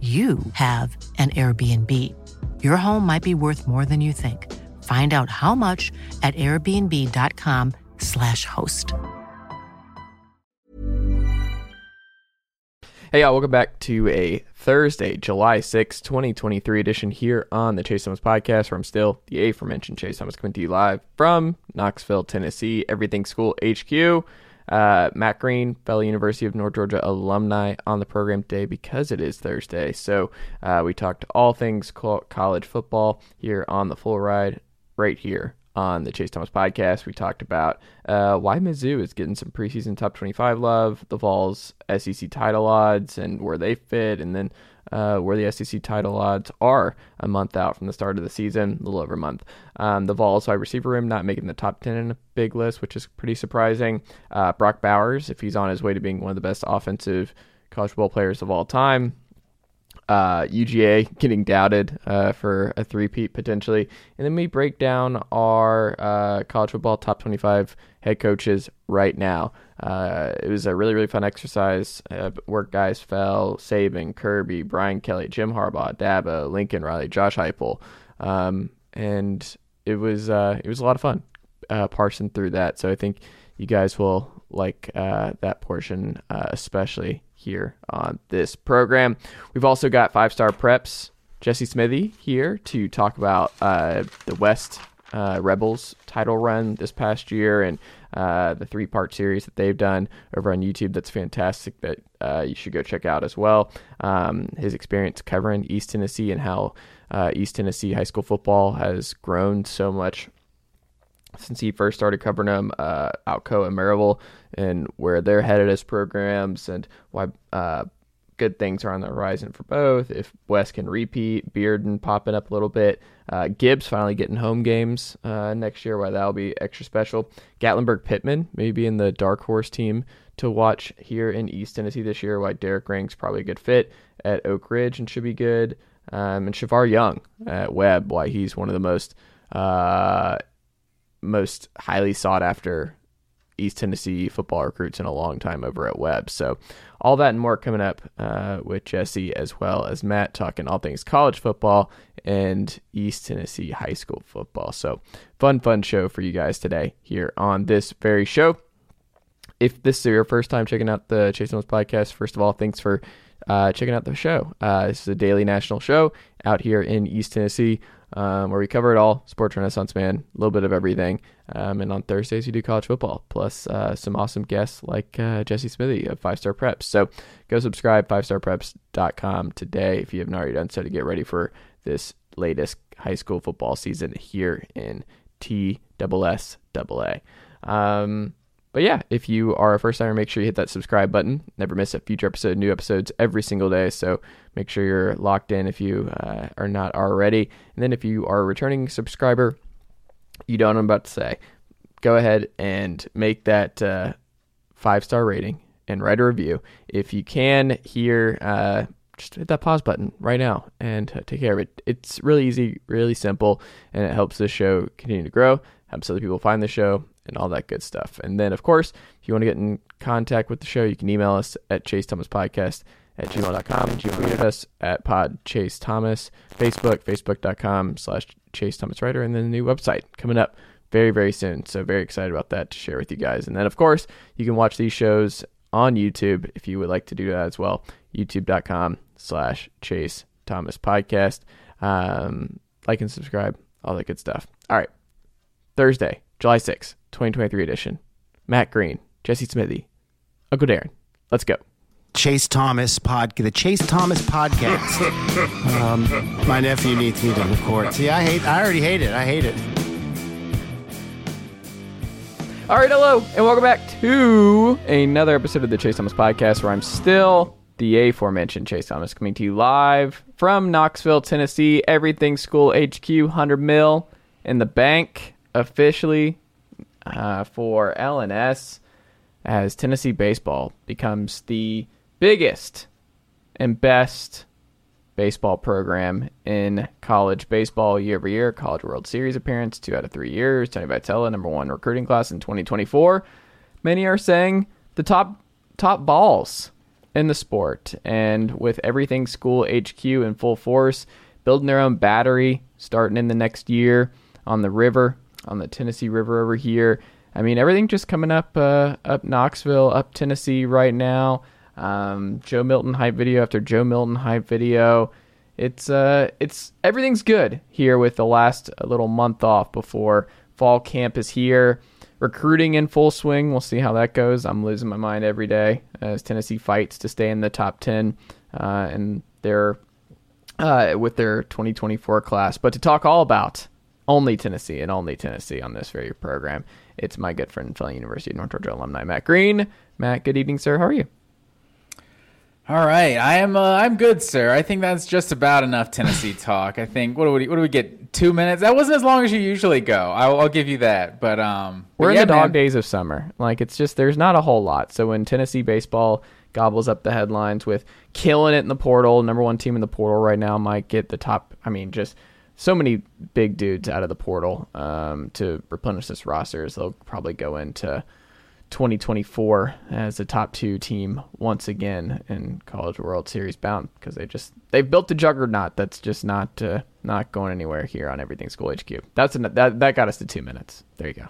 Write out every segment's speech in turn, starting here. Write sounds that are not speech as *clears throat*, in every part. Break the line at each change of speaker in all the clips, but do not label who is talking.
you have an Airbnb. Your home might be worth more than you think. Find out how much at airbnb.com/slash host.
Hey, y'all, welcome back to a Thursday, July 6, 2023 edition here on the Chase Thomas podcast, where I'm still the aforementioned Chase Thomas coming to you live from Knoxville, Tennessee, Everything School HQ. Uh, Matt Green, fellow University of North Georgia alumni, on the program today because it is Thursday. So uh, we talked all things college football here on the full ride, right here on the Chase Thomas podcast. We talked about uh, why Mizzou is getting some preseason top 25 love, the Vols SEC title odds, and where they fit, and then uh, where the SEC title odds are a month out from the start of the season, a little over a month. Um, the Vols wide receiver room not making the top 10 in a big list, which is pretty surprising. Uh, Brock Bowers, if he's on his way to being one of the best offensive college football players of all time, uh, UGA getting doubted uh, for a three-peat potentially. And then we break down our uh, college football top 25 head coaches right now. Uh, it was a really, really fun exercise. Uh, work guys fell, Saban, Kirby, Brian Kelly, Jim Harbaugh, Dabo, Lincoln Riley, Josh Heupel. Um, and it was, uh, it was a lot of fun parsing through that. So I think you guys will like that portion especially here on this program. We've also got five star preps, Jesse Smithey here to talk about uh, the West uh, Rebels title run this past year and uh, the three part series that they've done over on YouTube. That's fantastic that uh, you should go check out as well. Um, his experience covering East Tennessee and how uh, East Tennessee high school football has grown so much since he first started covering them, uh, Alcoa and Maryville, and where they're headed as programs, and why uh, good things are on the horizon for both. If West can repeat, Bearden popping up a little bit, uh, Gibbs finally getting home games uh, next year, why that'll be extra special. Gatlinburg Pittman maybe in the dark horse team to watch here in East Tennessee this year. Why Derek Rang's probably a good fit at Oak Ridge and should be good. Um, and Shavar Young at Webb, why he's one of the most uh, most highly sought after East Tennessee football recruits in a long time over at Webb. So, all that and more coming up uh, with Jesse as well as Matt talking all things college football and East Tennessee high school football. So, fun, fun show for you guys today here on this very show. If this is your first time checking out the Chase Thomas podcast, first of all, thanks for uh, checking out the show. Uh, this is a daily national show out here in East Tennessee um, where we cover it all sports renaissance man a little bit of everything um, and on thursdays we do college football plus uh, some awesome guests like uh, jesse smithey of five star preps so go subscribe fivestarpreps.com today if you haven't already done so to get ready for this latest high school football season here in TSSAA. Um, but yeah, if you are a first timer, make sure you hit that subscribe button. Never miss a future episode, new episodes every single day. So make sure you're locked in if you uh, are not already. And then if you are a returning subscriber, you don't know what I'm about to say, go ahead and make that uh, five star rating and write a review. If you can, here, uh, just hit that pause button right now and uh, take care of it. It's really easy, really simple, and it helps the show continue to grow, helps other people find the show, and all that good stuff. And then, of course, if you want to get in contact with the show, you can email us at Chase Thomas Podcast at gmail.com. You can tweet us at pod Chase Thomas, Facebook, facebook.com slash Chase Thomas Writer, and then the new website coming up very, very soon. So very excited about that to share with you guys. And then, of course, you can watch these shows on YouTube if you would like to do that as well. YouTube.com slash Chase Thomas Podcast. Um, like and subscribe, all that good stuff. All right. Thursday, July 6th, 2023 edition. Matt Green, Jesse Smithey, Uncle Darren. Let's go.
Chase Thomas pod, the Chase Thomas podcast. *laughs* um, my nephew needs me to record. See, I hate. I already hate it. I hate it.
All right, hello, and welcome back to another episode of the Chase Thomas podcast, where I'm still the aforementioned Chase Thomas, coming to you live from Knoxville, Tennessee. Everything School HQ, 100 mil in the bank officially uh, for LNS as Tennessee baseball becomes the biggest and best baseball program in college baseball year over year. College World Series appearance, two out of three years. Tony Vitello, number one recruiting class in 2024. Many are saying the top top balls in the sport, and with everything school HQ in full force, building their own battery starting in the next year on the river, on the Tennessee River over here. I mean, everything just coming up uh, up Knoxville, up Tennessee right now. Um, Joe Milton hype video after Joe Milton hype video. It's uh, it's everything's good here with the last little month off before fall camp is here. Recruiting in full swing. We'll see how that goes. I'm losing my mind every day as Tennessee fights to stay in the top ten uh, and their uh, with their 2024 class. But to talk all about only Tennessee and only Tennessee on this very program, it's my good friend fellow University of North Georgia alumni Matt Green. Matt, good evening, sir. How are you?
All right, I am. Uh, I'm good, sir. I think that's just about enough Tennessee *laughs* talk. I think. What do we? What do we get? Two minutes. That wasn't as long as you usually go. I'll, I'll give you that. But um,
we're
but
in
yeah,
the dog
man.
days of summer. Like it's just there's not a whole lot. So when Tennessee baseball gobbles up the headlines with killing it in the portal, number one team in the portal right now might get the top. I mean, just so many big dudes out of the portal um, to replenish this roster. So they'll probably go into 2024 as a top two team once again in College World Series bound because they just they've built a juggernaut that's just not uh, not going anywhere here on Everything School HQ. That's an, that that got us to two minutes. There you go.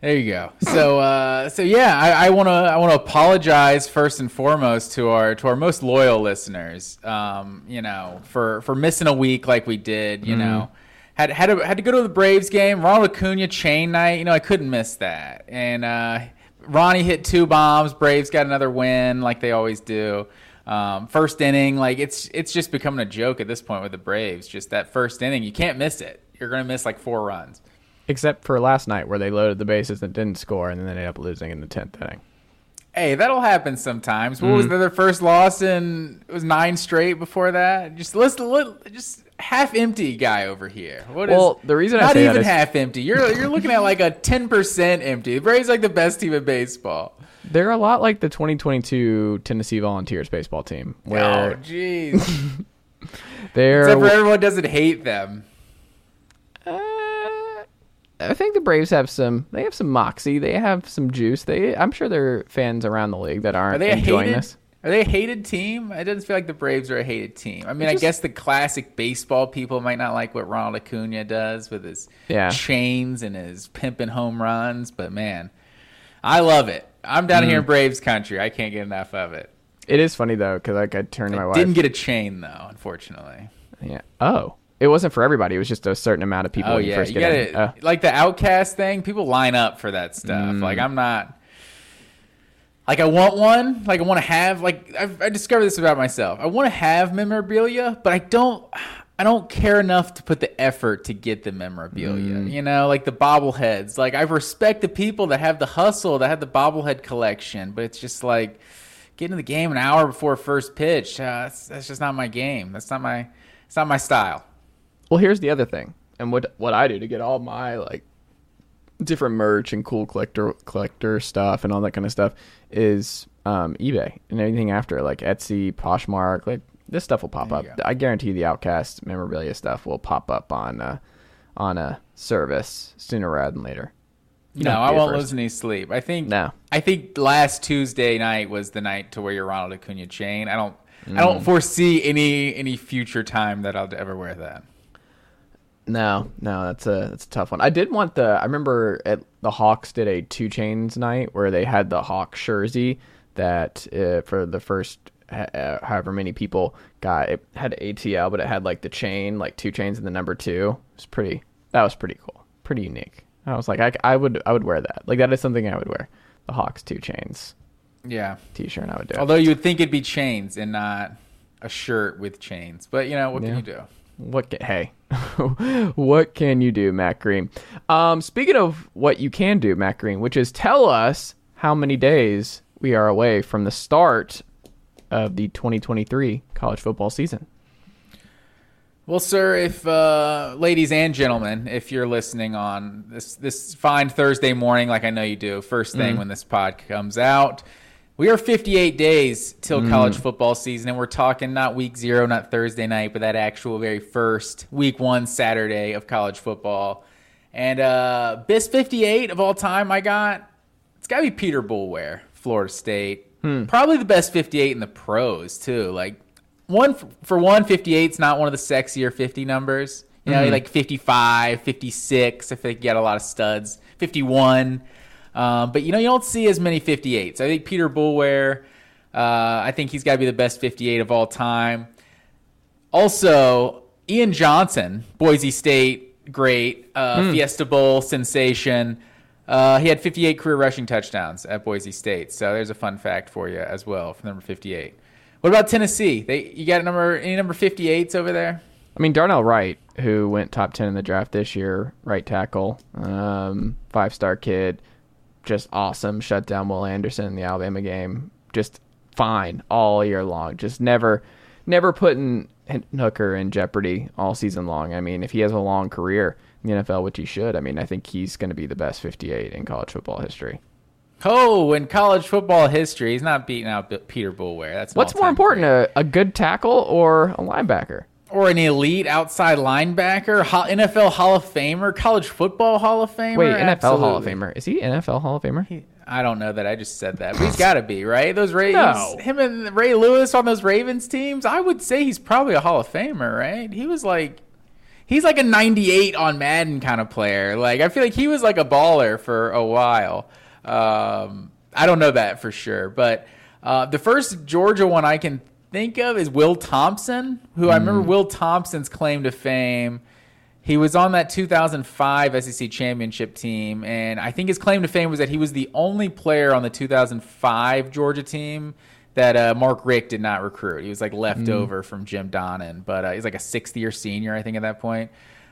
There you go. So, uh, so yeah, I want to I want to apologize first and foremost to our to our most loyal listeners. Um, you know, for for missing a week like we did. You know, had had to, had to go to the Braves game. Ronald Acuna chain night. You know, I couldn't miss that. And uh, Ronnie hit two bombs. Braves got another win like they always do. Um, first inning, like it's it's just becoming a joke at this point with the Braves. Just that first inning, you can't miss it. You're gonna miss like four runs.
Except for last night where they loaded the bases and didn't score and then they ended up losing in the tenth inning.
Hey, that'll happen sometimes. What was
Mm-hmm.
their first loss in? It was nine straight before that. Just listen, li- just half empty guy over here. What is?
Well, the reason I
not
say that
even
is-
half empty. You're you're looking at like a ten percent empty. The Braves like the best team in baseball.
They're a lot like the 2022 Tennessee Volunteers baseball team,
Oh,
where
jeez. *laughs*
they're.
Except for everyone doesn't hate them.
Uh, I think the Braves have some. They have some moxie. They have some juice. They. I'm sure there are fans around the league that aren't
Are they a
enjoying
hated?
this.
Are they a hated team? It doesn't feel like the Braves are a hated team. I mean,
just-
I guess the classic baseball people might not like what Ronald Acuna does with his
Yeah.
chains and his pimping home runs, but man, I love it. I'm down
Mm.
here in Braves country. I can't get enough of it.
It is funny though, because like I turned to my wife.
Didn't get a chain though, unfortunately.
yeah. Oh, it wasn't for everybody. It was just a certain amount of people
Oh
when you
yeah,
first
you
get
got
in.
it.
Uh,
like the outcast thing. People line up for that stuff.
Mm.
Like I'm not. Like I want one. Like I want to have. Like I've, I discovered this about myself. I want to have memorabilia, but I don't. I don't care enough to put the effort to get the memorabilia.
Mm.
You know, like the bobbleheads. Like I respect the people that have the hustle, that have the bobblehead collection, but it's just like getting to the game an hour before first pitch. Uh, that's, that's just not my game. That's not my. It's not my style.
Well, here's the other thing, and what what I do to get all my like different merch and cool collector collector stuff and all that kind of stuff is um, eBay and anything after like Etsy, Poshmark, like this stuff will pop
There
up. I guarantee the Outcast memorabilia stuff will pop up on uh, on a service sooner rather than later. You
no, I won't
first.
lose any sleep. I think
No.
I think last Tuesday night was the night to wear your Ronald Acuna chain. I don't I
Mm.
don't foresee any any future time that I'll ever wear that.
No, no, that's a that's a tough one. I did want the. I remember at the Hawks did a two chains night where they had the Hawk jersey that uh, for the first uh, however many people got it had ATL, but it had like the chain, like two chains and the number two. It's pretty. That was pretty cool, pretty unique. I was like, I, I would I would wear that. Like that is something I would wear. The Hawks two chains
Yeah.
T-shirt. and I would do. it.
Although you would think it'd be chains and not a shirt with chains. But you know, what
Yeah.
can you do?
What can, hey, *laughs* what can you do, Matt Green? Um, speaking of what you can do, Matt Green, which is tell us how many days we are away from the start of the 2023 college football season.
Well, sir, if uh, ladies and gentlemen, if you're listening on this this fine Thursday morning, like I know you do, first thing when this pod comes out, we are 58 days till mm. college football season, and we're talking not week zero, not Thursday night, but that actual very first week one Saturday of college football. And uh, best 58 of all time, I got it's got to be Peter Boulware, Florida State. Hmm. Probably the best 58 in the pros too. Like one for one 58 is not one of the sexier 50 numbers. You know, hmm. like 55, 56. I like you got a lot of studs. 51. Um, but you know, you don't see as many 58s. I think Peter Boulware. Uh, I think he's got to be the best 58 of all time. Also, Ian Johnson, Boise State, great uh, Fiesta Bowl sensation. Uh, he had 58 career rushing touchdowns at Boise State. So there's a fun fact for you as well for number 58. What about Tennessee? They you got number any number 58s over there?
I mean, Darnell Wright, who went top 10 in the draft this year, right tackle, um, five star kid, just awesome. Shut down Will Anderson in the Alabama game. Just fine all year long. Just never, never putting Hooker in jeopardy all season long. I mean, if he has a long career in the NFL, which he should, I mean, I think he's going to be the best 58 in college football history.
Oh, in college football history, he's not beating out Peter Boulware. That's
What's more important, a, a good tackle or a linebacker?
Or an elite outside linebacker, NFL Hall of Famer, college football Hall of Famer?
Wait, NFL Hall of Famer. Is he NFL Hall of Famer?
I don't know that I just said that, but he's got to be right. Those Ravens,
No.
him and Ray Lewis on those Ravens teams. I would say he's probably a Hall of Famer, right? He was like, he's like a '98 on Madden kind of player. Like I feel like he was like a baller for a while. Um, I don't know that for sure, but uh, the first Georgia one I can think of is Will Thompson, who I remember Will Thompson's claim to fame. He was on that 2005 SEC championship team, and I think his claim to fame was that he was the only player on the 2005 Georgia team that uh, Mark Richt did not recruit. He was like left over from Jim Donnan, but uh, he's like a sixth year senior, I think, at that point.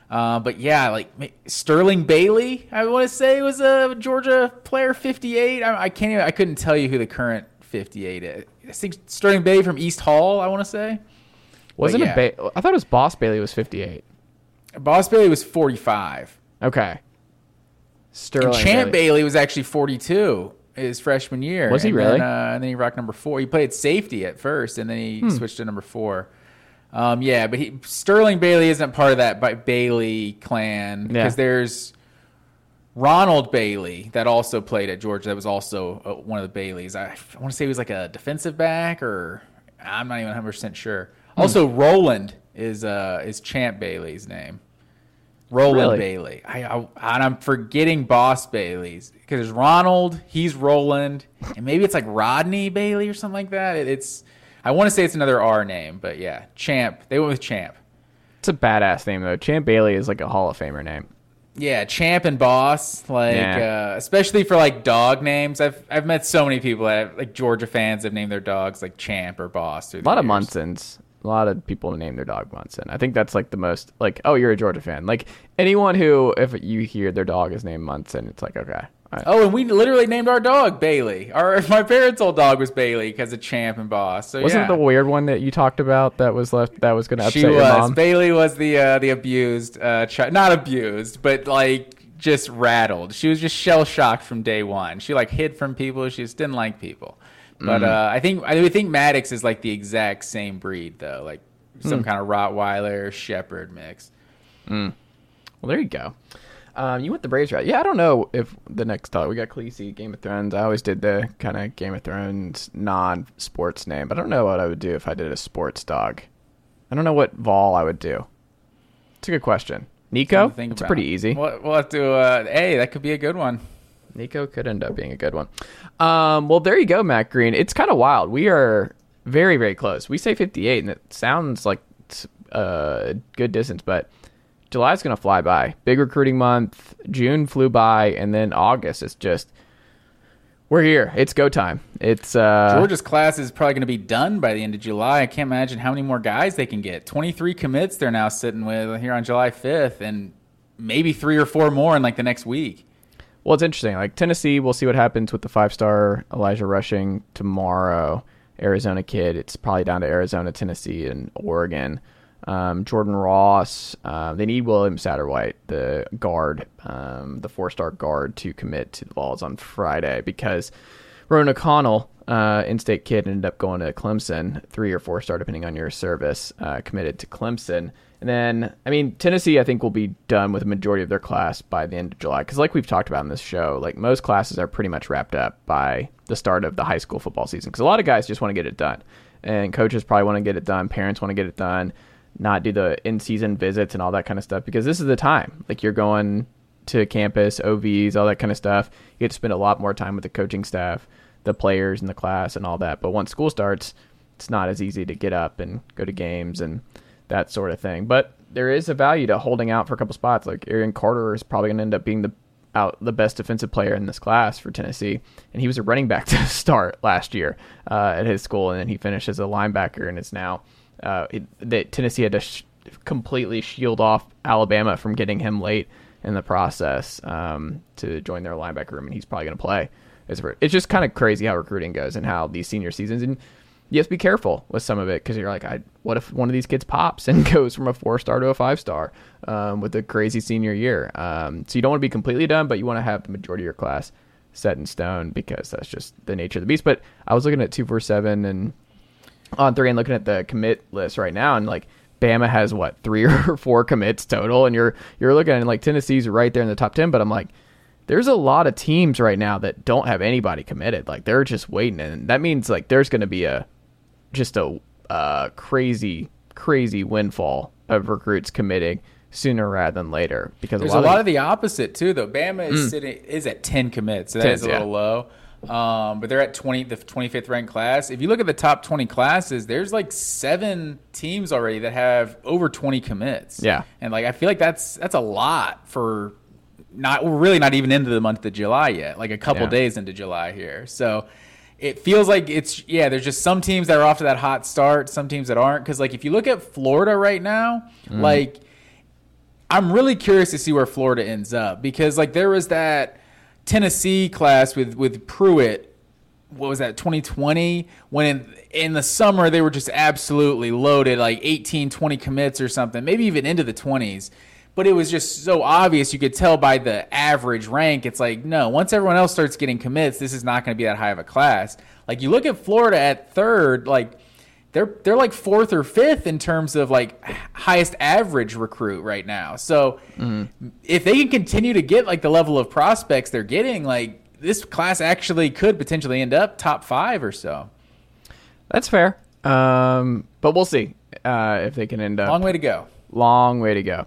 Uh, but yeah, like Sterling Bailey, I want to say was a Georgia player 58. I, I can't even, I couldn't tell you who the current 58 is. I think Sterling Bailey from East Hall, I want to say.
Wasn't
yeah.
it? Ba- I thought it was Boss Bailey was 58.
Boss Bailey was 45.
Okay. Sterling.
and Champ
Bailey.
Bailey was actually 42 his freshman year.
Was he
And
really?
Then, uh, and then he rocked number four. He played safety at first, and then he
Hmm.
switched to number four. Um, yeah, but he, Sterling Bailey isn't part of that Bailey clan
Yeah.
because there's Ronald Bailey that also played at Georgia. That was also uh, one of the Baileys. I, I want to say he was like a defensive back, or I'm not even 100 percent sure.
Hmm.
Also, Roland is uh, is Champ Bailey's name. Roland
Really?
Bailey. I, I and I'm forgetting Boss Bailey's because there's Ronald, he's Roland, and maybe it's like Rodney Bailey or something like that. It, it's I want to say it's another R name, but yeah, Champ. They went with Champ.
It's a badass name though. Champ Bailey is like a Hall of Famer name.
Yeah, Champ and Boss, like
Yeah.
uh, especially for like dog names. I've I've met so many people that have, like Georgia fans have named their dogs like Champ or Boss.
A lot of Munsons. A lot of people name their dog Munson. I think that's like the most like, oh, you're a Georgia fan. Like anyone who, if you hear their dog is named Munson, it's like okay. I-
Oh, and we literally named our dog Bailey. Our *laughs* my parents' old dog was Bailey because of Champ and Boss. So
Wasn't
yeah.
the weird one that you talked about that was left that was going to upset
she was
mom?
Bailey was the uh, the abused uh, chi- not abused but like just rattled she was just shell shocked from day one she like hid from people she just didn't like people But uh, I think I think Maddox is like the exact same breed though, like some kind of Rottweiler Shepherd mix.
Well, there you go. Um, you went the Braves route. Yeah, I don't know if the next dog we got Khaleesi, Game of Thrones. I always did the kind of Game of Thrones non-sports name, but I don't know what I would do if I did a sports dog. I don't know what Vol I would do. It's a good question. Nico,
Something to think
it's pretty easy.
We'll, we'll have to. Uh, hey, that could be a good one.
Nico could end up being a good one. Um, well, there you go, Matt Green. It's kind of wild. We are very, very close. We say 58, and it sounds like a good distance, but July's going to fly by. Big recruiting month. June flew by, and then August is just. We're here. It's go time. It's uh,
Georgia's class is probably going to be done by the end of July. I can't imagine how many more guys they can get. 23 commits they're now sitting with here on July 5th, and maybe three or four more in like the next week.
Well, it's interesting. Like Tennessee, we'll see what happens with the five star Elijah Rushing tomorrow. Arizona kid, it's probably down to Arizona, Tennessee, and Oregon. Um, Jordan Ross, uh, they need William Satterwhite, the guard, um, the four star guard, to commit to the Vols on Friday because Ronan O'Connell, uh, in state kid, ended up going to Clemson, three or four star, depending on your service, uh, committed to Clemson. And then, I mean, Tennessee, I think, will be done with a majority of their class by the end of July. Because, like we've talked about in this show, like most classes are pretty much wrapped up by the start of the high school football season. Because a lot of guys just want to get it done. And coaches probably want to get it done. Parents want to get it done, not do the in season visits and all that kind of stuff. Because this is the time. Like, you're going to campus, OVs, all that kind of stuff. You get to spend a lot more time with the coaching staff, the players in the class, and all that. But once school starts, it's not as easy to get up and go to games and that sort of thing. But there is a value to holding out for a couple spots. Like Aaron Carter is probably going to end up being the out the best defensive player in this class for Tennessee, and he was a running back *laughs* to start last year uh, at his school, and then he finished as a linebacker, and is now uh, it, that Tennessee had to sh- completely shield off Alabama from getting him late in the process um, to join their linebacker room, and he's probably going to play. It's it's just kind of crazy how recruiting goes and how these senior seasons and you have to be careful with some of it because you're like, I, what if one of these kids pops and *laughs* goes from a four star to a five star um, with a crazy senior year? Um, so you don't want to be completely done, but you want to have the majority of your class set in stone because that's just the nature of the beast. But I was looking at two four seven and on three and looking at the commit list right now, and like Bama has what three *laughs* or four commits total, and you're you're looking at like Tennessee's right there in the top ten, but I'm like there's a lot of teams right now that don't have anybody committed. Like they're just waiting, and that means like there's going to be a just a uh, crazy, crazy windfall of recruits committing sooner rather than later. Because
There's
a lot,
a lot
of,
of the opposite too, though. Bama is sitting is at ten commits, so that
10,
is a
yeah.
little low. Um, but they're at twenty, the twenty fifth ranked class. If you look at the top twenty classes, there's like seven teams already that have over twenty commits.
Yeah.
and like I feel like that's that's a lot for not we're really not even into the month of July yet. Like a couple
Yeah.
days into July here, so. It feels like it's yeah. There's just some teams that are off to that hot start, some teams that aren't. Because like if you look at Florida right now,
Mm.
like I'm really curious to see where Florida ends up because like there was that Tennessee class with with Pruitt. What was that 2020 when in, in the summer they were just absolutely loaded like 18 20 commits or something maybe even into the 20s but it was just so obvious you could tell by the average rank it's like no once everyone else starts getting commits this is not going to be that high of a class like you look at Florida at third like they're they're like fourth or fifth in terms of like highest average recruit right now. So if they can continue to get like the level of prospects they're getting, like this class actually could potentially end up top five or so.
that's fair. Um, but we'll see uh, if they can end up
Long way to go.
Long way to go.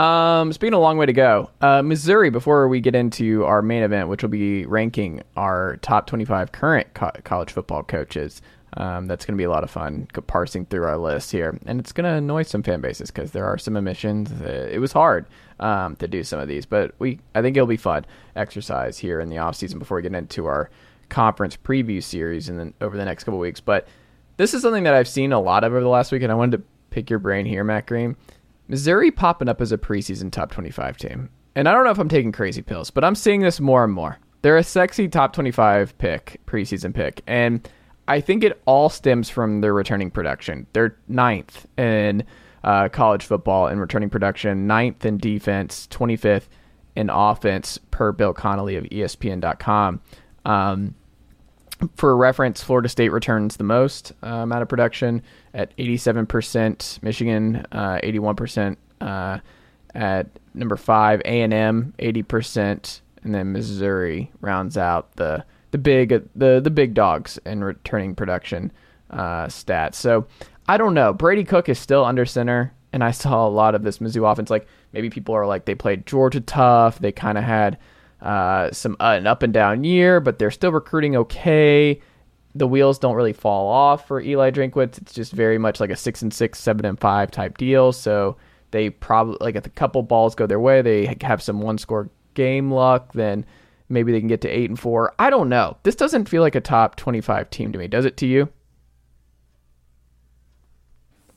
Um, speaking of long way to go, uh, Missouri. Before we get into our main event, which will be ranking our top 25 current co- college football coaches, um, that's going to be a lot of fun parsing through our list here, and it's going to annoy some fan bases because there are some omissions. It was hard um, to do some of these, but we I think it'll be fun exercise here in the off season before we get into our conference preview series and then over the next couple weeks. But this is something that I've seen a lot of over the last week, and I wanted to pick your brain here, Matt Green. Missouri popping up as a preseason top 25 team. And I don't know if I'm taking crazy pills, but I'm seeing this more and more. They're a sexy top 25 pick, preseason pick. And I think it all stems from their returning production. They're ninth in uh, college football in returning production, ninth in defense, 25th in offense per Bill Connelly of ESPN.com. Um, for reference, Florida State returns the most amount of production at 87%. Michigan, uh, 81%. Uh, at number five, A and M, 80%, and then Missouri rounds out the the big the the big dogs in returning production uh, stats. So I don't know. Brady Cook is still under center, and I saw a lot of this Mizzou offense. Like maybe people are like they played Georgia tough. They kind of had uh, some uh, an up and down year, but they're still recruiting okay. The wheels don't really fall off for Eli Drinkwitz. It's just very much like a six and six, seven and five type deal. So they probably like if a couple balls go their way, they have some one score game luck. Then maybe they can get to eight and four. I don't know. This doesn't feel like a top twenty five team to me. Does it to you?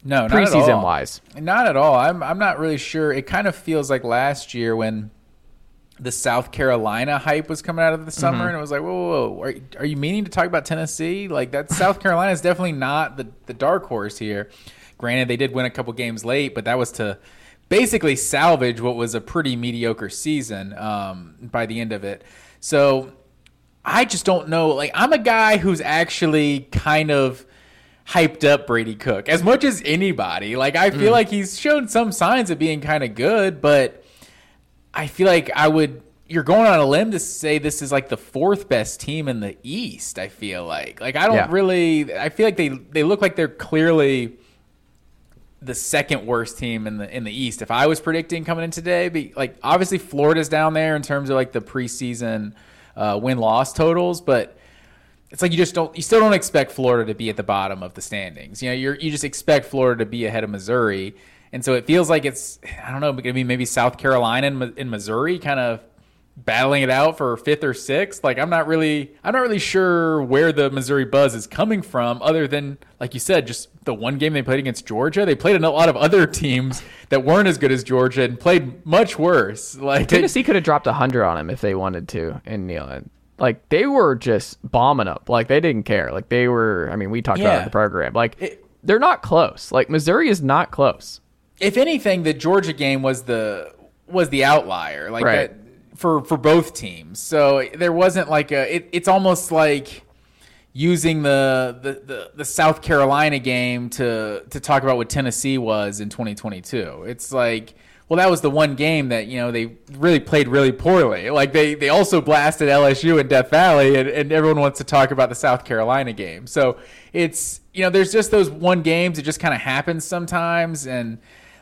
No, not
preseason wise,
not at all. I'm I'm not really sure. It kind of feels like last year when the South Carolina hype was coming out of the summer, mm-hmm. and it was like, whoa, whoa, whoa. Are, are, you meaning to talk about Tennessee? Like that South Carolina is definitely not the the dark horse here. Granted, they did win a couple games late, but that was to basically salvage what was a pretty mediocre season um, by the end of it. So I just don't know. Like I'm a guy who's actually kind of hyped up Brady Cook as much as anybody. Like I feel mm. like he's shown some signs of being kind of good, but I feel like I would you're going on a limb to say this is like the fourth best team in the East, I feel like. Like I don't yeah. really I feel like they they look like they're clearly the second worst team in the in the East. If I was predicting coming in today, be like obviously Florida's down there in terms of like the preseason uh, win loss totals, but it's like you just don't you still don't expect Florida to be at the bottom of the standings. You know, you you just expect Florida to be ahead of Missouri, and so it feels like it's I don't know, maybe maybe South Carolina and Missouri kind of battling it out for fifth or sixth. Like I'm not really I'm not really sure where the Missouri buzz is coming from, other than like you said, just the one game they played against Georgia. They played a lot of other teams that weren't as good as Georgia and played much worse. Like
Tennessee could have dropped hundred on him if they wanted to in Neyland. Like they were just bombing up. Like they didn't care. Like they were. I mean, we talked yeah. about the program. Like it, they're not close. Like Missouri is not close.
If anything, the Georgia game was the was the outlier. Like right. that for for both teams. So there wasn't like a. It, it's almost like using the, the, the, the, South Carolina game to to talk about what Tennessee was in 2022. It's like well, that was the one game that you know they really played really poorly. Like they they also blasted LSU in Death Valley, and, and everyone wants to talk about the South Carolina game. So it's you know there's just those one games. It just kind of happens sometimes, and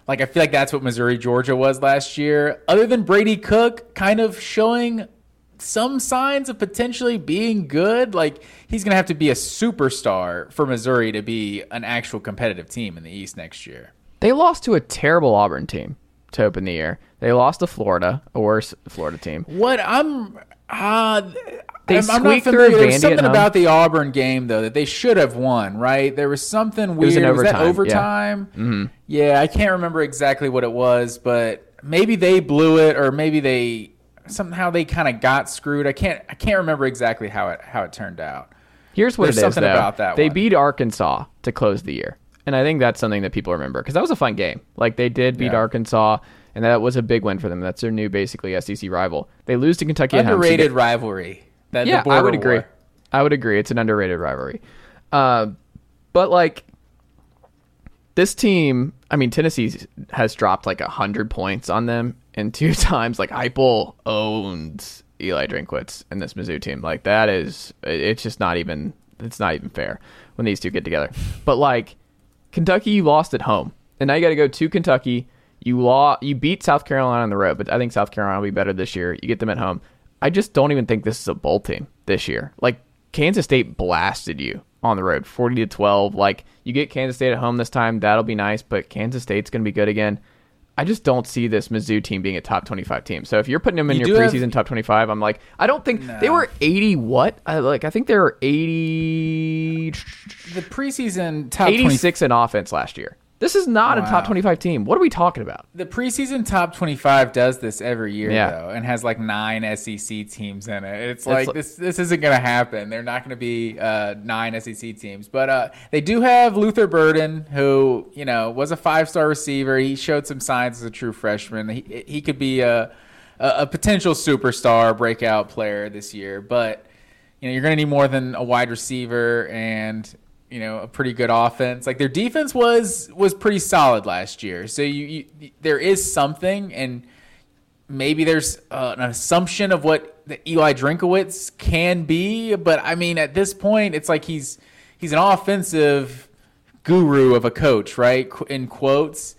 like I feel like that's what Missouri Georgia was last year. Other than Brady Cook, kind of showing some signs of potentially being good. Like he's going to have to be a superstar for Missouri to be an actual competitive team in the East next year.
They lost to a terrible Auburn team to open the year. They lost to Florida, a worse Florida team.
What I'm uh they I'm, I'm not familiar. There's something about the Auburn game though that they should have won, right? There was something weird.
It was, was
that overtime?
Yeah. Mm-hmm.
yeah, I can't remember exactly what it was, but maybe they blew it, or maybe they somehow they kind of got screwed. I can't I can't remember exactly how it how it turned out.
Here's what There's it is. Something though. about that. They one. beat Arkansas to close the year. And I think that's something that people remember because that was a fun game. Like they did beat yeah. Arkansas, and that was a big win for them. That's their new, basically SEC rival. They lose to Kentucky.
Underrated
at home,
so rivalry.
That, yeah, I would agree. War. I would agree. It's an underrated rivalry. Uh, but like this team, I mean, Tennessee has dropped like a hundred points on them in two *laughs* times. Like Heupel owns Eli Drinkwitz in this Mizzou team. Like that is, it's just not even. It's not even fair when these two get together. But like Kentucky, you lost at home, and now you got to go to Kentucky. You law, you beat South Carolina on the road, but I think South Carolina will be better this year. You get them at home. I just don't even think this is a bowl team this year. Like Kansas State blasted you on the road, forty to twelve. Like you get Kansas State at home this time, that'll be nice. But Kansas State's going to be good again. I just don't see this Mizzou team being a top 25 team. So if you're putting them in you your preseason have... top 25, I'm like, I don't think no. they were 80 what? I, like I think they were 80
the preseason top
86 20... in offense last year. This is not wow. a top 25 team. What are we talking about?
The preseason top 25 does this every year yeah. though and has like 9 SEC teams in it. It's like, it's this this isn't going to happen. They're not going to be uh, 9 SEC teams. But uh, they do have Luther Burden who, you know, was a five-star receiver. He showed some signs as a true freshman. He he could be a, a potential superstar breakout player this year, but you know, you're going to need more than a wide receiver and you know a pretty good offense. Like their defense was was pretty solid last year, so you, you there is something, and maybe there's uh, an assumption of what the Eli Drinkwitz can be. But I mean, at this point, it's like he's he's an offensive guru of a coach, right? In quotes.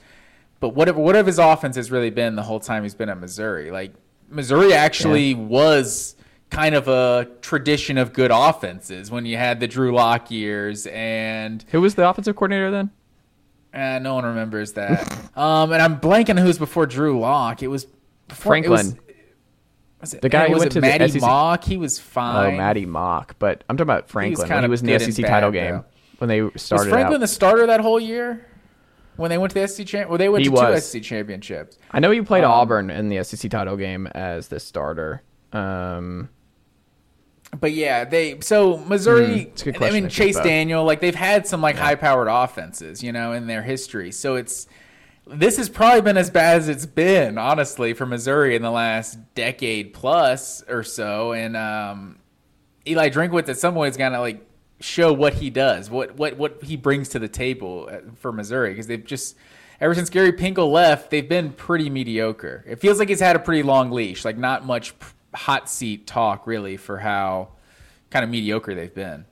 But what if, what if his offense has really been the whole time he's been at Missouri? Like Missouri actually yeah. was kind of a tradition of good offenses when you had the Drew Lock years and
who was the offensive coordinator then?
Uh, no one remembers that. *laughs* um, and I'm blanking who was before Drew Lock. It was
before, Franklin. It was, was it,
the guy who went to Matty the SEC. Mauk. He was fine.
Oh, Maty Mauk. But I'm talking about Franklin. He was, he was in the SEC title game though. when they started.
Was Franklin
out.
the starter that whole year? When they went to the SEC champ, well, they went he to was. two SEC championships.
I know you played um, Auburn in the SEC title game as the starter. Um,
but yeah, they so Missouri. Mm, I mean, Chase Daniel, like they've had some like yeah. high powered offenses, you know, in their history. So it's this has probably been as bad as it's been, honestly, for Missouri in the last decade plus or so. And um, Eli Drinkwitz at some point is gonna like show what he does, what what what he brings to the table uh, for Missouri, because they've just ever since Gary Pinkel left, they've been pretty mediocre. It feels like he's had a pretty long leash, like not much hot seat talk really for how kind of mediocre they've been.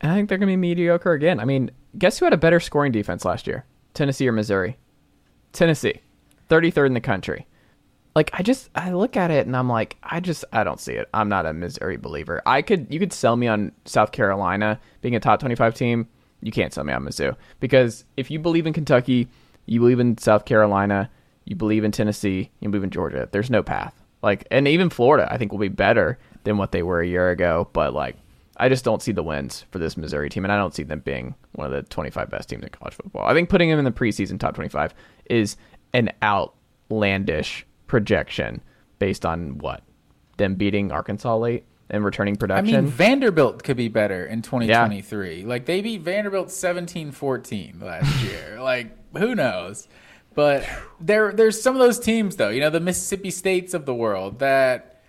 And I think they're going to be mediocre again. I mean, guess who had a better scoring defense last year? Tennessee or Missouri? Tennessee, 33rd in the country. Like I just I look at it and I'm like I just I don't see it. I'm not a Missouri believer. I could you could sell me on South Carolina being a top 25 team. You can't sell me on Mizzou because if you believe in Kentucky, you believe in South Carolina, you believe in Tennessee, you believe in Georgia. There's no path. Like, and even Florida, I think will be better than what they were a year ago. But like, I just don't see the wins for this Missouri team, and I don't see them being one of the 25 best teams in college football. I think putting them in the preseason top 25 is an outlandish projection based on what them beating Arkansas late and returning production. I
mean, Vanderbilt could be better in 2023. Yeah. Like they beat Vanderbilt 17-14 last year. *laughs* like who knows? But there, there's some of those teams, though, you know, the Mississippi States of the world that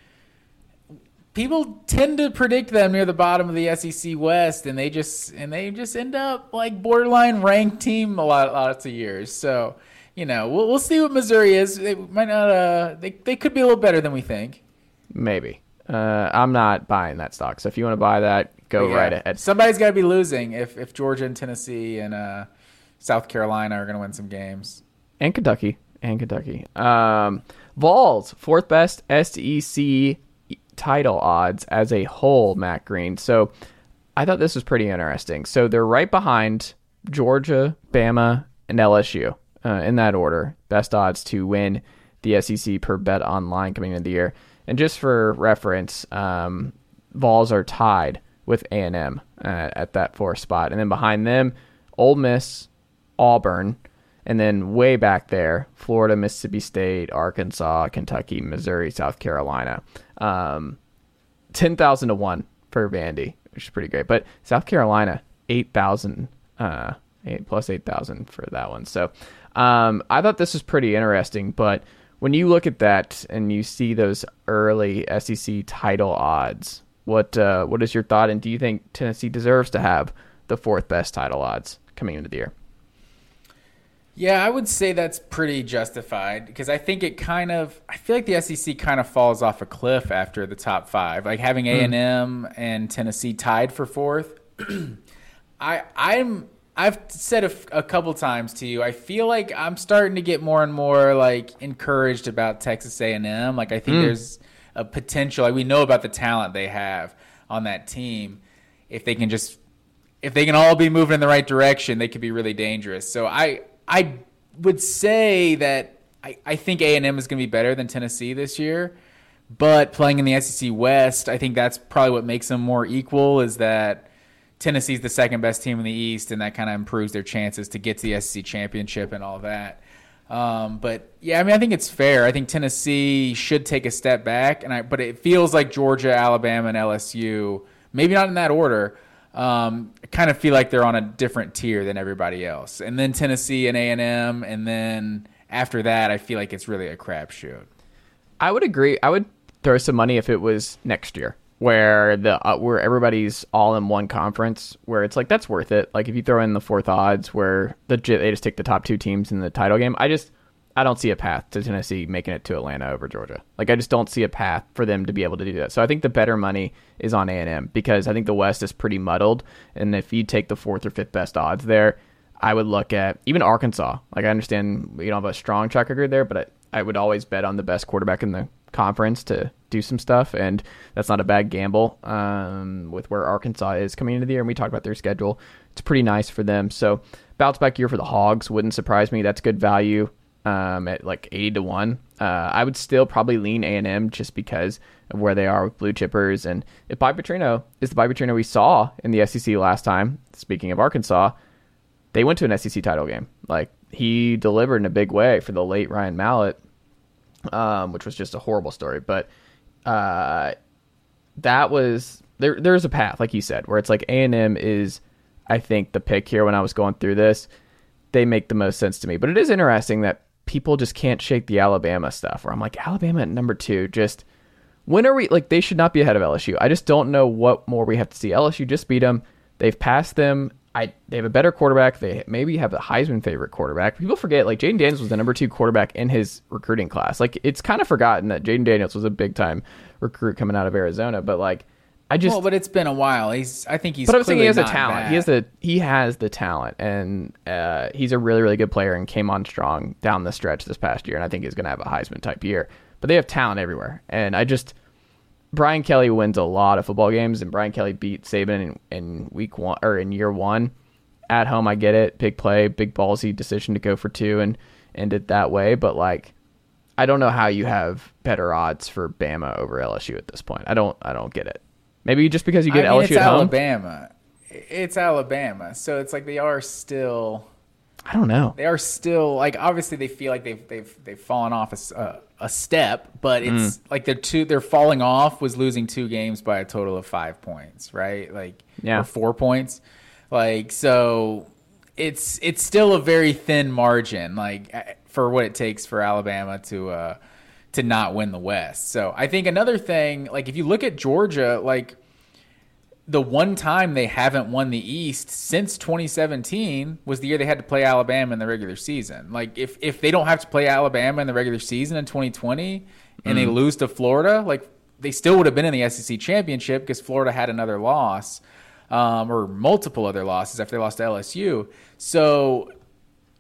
people tend to predict them near the bottom of the SEC West, and they just and they just end up like borderline ranked team a lot, lots of years. So, you know, we'll, we'll see what Missouri is. They might not. Uh, they they could be a little better than we think.
Maybe. Uh, I'm not buying that stock. So if you want to buy that, go yeah, right ahead.
Somebody's got to be losing if if Georgia and Tennessee and uh, South Carolina are going to win some games
and Kentucky and Kentucky. Um, Vols fourth best SEC title odds as a whole. Matt Green. So I thought this was pretty interesting. So they're right behind Georgia, Bama, and LSU uh, in that order. Best odds to win the SEC per bet online coming into the year. And just for reference, um, Vols are tied with A and M uh, at that fourth spot, and then behind them, Ole Miss, Auburn, and then way back there, Florida, Mississippi State, Arkansas, Kentucky, Missouri, South Carolina. Um, 10,000 to 1 for Vandy, which is pretty great. But South Carolina, 8,000, uh, 8 plus 8,000 for that one. So um, I thought this was pretty interesting. But when you look at that and you see those early SEC title odds, what uh, what is your thought? And do you think Tennessee deserves to have the fourth best title odds coming into the year?
Yeah, I would say that's pretty justified because I think it kind of I feel like the SEC kind of falls off a cliff after the top five. Like having A and M and Tennessee tied for fourth. *clears throat* I I'm I've said a, a, couple times to you. I feel like I'm starting to get more and more like encouraged about Texas A and M. Like I think mm. there's a potential. Like we know about the talent they have on that team. If they can just if they can all be moving in the right direction, they could be really dangerous. So I I would say that I, I think A and M is going to be better than Tennessee this year, but playing in the SEC West, I think that's probably what makes them more equal. Is that Tennessee's the second best team in the East, and that kind of improves their chances to get to the SEC championship and all that. Um, but yeah, I mean, I think it's fair. I think Tennessee should take a step back, and I, but it feels like Georgia, Alabama, and LSU, maybe not in that order, um, kind of feel like they're on a different tier than everybody else. And then Tennessee and A and M, and then after that, I feel like it's really a crapshoot.
I would agree. I would throw some money if it was next year. where the uh, where everybody's all in one conference where it's like that's worth it. Like if you throw in the fourth odds where the they just take the top two teams in the title game, I just I don't see a path to Tennessee making it to Atlanta over Georgia. Like I just don't see a path for them to be able to do that. So I think the better money is on A&M because I think the West is pretty muddled and if you take the fourth or fifth best odds there, I would look at even Arkansas. Like I understand you don't have a strong track record there, but I, I would always bet on the best quarterback in the conference to do some stuff, and that's not a bad gamble. Um, with where Arkansas is coming into the year, and we talked about their schedule, it's pretty nice for them. So bounce back year for the Hogs wouldn't surprise me. That's good value um, at like eighty to one. Uh, I would still probably lean A and M just because of where they are with blue chippers, and if Bobby Petrino is the Bobby Petrino we saw in the SEC last time. Speaking of Arkansas, they went to an SEC title game. Like he delivered in a big way for the late Ryan Mallett um, which was just a horrible story. But uh, that was there. There's a path, like you said, where it's like A and M is, I think, the pick here. When I was going through this, they make the most sense to me. But it is interesting that people just can't shake the Alabama stuff. Where I'm like, Alabama at number two, just when are we like they should not be ahead of LSU. I just don't know what more we have to see. LSU just beat them. They've passed them I they have a better quarterback. They maybe have the Heisman favorite quarterback. People forget like Jayden Daniels was the number two quarterback in his recruiting class. Like it's kind of forgotten that Jayden Daniels was a big time recruit coming out of Arizona. But like I just
well, but it's been a while. He's I think he's.
But I'm saying he has
a
talent.
Bad.
He has the he has the talent, and uh, he's a really really good player and came on strong down the stretch this past year. And I think he's going to have a Heisman type year. But they have talent everywhere, and I just Brian Kelly wins a lot of football games, and Brian Kelly beat Saban in, in week one or in year one. At home, I get it, big play, big ballsy decision to go for two and end it that way. But like, I don't know how you have better odds for Bama over LSU at this point. I don't, I don't get it. Maybe just because you get
I mean,
LSU
it's
at home.
Alabama. It's Alabama, so it's like they are still.
I don't know.
They are still like obviously they feel like they've they've they've fallen off a, uh, a step, but it's mm. like they're two they're falling off was losing two games by a total of five points, right? Like
yeah,
four points. Like so, it's it's still a very thin margin, like for what it takes for Alabama to uh, to not win the West. So I think another thing, like if you look at Georgia, like the one time they haven't won the East since 2017 was the year they had to play Alabama in the regular season. Like if if they don't have to play Alabama in the regular season in 2020 and mm. they lose to Florida, like they still would have been in the SEC championship because Florida had another loss um, or multiple other losses after they lost to LSU. So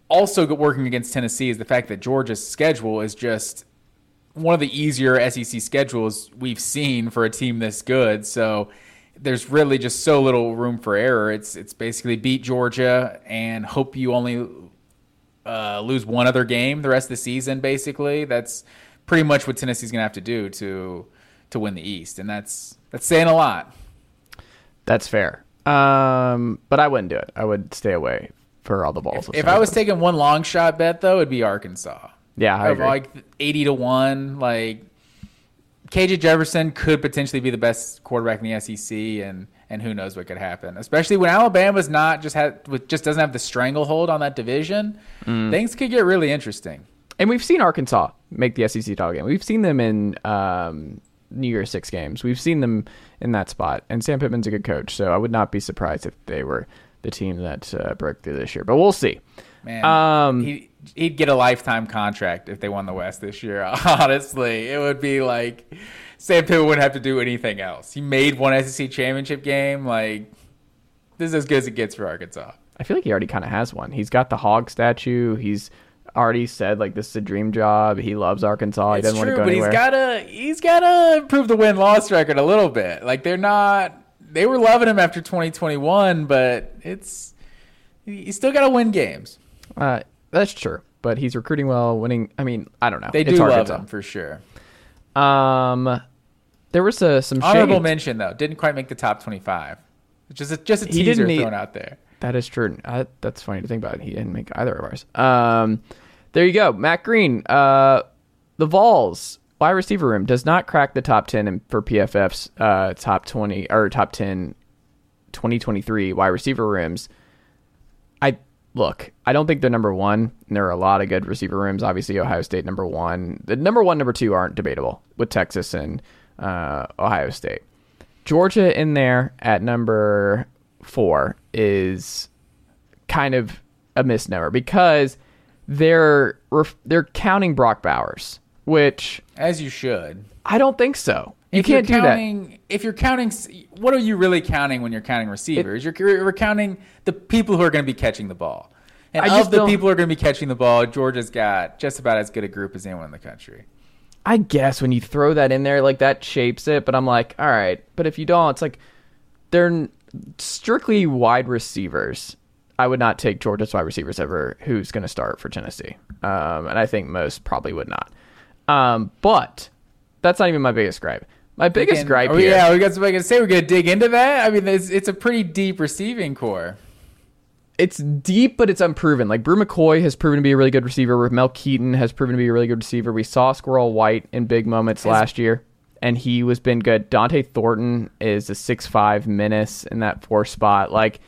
also working against Tennessee is the fact that Georgia's schedule is just one of the easier SEC schedules we've seen for a team this good. So there's really just so little room for error. It's it's basically beat Georgia and hope you only uh, lose one other game the rest of the season. Basically, that's pretty much what Tennessee's going to have to do to to win the East, and that's that's saying a lot.
That's fair. Um, but I wouldn't do it. I would stay away for all the balls.
If, if I was taking one long shot bet though, it'd be Arkansas.
Yeah, I agree.
Like eighty to one, like KJ Jefferson could potentially be the best quarterback in the SEC, and and who knows what could happen. Especially when Alabama's not just had just doesn't have the stranglehold on that division, mm. things could get really interesting.
And we've seen Arkansas make the SEC title game. We've seen them in um, New Year's Six games. We've seen them in that spot. And Sam Pittman's a good coach, so I would not be surprised if they were the team that uh, broke through this year. But we'll see.
Man, um, he, he'd get a lifetime contract if they won the West this year. *laughs* Honestly, it would be like Sam Pittman wouldn't have to do anything else. He made one SEC championship game. Like this is as good as it gets for Arkansas.
I feel like he already kind of has one. He's got the hog statue. He's already said like this is a dream job. He loves Arkansas. He
it's
doesn't
true,
want to go
but
anywhere.
he's gotta he's gotta improve the win loss record a little bit. Like they're not they were loving him after 2021, but it's he's still got to win games.
Uh, that's true, but he's recruiting well, winning. I mean, I don't know.
They
it's
do
Arkansas.
love him for sure.
Um, there was a, some
honorable
shade.
mention though. Didn't quite make the top 25. Just a, just a teaser thrown out there.
That is true. Uh, that's funny to think about. He didn't make either of ours. Um, there you go. Matt Green, uh, the Vols wide receiver room does not crack the top 10 in, for PFF's uh, top 20 or top 10 2023 wide receiver rooms. Look, I don't think they're number one. There are a lot of good receiver rooms. Obviously, Ohio State number one. The number one, number two aren't debatable with Texas and uh, Ohio State. Georgia in there at number four is kind of a misnomer because they're they're counting Brock Bowers, which
As you should.
I don't think so. You
If
can't do
you're
that.
counting, If you're counting, what are you really counting when you're counting receivers? you're, you're counting the people who are going to be catching the ball. And
I
of the people who are going to be catching the ball, Georgia's got just about as good a group as anyone in the country.
I guess when you throw that in there, like that shapes it. But I'm like, all right. But if you don't, it's like they're strictly wide receivers. I would not take Georgia's wide receivers ever. Who's going to start for Tennessee? Um, and I think most probably would not. Um, but that's not even my biggest gripe. My biggest gripe
oh,
here.
Yeah, we got something to say. We're going to dig into that. I mean, it's, it's a pretty deep receiving corps.
it's deep, but it's unproven. Like Bru McCoy has proven to be a really good receiver. Mel Keyton has proven to be a really good receiver. We saw Squirrel White in big moments last year, and he was been good. Dont'e Thornton is a six five menace in that four spot. Like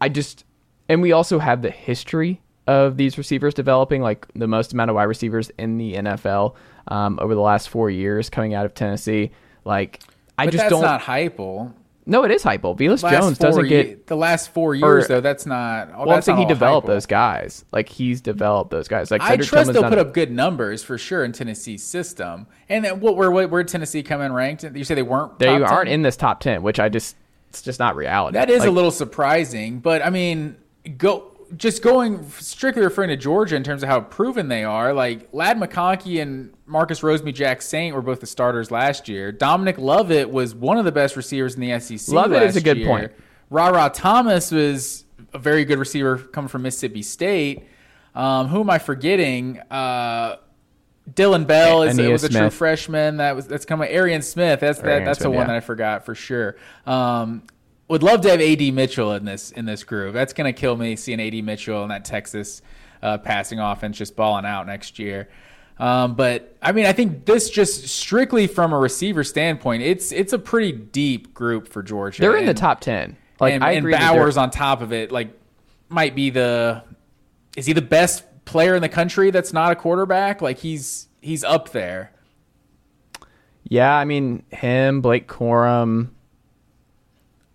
I just, and we also have the history of these receivers developing like the most amount of wide receivers in the NFL um, over the last four years coming out of Tennessee. Like I
But
just
that's
don't.
That's not hypal.
no, it is hypo.
Velus
Jones doesn't
ye-
get
the last four years
or-
though. That's not. Oh,
well, I'm saying he developed
hypal.
those guys. Like he's developed those guys. Like
I
Cedric
trust
Tillman's
they'll put
it.
up good numbers for sure in Tennessee's system. And then what? Where where Tennessee come in ranked? You say they weren't.
They aren't
10?
in this top ten, which I just it's just not reality.
That is a little surprising, but I mean, go just going strictly referring to Georgia in terms of how proven they are. Like Ladd McConkey and Marcus Rosemy-Jacksaint were both the starters last year. Dominic Lovett was one of the best receivers in the SEC.
Lovett is a good
year.
point.
Rara Thomas was a very good receiver coming from Mississippi State. Um, who am I forgetting? Uh, Dillon Bell is was a true freshman that was that's coming. Arian Smith. That's that, that's the one
yeah.
that I forgot for sure. Um, would love to have AD Mitchell in this in this group. That's gonna kill me seeing AD Mitchell and that Texas uh, passing offense just balling out next year. Um, but I mean, I think this just strictly from a receiver standpoint, it's it's a pretty deep group for Georgia.
they're in the top ten. Like
and,
I agree. they're-
Bowers on top of it, like might be the is he the best player in the country that's not a quarterback? Like he's he's up there.
Yeah, I mean him, Blake Corum.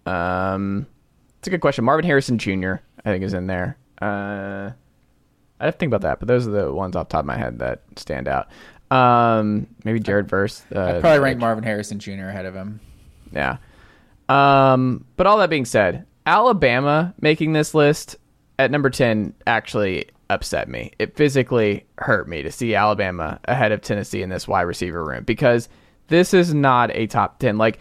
Um, it's a good question. Marvin Harrison Jr. I think is in there. Uh, I have to think about that, but those are the ones off the top of my head that stand out. Um, maybe Jared Verse. Uh,
I'd probably rank Marvin Harrison Jr. ahead of him.
Yeah. Um, but all that being said, Alabama making this list at number 10 actually upset me. It physically hurt me to see Alabama ahead of Tennessee in this wide receiver room because this is not a top 10. Like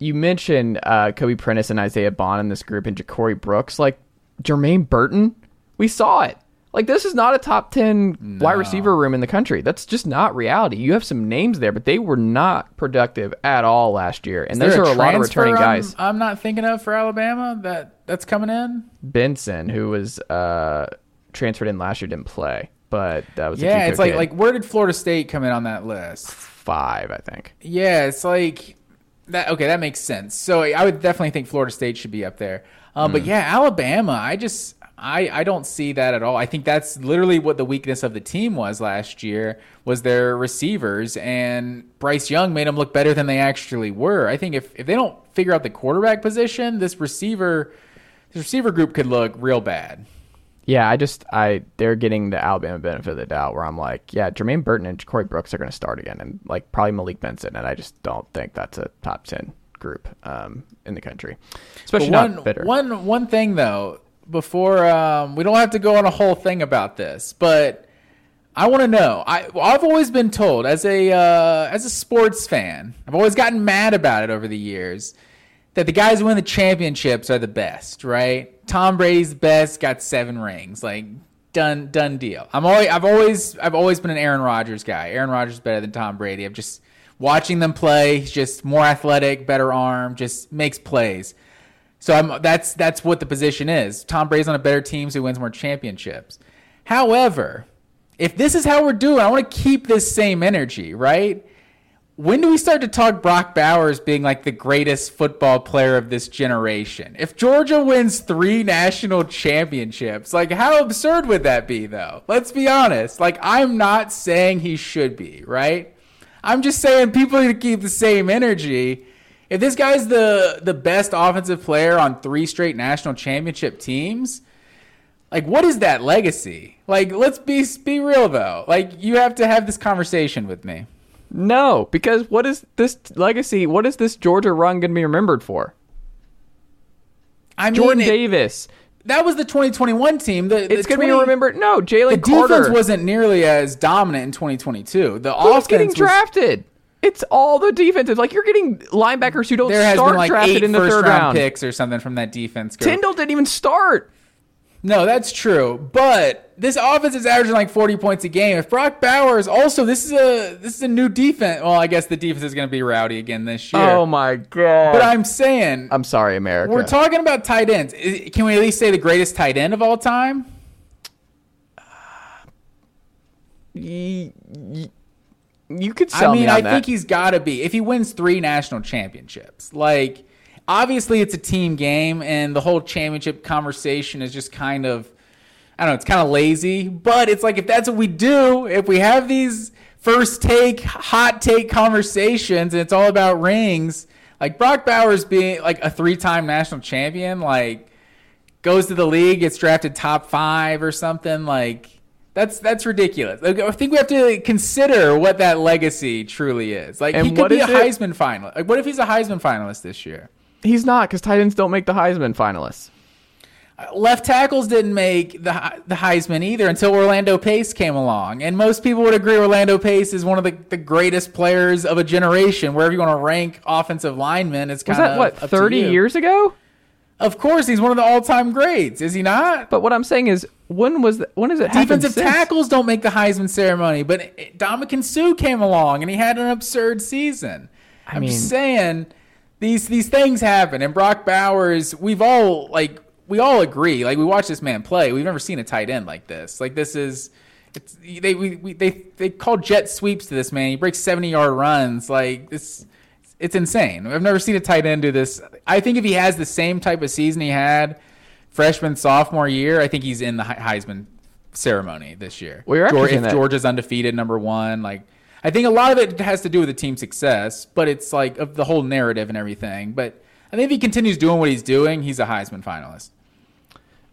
you mentioned uh, Kobe Prentice and Isaiah Bond in this group and Ja'Corey Brooks, like Jermaine Burton, we saw it. Like this is not a top 10 wide receiver room in the country. That's just not reality. You have some names there, but they were not productive at all last year. And those are a lot of returning
I'm-
guys.
I'm, not thinking of for Alabama that that's coming in.
Benson, who was uh, transferred in last year, didn't play, but that was
Yeah, it's like
kid.
like where did Florida State come in on that list?
five, I think.
Yeah, it's like that. Okay, that makes sense. So I would definitely think Florida State should be up there. Um,
Hmm.
But yeah, Alabama, I just I I don't see that at all. I think that's literally what the weakness of the team was last year was their receivers, and Bryce Young made them look better than they actually were. I think if if they don't figure out the quarterback position, this receiver this receiver group could look real bad.
Yeah, I just I they're getting the Alabama benefit of the doubt where I'm like, yeah, Jermaine Burton and Corey Brooks are going to start again, and like probably Malik Benson, and I just don't think that's a top ten group um, in the country, especially
one,
not bitter.
One one thing though, before um, we don't have to go on a whole thing about this, but I want to know. I I've always been told as a uh, as a sports fan, I've always gotten mad about it over the years that the guys who win the championships are the best, right? Tom Brady's best, got seven rings, like done done deal. I'm always I've always I've always been an Aaron Rodgers guy. Aaron Rodgers is better than Tom Brady. I'm just watching them play. He's just more athletic, better arm, just makes plays. So I'm that's that's what the position is. Tom Brady's on a better team, so he wins more championships. However, if this is how we're doing, I want to keep this same energy, right? When do we start to talk Brock Bowers being like the greatest football player of this generation? If Georgia wins three national championships, like how absurd would that be, though? Let's be honest. Like, I'm not saying he should be, right? I'm just saying people need to keep the same energy. if this guy's the the best offensive player on three straight national championship teams, like what is that legacy? Like let's be be real though. Like you have to have this conversation with me.
No, because what is this legacy? What is this Georgia run going to be remembered for?
I mean,
Jordan
it-
Davis.
that was the 2021 team. The, the
It's going to be remembered. No, Jalen
The
defense
wasn't nearly as dominant in 2022. The
Who's
offense
getting
was-
drafted? It's all the defenses. Like you're getting linebackers who don't
there has
start
been like
drafted
eight
in the
first
third
round
round.
picks or something from that defense. Go.
Tyndall didn't even start.
No, that's true. But this offense is averaging like 40 points a game. If Brock Bowers also this is a this is a new defense. Well, I guess the defense is going to be rowdy again this year.
Oh my god!
but I'm saying
I'm sorry, America.
we're talking about tight ends. Can we at least say the greatest tight end of all time?
Y- y- you could sell
I mean,
me on
I
that.
think he's got to be if he wins three national championships. Like, obviously, it's a team game, and the whole championship conversation is just kind of, I don't know, it's kind of lazy. But it's like if that's what we do, if we have these first take, hot take conversations, and it's all about rings, like Brock Bowers being like a three-time national champion, like goes to the league, gets drafted top five or something, like. That's that's ridiculous. I think we have to consider what that legacy truly is. Like
And
he could be a
it?
Heisman finalist. Like what if he's a Heisman finalist this year?
He's not because tight ends don't make the Heisman finalists.
Uh, left tackles didn't make the the Heisman either until Orlando Pace came along, and most people would agree Orlando Pace is one of the, the greatest players of a generation. Wherever you want to rank offensive linemen, it's kind of
that what thirty years ago?
Of course, he's one of the all time greats, is he not?
But what I'm saying is, when was the, when has it?
Defensive tackles don't make the Heisman ceremony, but Ndamukong Suh came along and he had an absurd season. I am
mean-
just saying these these things happen. And Brock Bowers, we've all like we all agree. Like we watch this man play, we've never seen a tight end like this. Like this is. It's, they we, we, they they call jet sweeps to this man. He breaks seventy yard runs. Like this, it's insane. I've never seen a tight end do this. I think if he has the same type of season he had freshman sophomore year, I think he's in the Heisman ceremony this year.
Well, you're actually
Geor- if Georgia's undefeated, number one, like I think a lot of it has to do with the team success, but it's like of the whole narrative and everything. But I think if he continues doing what he's doing, he's a Heisman finalist.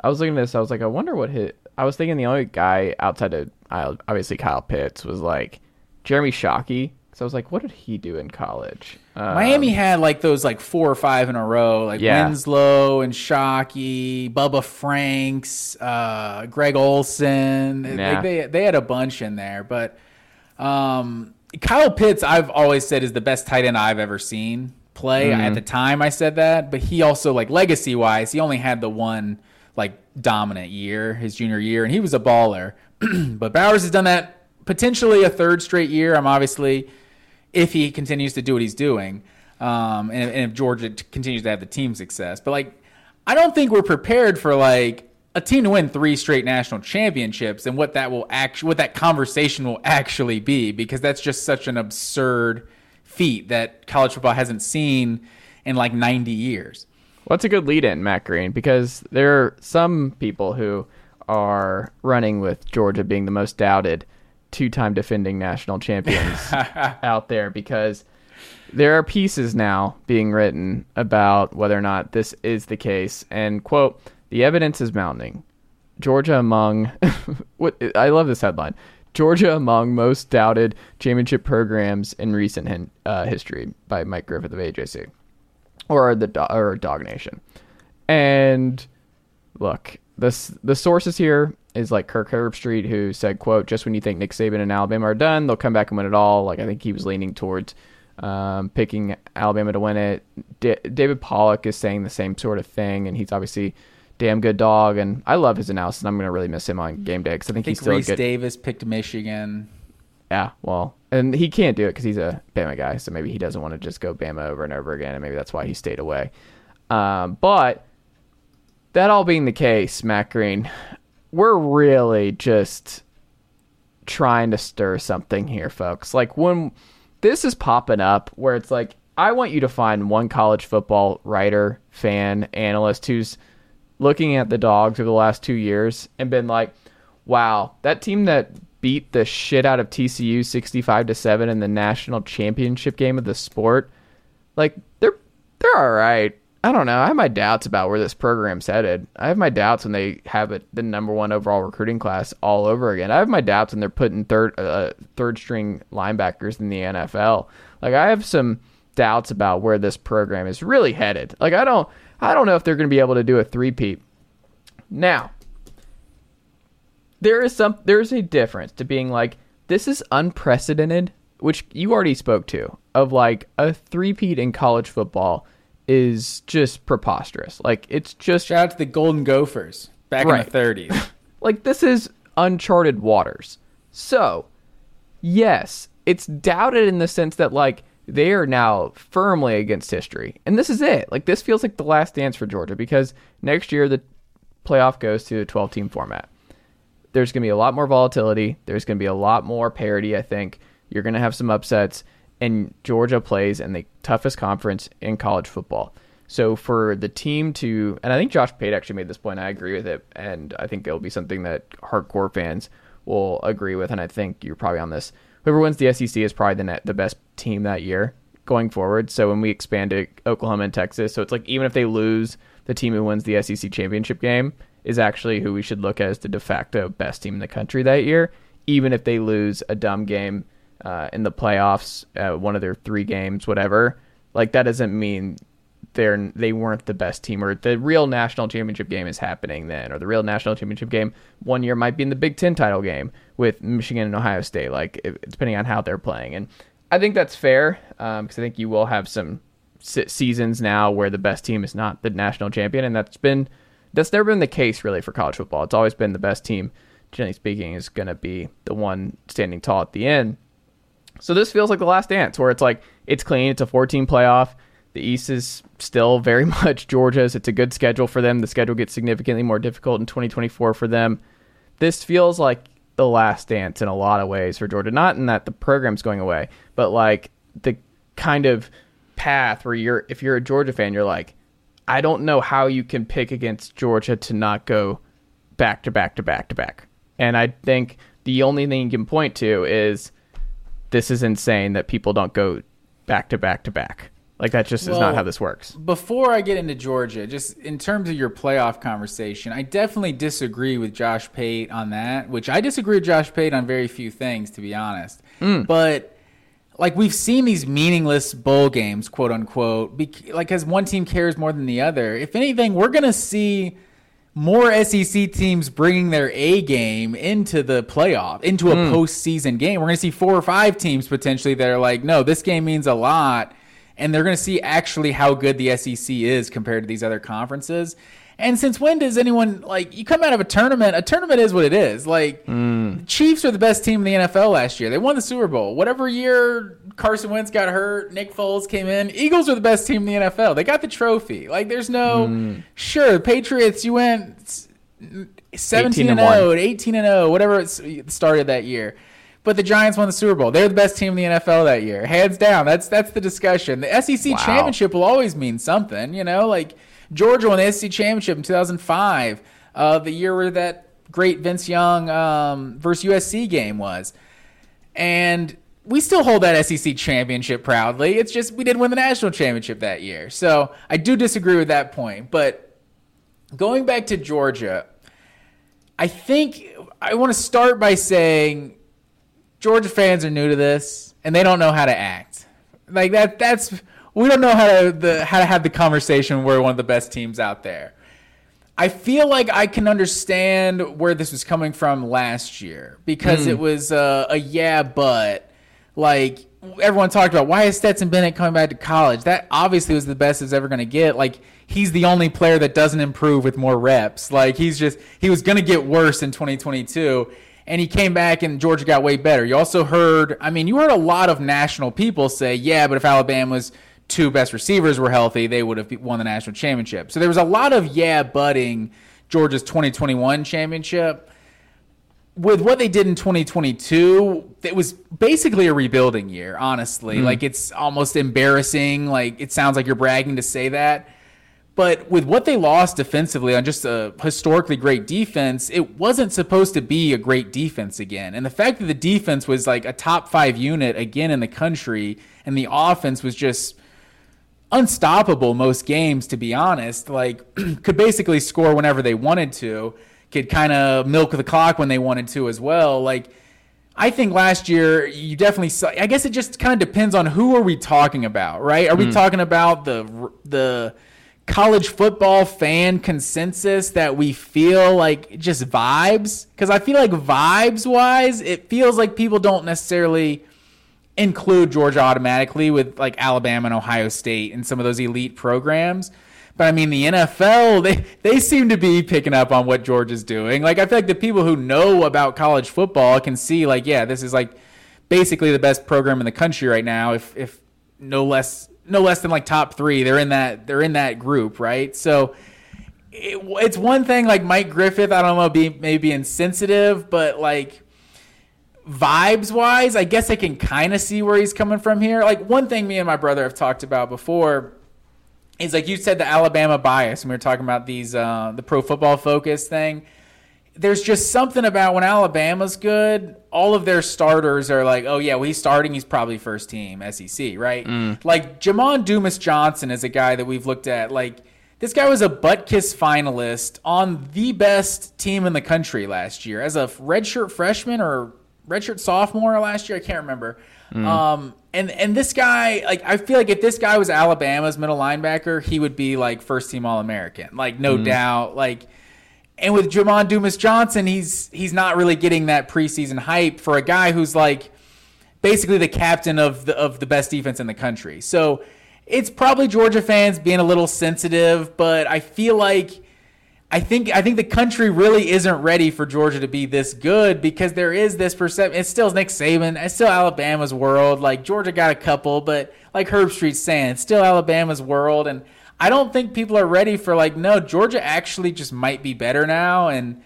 I was looking at this. I was like, I wonder what hit. I was thinking the only guy outside of uh, obviously Kyle Pitts was like Jeremy Shockey. So I was like, what did he do in college? Um,
Miami had like those like four or five in a row, like
Yeah.
Winslow and Shockey, Bubba Franks, uh, Greg Olsen.
Nah.
Like they they had a bunch in there, but um, Kyle Pitts, I've always said is the best tight end I've ever seen play.
Mm-hmm.
At the time, I said that, but he also like legacy wise, he only had the one like dominant year, his junior year, and he was a baller. *clears throat* but Bowers has done that potentially a third straight year. I'm obviously if he continues to do what he's doing, um, and, and if Georgia continues to have the team success. But like, I don't think we're prepared for like a team to win three straight national championships and what that will actually, what that conversation will actually be, because that's just such an absurd feat that college football hasn't seen in like 90 years.
What's a good lead in, Matt Green? Because there are some people who are running with Georgia being the most doubted two time defending national champions *laughs* out there because there are pieces now being written about whether or not this is the case. And, quote, the evidence is mounting. Georgia among, *laughs* what I love this headline Georgia among most doubted championship programs in recent uh, history by Mike Griffith of AJC or the or DawgNation. And look, this the sources here is like Kirk Herbstreit, who said, "quote Just when you think Nick Saban and Alabama are done, they'll come back and win it all." Like I think he was leaning towards um, picking Alabama to win it. D- David Pollack is saying the same sort of thing, and he's obviously damn good dog. And I love his analysis. and I'm gonna really miss him on game day because I think,
I
he's
think
still a
Rece
good.
Davis picked Michigan.
Yeah, well, and he can't do it because he's a Bama guy, so maybe he doesn't want to just go Bama over and over again, and maybe that's why he stayed away. Um, but that all being the case, Matt Green, we're really just trying to stir something here, folks. Like when this is popping up, where it's like, I want you to find one college football writer, fan, analyst who's looking at the dogs over the last two years and been like, wow, that team that beat the shit out of TCU 65 to 7 in the national championship game of the sport, like they're they're all right. I don't know. I have my doubts about where this program's headed. I have my doubts when they have it, the number one overall recruiting class all over again. I have my doubts when they're putting third uh, third string linebackers in the NFL. Like I have some doubts about where this program is really headed. Like I don't I don't know if they're going to be able to do a three-peat. Now, there is some there's a difference to being like this is unprecedented, which you already spoke to, of like a three-peat in college football is just preposterous. Like it's just
Shout out to the Golden Gophers back
Right.
in the 30s. *laughs*
like this is uncharted waters. So, yes, it's doubted in the sense that like they are now firmly against history. And this is it. Like this feels like the last dance for Georgia because next year the playoff goes to a 12 team format. There's going to be a lot more volatility. There's going to be a lot more parity, I think. You're going to have some upsets and Georgia plays in the toughest conference in college football. So for the team to, and I think Josh Pate actually made this point. I agree with it, and I think it'll be something that hardcore fans will agree with. And I think you're probably on this. Whoever wins the SEC is probably the net, the best team that year going forward. So when we expand to Oklahoma and Texas, so it's like even if they lose, the team who wins the SEC championship game is actually who we should look at as the de facto best team in the country that year. Even if they lose a dumb game uh, in the playoffs, uh, one of their three games, whatever, like that doesn't mean they're they weren't the best team or the real national championship game is happening then or the real national championship game one year might be in the Big Ten title game with Michigan and Ohio State like if, depending on how they're playing. And I think that's fair um, because I think you will have some se- seasons now where the best team is not the national champion and that's been that's never been the case really for college football. It's always been the best team generally speaking is going to be the one standing tall at the end. So this feels like the last dance where it's like it's clean it's a 14 playoff the East is still very *laughs* much Georgia's. It's a good schedule for them. The schedule gets significantly more difficult in 2024 for them. This feels like the last dance in a lot of ways for Georgia. Not in that the program's going away, but like the kind of path where you're, if you're a Georgia fan, you're like, I don't know how you can pick against Georgia to not go back to back to back to back. And I think the only thing you can point to is this is insane that people don't go back to back to back. Like that just is not how this works.
Before I get into Georgia, just in terms of your playoff conversation, I definitely disagree with Josh Pate on that, which I disagree with Josh Pate on very few things, to be honest. Hmm. But like we've seen these meaningless bowl games, quote unquote, bec- like as one team cares more than the other. If anything, we're gonna see more SEC teams bringing their A game into the playoff, into a hmm. postseason game. We're going to see four or five teams potentially that are like, no, this game means a lot. And they're going to see actually how good the SEC is compared to these other conferences. And since when does anyone like you come out of a tournament? A tournament is what it is. Like mm. Chiefs are the best team in the NFL last year. They won the Super Bowl. Whatever year Carson Wentz got hurt, Nick Foles came in. Eagles are the best team in the NFL. They got the trophy. Like there's no mm. sure Patriots. You went 17 and 0, 18 and 0, whatever it started that year. But the Giants won the Super Bowl. They're the best team in the NFL that year, hands down. That's that's the discussion. The SEC
Wow.
championship will always mean something, you know. Like Georgia won the SEC championship in 2005, uh, the year where that great Vince Young um, versus USC game was, and we still hold that SEC championship proudly. It's just we didn't win the national championship that year, so I do disagree with that point. But going back to Georgia, I think I want to start by saying Georgia fans are new to this and they don't know how to act. Like that that's we don't know how to the how to have the conversation we're one of the best teams out there. I feel like I can understand where this was coming from last year because it was uh, a yeah, but like everyone talked about why is Stetson Bennett coming back to college? That obviously was the best he's ever going to get. Like he's the only player that doesn't improve with more reps. Like he's just he was going to get worse in 2022 and he came back and Georgia got way better. You also heard, I mean, you heard a lot of national people say, yeah, but if Alabama's two best receivers were healthy, they would have won the national championship. So there was a lot of yeah budding Georgia's 2021 championship. With what they did in 2022, it was basically a rebuilding year, honestly. Hmm. Like it's almost embarrassing. Like it sounds like you're bragging to say that. But with what they lost defensively on just a historically great defense, it wasn't supposed to be a great defense again. And the fact that the defense was like a top five unit again in the country and the offense was just unstoppable most games, to be honest. Like, *clears throat* could basically score whenever they wanted to, could kind of milk the clock when they wanted to as well. Like, I think last year you definitely saw. I guess it just kind of depends on who are we talking about, right? Are we mm. talking about the the college football fan consensus that we feel like just vibes? Because I feel like vibes wise, it feels like people don't necessarily include Georgia automatically with like Alabama and Ohio State and some of those elite programs. But I mean, the NFL, *laughs* they, they seem to be picking up on what Georgia's doing. Like, I feel like the people who know about college football can see, like, yeah, this is like basically the best program in the country right now, if, if no less, no less than like top three. They're in that, they're in that group, right? So it, it's one thing like Mike Griffith, I don't know, be maybe insensitive, but like, vibes wise, I guess I can kind of see where he's coming from here. Like one thing me and my brother have talked about before is like you said the Alabama bias when we were talking about these uh, the pro football focus thing. There's just something about when Alabama's good, all of their starters are like, oh yeah, well he's starting, he's probably first team SEC, right?
Mm.
Like Jamon Dumas Johnson is a guy that we've looked at. Like this guy was a Butkus finalist on the best team in the country last year as a redshirt freshman or redshirt sophomore last year. I can't remember. Um, and and this guy, like, I feel like if this guy was Alabama's middle linebacker, he would be like first team All American, like no doubt. Like, and with Jamon Dumas Johnson, he's he's not really getting that preseason hype for a guy who's like basically the captain of the of the best defense in the country. So it's probably Georgia fans being a little sensitive, but I feel like I think I think the country really isn't ready for Georgia to be this good because there is this perception. It's still Nick Saban. It's still Alabama's world. Like Georgia got a couple, but like Herbstreit's saying, it's still Alabama's world. And I don't think people are ready for like no Georgia actually just might be better now and.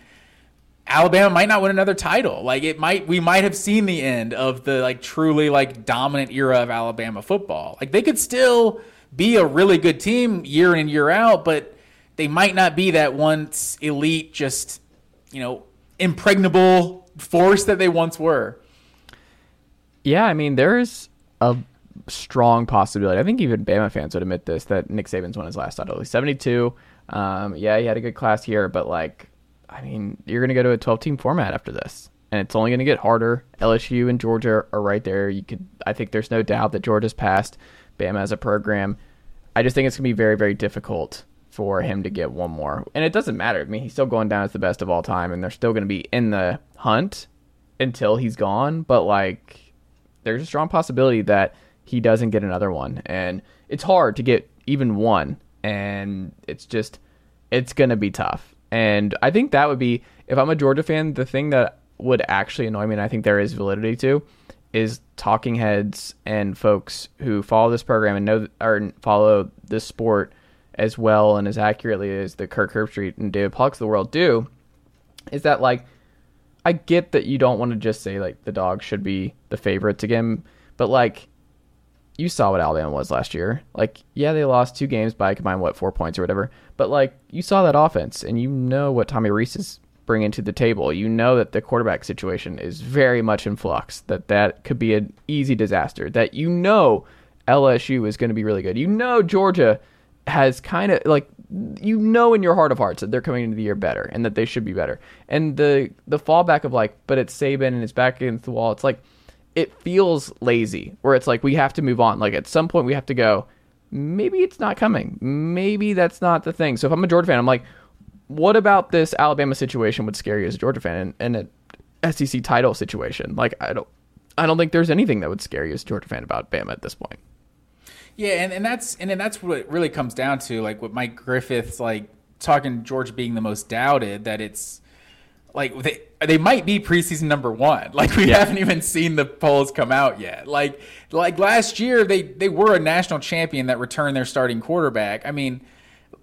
Alabama might not win another title. Like it might, we might have seen the end of the like truly like dominant era of Alabama football. Like they could still be a really good team year in year out, but they might not be that once elite, just you know, impregnable force that they once were.
Yeah, I mean, there's a strong possibility. I think even Bama fans would admit this that Nick Saban's won his last title. He's 72. Um, yeah, he had a good class here, but like, I mean, you're going to go to a 12 team format after this, and it's only going to get harder. LSU and Georgia are right there. You could, I think, there's no doubt that Georgia's passed Bama as a program. I just think it's going to be very, very difficult for him to get one more. And it doesn't matter. I mean, he's still going down as the best of all time, and they're still going to be in the hunt until he's gone. But like, there's a strong possibility that he doesn't get another one, and it's hard to get even one. And it's just, it's going to be tough. And I think that would be, if I'm a Georgia fan, the thing that would actually annoy me, and I think there is validity to, is talking heads and folks who follow this program and know or follow this sport as well and as accurately as the Kirk Herbstreit and David Pollacks of the world do, is that like I get that you don't want to just say like the dog should be the favorites again, but like you saw what Alabama was last year. Like, yeah, they lost two games by combined what four points or whatever, but like you saw that offense and you know what Tommy Rees is bringing to the table. You know that the quarterback situation is very much in flux. That that could be an easy disaster. That you know LSU is going to be really good. You know Georgia has kind of like you know in your heart of hearts that they're coming into the year better and that they should be better. And the the fallback of like, but it's Saban and it's back against the wall. It's like it feels lazy where it's like we have to move on. Like at some point we have to go. Maybe it's not coming. Maybe that's not the thing. So if I'm a Georgia fan, I'm like, what about this Alabama situation would scare you as a Georgia fan and, and a SEC title situation? Like I don't I don't think there's anything that would scare you as a Georgia fan about Bama at this point.
Yeah, and, and that's and then that's what it really comes down to, like what Mike Griffith's like talking Georgia being the most doubted, that it's like they they might be preseason number one. *laughs* Like we
Yeah.
haven't even seen the polls come out yet. Like like last year they they were a national champion that returned their starting quarterback. I mean,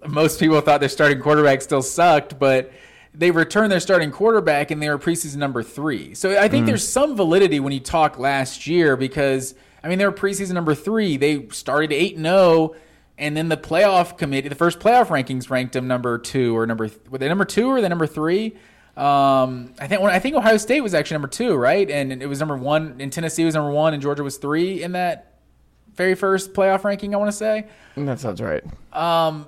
most people thought their starting quarterback still sucked, but they returned their starting quarterback and they were preseason number three. So I think mm. there's some validity when you talk last year because I mean they were preseason number three. They started eight and zero, and then the playoff committee, the first playoff rankings ranked them number two or number were they number two or the number three? Um, I think I think Ohio State was actually number two, right? And it was number one, and Tennessee was number one, and Georgia was three in that very first playoff ranking. I want to say.
That sounds right.
Um,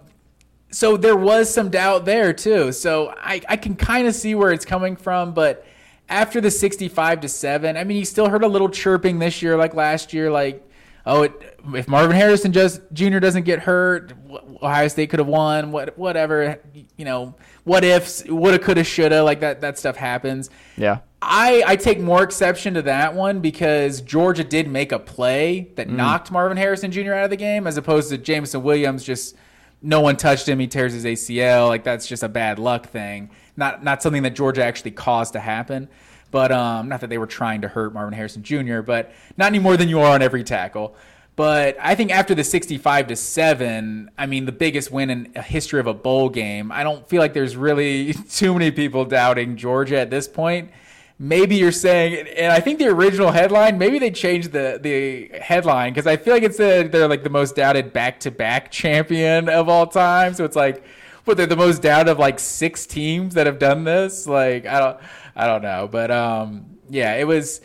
So there was some doubt there too. So I, I can kind of see where it's coming from, but after the 65 to 7, I mean, you still heard a little chirping this year like last year like oh, it, if Marvin Harrison just Jr. doesn't get hurt, Ohio State could have won, what whatever, you know, what ifs, woulda, coulda, shoulda, like that that stuff happens.
Yeah.
I, I take more exception to that one because Georgia did make a play that knocked Marvin Harrison Jr. out of the game, as opposed to Jameson Williams just no one touched him, he tears his ACL. Like that's just a bad luck thing. Not not something that Georgia actually caused to happen. But um, not that they were trying to hurt Marvin Harrison Jr., but not any more than you are on every tackle. But I think after the 65 to 7, I mean, the biggest win in a history of a bowl game, I don't feel like there's really *laughs* too many people doubting Georgia at this point. Maybe you're saying, and I think the original headline, maybe they changed the, the headline because I feel like it said they're like the most doubted back to back champion of all time. So it's like, what, they're the most doubted of like six teams that have done this? Like, I don't, I don't know. But um, yeah, it was.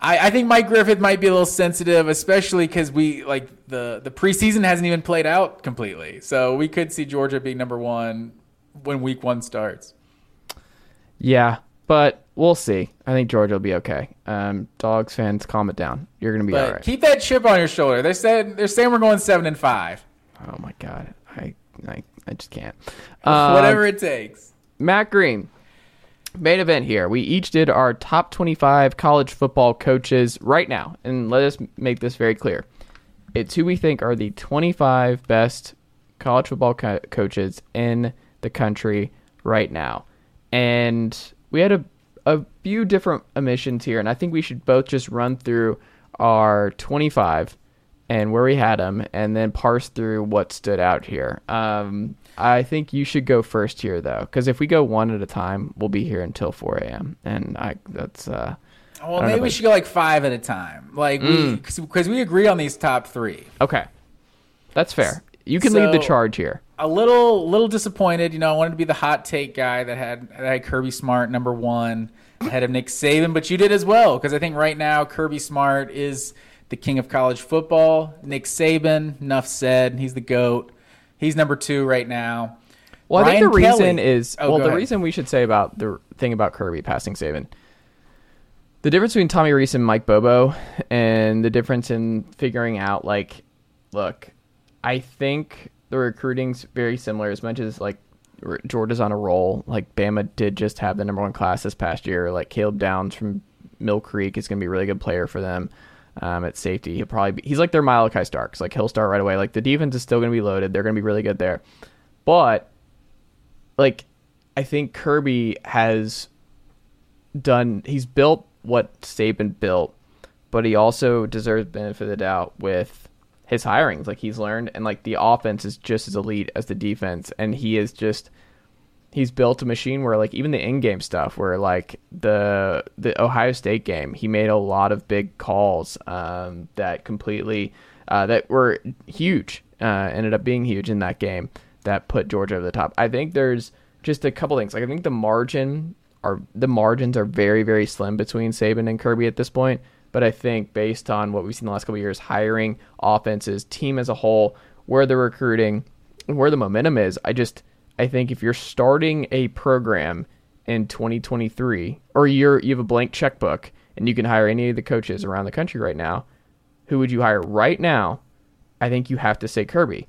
I, I think Mike Griffith might be a little sensitive, especially because we like the the preseason hasn't even played out completely. So we could see Georgia being number one when week one starts.
Yeah, but we'll see. I think Georgia will be okay. Um, dogs fans, calm it down. You're gonna be
But
all right.
keep that chip on your shoulder. They said they're saying we're going seven and five.
oh my god, I, I, I just can't. *laughs*
Whatever
Um,
it takes.
Matt Green, main event here. We each did our top 25 college football coaches right now, and let us make this very clear. It's who we think are the 25 best college football co- coaches in the country right now. And we had a, a few different omissions here, and I think we should both just run through our 25 and where we had them, and then parse through what stood out here. Um, I think you should go first here, though, because if we go one at a time, we'll be here until 4 a.m. And I that's uh,
Well,
don't know
maybe we should go like five at a time, like we because we agree on these top three.
okay. That's fair. You can lead the charge here.
a little little disappointed. You know, I wanted to be the hot take guy that had that had Kirby Smart number one ahead of Nick Saban, but you did as well because I think right now Kirby Smart is the king of college football. Nick Saban, enough said. He's the goat. He's number two right now.
Well, I think the
Ryan
reason is
Oh,
well, the
ahead.
reason we should say about the thing about Kirby passing Saban. The difference between Tommy Rees and Mike Bobo, and the difference in figuring out like, look, I think the recruiting's very similar. As much as like Georgia's on a roll, like Bama did just have the number one class this past year. Like Caleb Downs from Mill Creek is going to be a really good player for them um, at safety. He'll probably be, he's like their Malachi Starks. Like he'll start right away. Like the defense is still going to be loaded. They're going to be really good there, but like I think Kirby has done he's built what Saban built, but he also deserves benefit of the doubt with his hirings. Like he's learned and like the offense is just as elite as the defense and he is just he's built a machine where like even the in-game stuff where like the the Ohio State game he made a lot of big calls um, that completely uh, that were huge uh, ended up being huge in that game that put Georgia over the top. I think there's just a couple things like I think the margin are the margins are very very slim between Saban and Kirby at this point. But I think based on what we've seen the last couple of years, hiring, offenses, team as a whole, where they're recruiting, where the momentum is, I just I think if you're starting a program in 2023 or you're you have a blank checkbook and you can hire any of the coaches around the country right now, who would you hire right now? I think you have to say Kirby.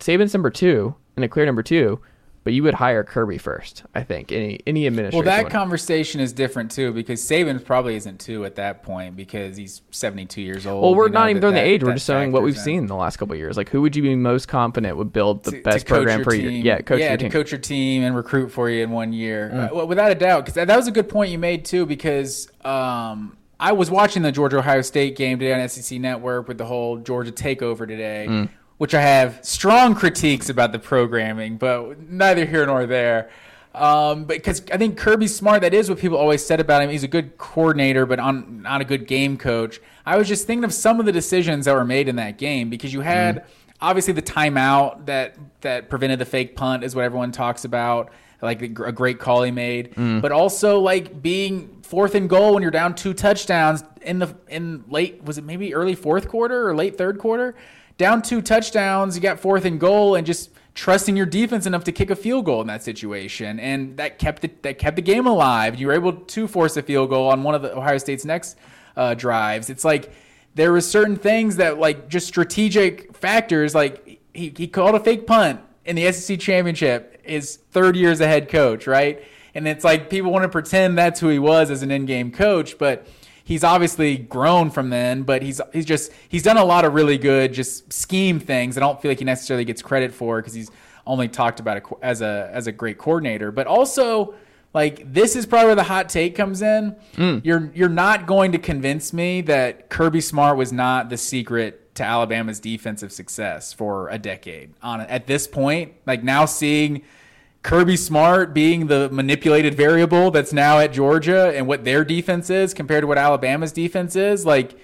Saban's number two and a clear number two, but you would hire Kirby first. I think any any
administrator.
Well,
that
would.
conversation is different too because Saban probably isn't too at that point because he's seventy-two years old.
well, we're
you know,
not even throwing the age. We're just showing what we've
in.
seen in the last couple of years. Like, who would you be most confident would build the
to-
best
to
program for you? Yeah, coach
yeah,
your team. Mm.
coach your team and recruit for you in one year. Uh, well, without a doubt, because that, that was a good point you made too. Because um, I was watching the Georgia Ohio State game today on SEC Network with the whole Georgia takeover today,
Mm.
Which I have strong critiques about the programming, but neither here nor there. Um, because I think Kirby's smart. That is what people always said about him. He's a good coordinator, but on, not a good game coach. I was just thinking of some of the decisions that were made in that game because you had
Mm.
obviously the timeout that that prevented the fake punt is what everyone talks about. like a great call he made, but also like being fourth and goal when you're down two touchdowns in the in late was it maybe early fourth quarter or late third quarter, down two touchdowns, you got fourth and goal, and just trusting your defense enough to kick a field goal in that situation, and that kept the, that kept the game alive. You were able to force a field goal on one of the Ohio State's next uh, drives. It's like there was certain things that like just strategic factors. Like he, he called a fake punt in the SEC championship. His third year as a head coach, right? And it's like people want to pretend that's who he was as an in-game coach, but he's obviously grown from then. But he's he's just he's done a lot of really good just scheme things. I don't feel like he necessarily gets credit for because he's only talked about it as a as a great coordinator, but also like this is probably where the hot take comes in. Hmm. You're you're not going to convince me that Kirby Smart was not the secret to Alabama's defensive success for a decade. On at this point, like now seeing Kirby Smart being the manipulated variable that's now at Georgia and what their defense is compared to what Alabama's defense is, like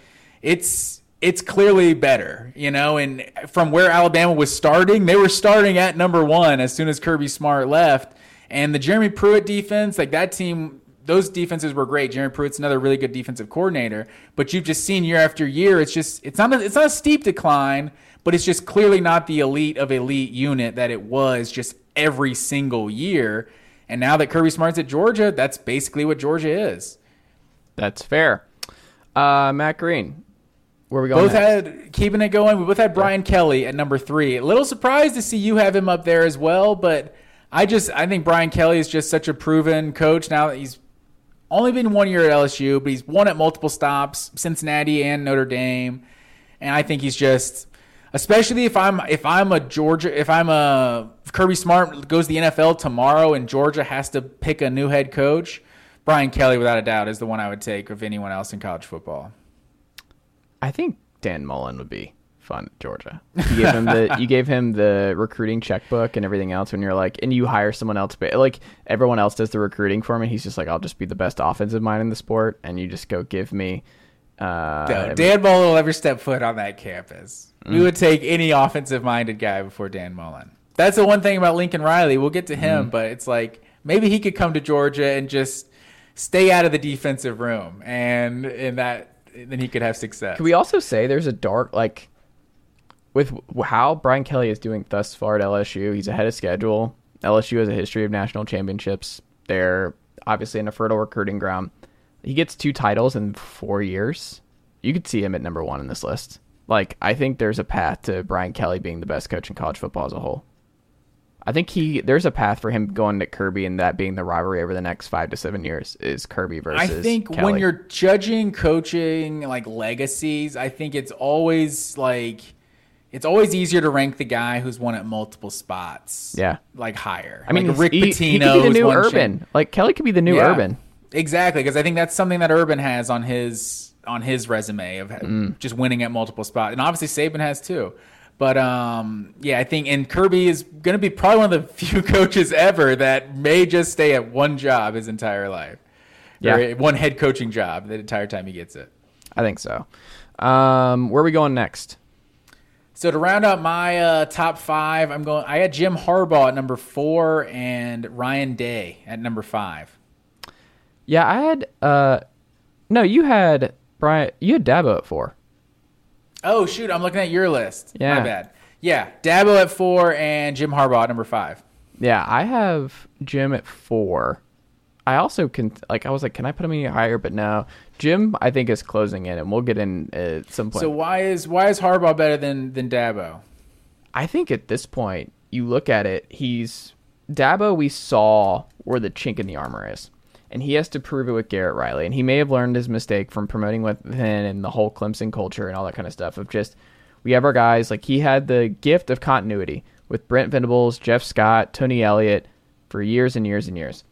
it's it's clearly better, you know. And from where Alabama was starting, they were starting at number one as soon as Kirby Smart left. And the Jeremy Pruitt defense, like that team, those defenses were great. Jeremy Pruitt's another really good defensive coordinator. But you've just seen year after year, it's just it's not a, it's not a steep decline, but it's just clearly not the elite of elite unit that it was just every single year. And now that Kirby Smart's at Georgia, that's basically what Georgia is.
That's fair. Uh, Matt Green, where are we going?
Both
next?
had keeping it going. We both had Brian Kelly at number three. A little surprised to see you have him up there as well, but I just I think Brian Kelly is just such a proven coach now that he's only been one year at LSU, but he's won at multiple stops, Cincinnati and Notre Dame, and I think he's just especially if I'm if I'm a Georgia if I'm a if Kirby Smart goes to the NFL tomorrow and Georgia has to pick a new head coach, Brian Kelly without a doubt is the one I would take of anyone else in college football.
I think Dan Mullen would be fun at Georgia. *laughs* You gave him the you gave him the recruiting checkbook and everything else when you're like and you hire someone else but like everyone else does the recruiting for him and he's just like I'll just be the best offensive mind in the sport and you just go give me uh
No, Dan Mullen will ever step foot on that campus. We would take any offensive minded guy before Dan Mullen. That's the one thing about Lincoln Riley. We'll get to him, mm-hmm. but it's like maybe he could come to Georgia and just stay out of the defensive room, and in that then he could have success.
Can we also say there's a dark like with how Brian Kelly is doing thus far at LSU? He's ahead of schedule. LSU has a history of national championships. They're obviously in a fertile recruiting ground. He gets two titles in four years. You could see him at number one in this list. Like I think there's a path to Brian Kelly being the best coach in college football as a whole. I think he there's a path for him going to Kirby and that being the rivalry over the next five to seven years is Kirby versus.
I think when you're judging coaching like legacies, I think it's always like it's always easier to rank the guy who's won at multiple spots.
Yeah.
like higher.
I mean,
like Rick
he,
Pitino
he could be the new Urban. Like Kelly could be the new
Yeah,
Urban.
Exactly, because I think that's something that Urban has on his on his resume of
Mm.
just winning at multiple spots, and obviously Saban has too. But um, yeah, I think and Kirby is going to be probably one of the *laughs* few coaches ever that may just stay at one job his entire life.
Yeah.
Or one head coaching job the entire time he gets it.
I think so. Um, where are we going next?
So to round out my uh, top five, I'm going. I had Jim Harbaugh at number four and Ryan Day at number five.
Yeah, I had. Uh, no, you had Brian. You had Dabo at four.
Oh shoot, I'm looking at your list.
Yeah.
My bad. Yeah, Dabo at four and Jim Harbaugh at number five.
Yeah, I have Jim at four. I also can like I was like, can I put him any higher? But no, Jim I think is closing in, and we'll get in at some point.
So why is why is Harbaugh better than than Dabo?
I think at this point, you look at it, he's Dabo. We saw where the chink in the armor is, and he has to prove it with Garrett Riley. And he may have learned his mistake from promoting within and the whole Clemson culture and all that kind of stuff. Of just we have our guys like he had the gift of continuity with Brent Venables, Jeff Scott, Tony Elliott for years and years and years.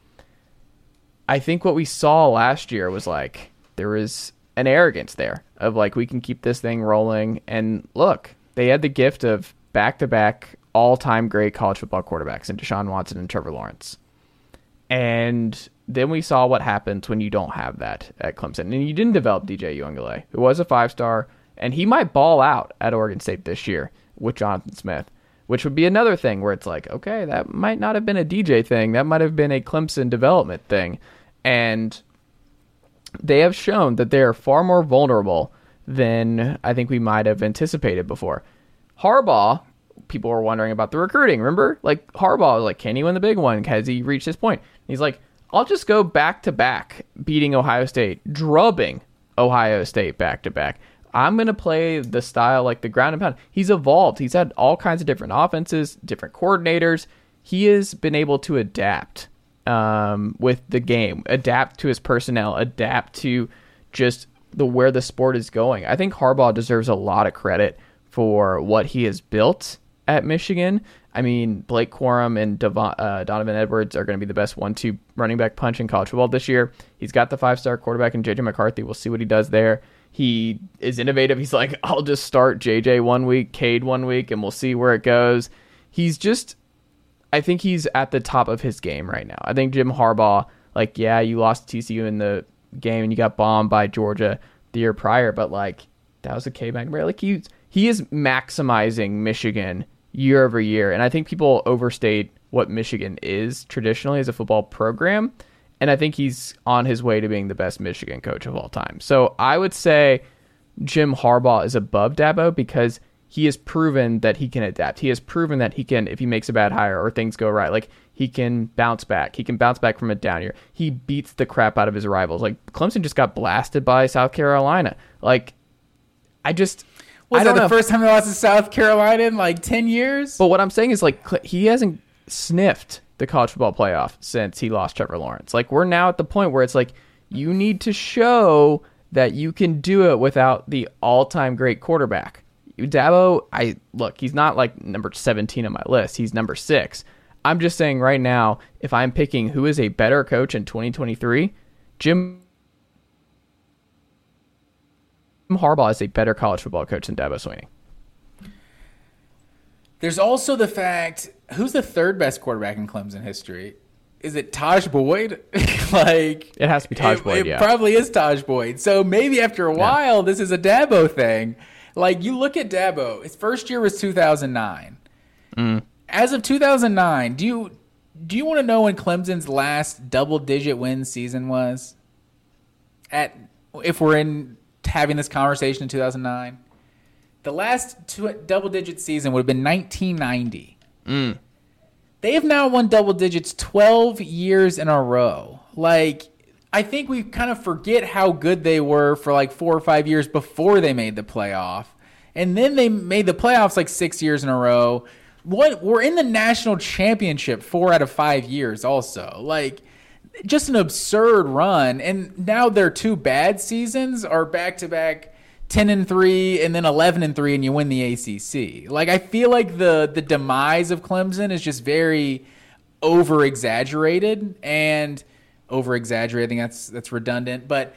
I think what we saw last year was like there was an arrogance there of like we can keep this thing rolling and look, they had the gift of back-to-back all-time great college football quarterbacks in Deshaun Watson and Trevor Lawrence. And then we saw what happens when you don't have that at Clemson. And you didn't develop DJ Uiagalelei, who was a five-star, and he might ball out at Oregon State this year with Jonathan Smith. which would be another thing where it's like, okay, that might not have been a DJ thing. That might have been a Clemson development thing. And they have shown that they are far more vulnerable than I think we might have anticipated before. Harbaugh, people were wondering about the recruiting. Remember, like Harbaugh was like, can he win the big one? Has he reached this point? He's like, I'll just go back to back, beating Ohio State, drubbing Ohio State back to back. I'm going to play the style like the ground and pound. He's evolved. He's had all kinds of different offenses, different coordinators. He has been able to adapt um, with the game, adapt to his personnel, adapt to just the where the sport is going. I think Harbaugh deserves a lot of credit for what he has built at Michigan. I mean, Blake Corum and Devon, uh, Donovan Edwards are going to be the best one-two running back punch in college football this year. He's got the five-star quarterback in JJ McCarthy. We'll see what he does there. He is innovative. He's like, *laughs* I'll just start JJ one week, Cade one week, and we'll see where it goes. He's just, I think he's at the top of his game right now. I think Jim Harbaugh, like, yeah, you lost TCU in the game and you got bombed by Georgia the year prior, but like, that was a Cade McNamara. Like, he, he is maximizing Michigan year over year. And I think people overstate what Michigan is traditionally as a football program. And I think he's on his way to being the best Michigan coach of all time. So I would say Jim Harbaugh is above Dabo because he has proven that he can adapt. He has proven that he can, if he makes a bad hire or things go right, like he can bounce back. He can bounce back from a down year. He beats the crap out of his rivals. Like Clemson just got blasted by South Carolina. Like I just
Was
I
that
don't
the
know.
first time they lost to South Carolina in like ten years?
But what I'm saying is like he hasn't sniffed the college football playoff since he lost Trevor Lawrence. Like we're now at the point where it's like you need to show that you can do it without the all-time great quarterback. Dabo, I look, he's not like number 17 on my list. He's number 6. I'm just saying right now, if I'm picking who is a better coach in 2023, Jim Harbaugh is a better college football coach than Dabo Swinney.
There's also the fact who's the third best quarterback in Clemson history? Is it Tajh Boyd? *laughs* like
It has to be Tajh
it,
Boyd,
it
yeah.
probably is Tajh Boyd. So maybe after a while, this is a Dabo thing. Like you look at Dabo, his first year was 2009.
Mm.
As of 2009, do you do you want to know when Clemson's last double-digit win season was? At if we're in having this conversation in 2009, the last two, double-digit season would have been 1990. Mm. They have now won double digits 12 years in a row. Like, I think we kind of forget how good they were for like four or five years before they made the playoff. And then they made the playoffs like six years in a row. What we're in the national championship four out of five years, also. Like, just an absurd run. And now their two bad seasons are back to back 10 and 3 and then 11 and 3 and you win the ACC. Like I feel like the the demise of Clemson is just very over exaggerated and over think that's that's redundant, but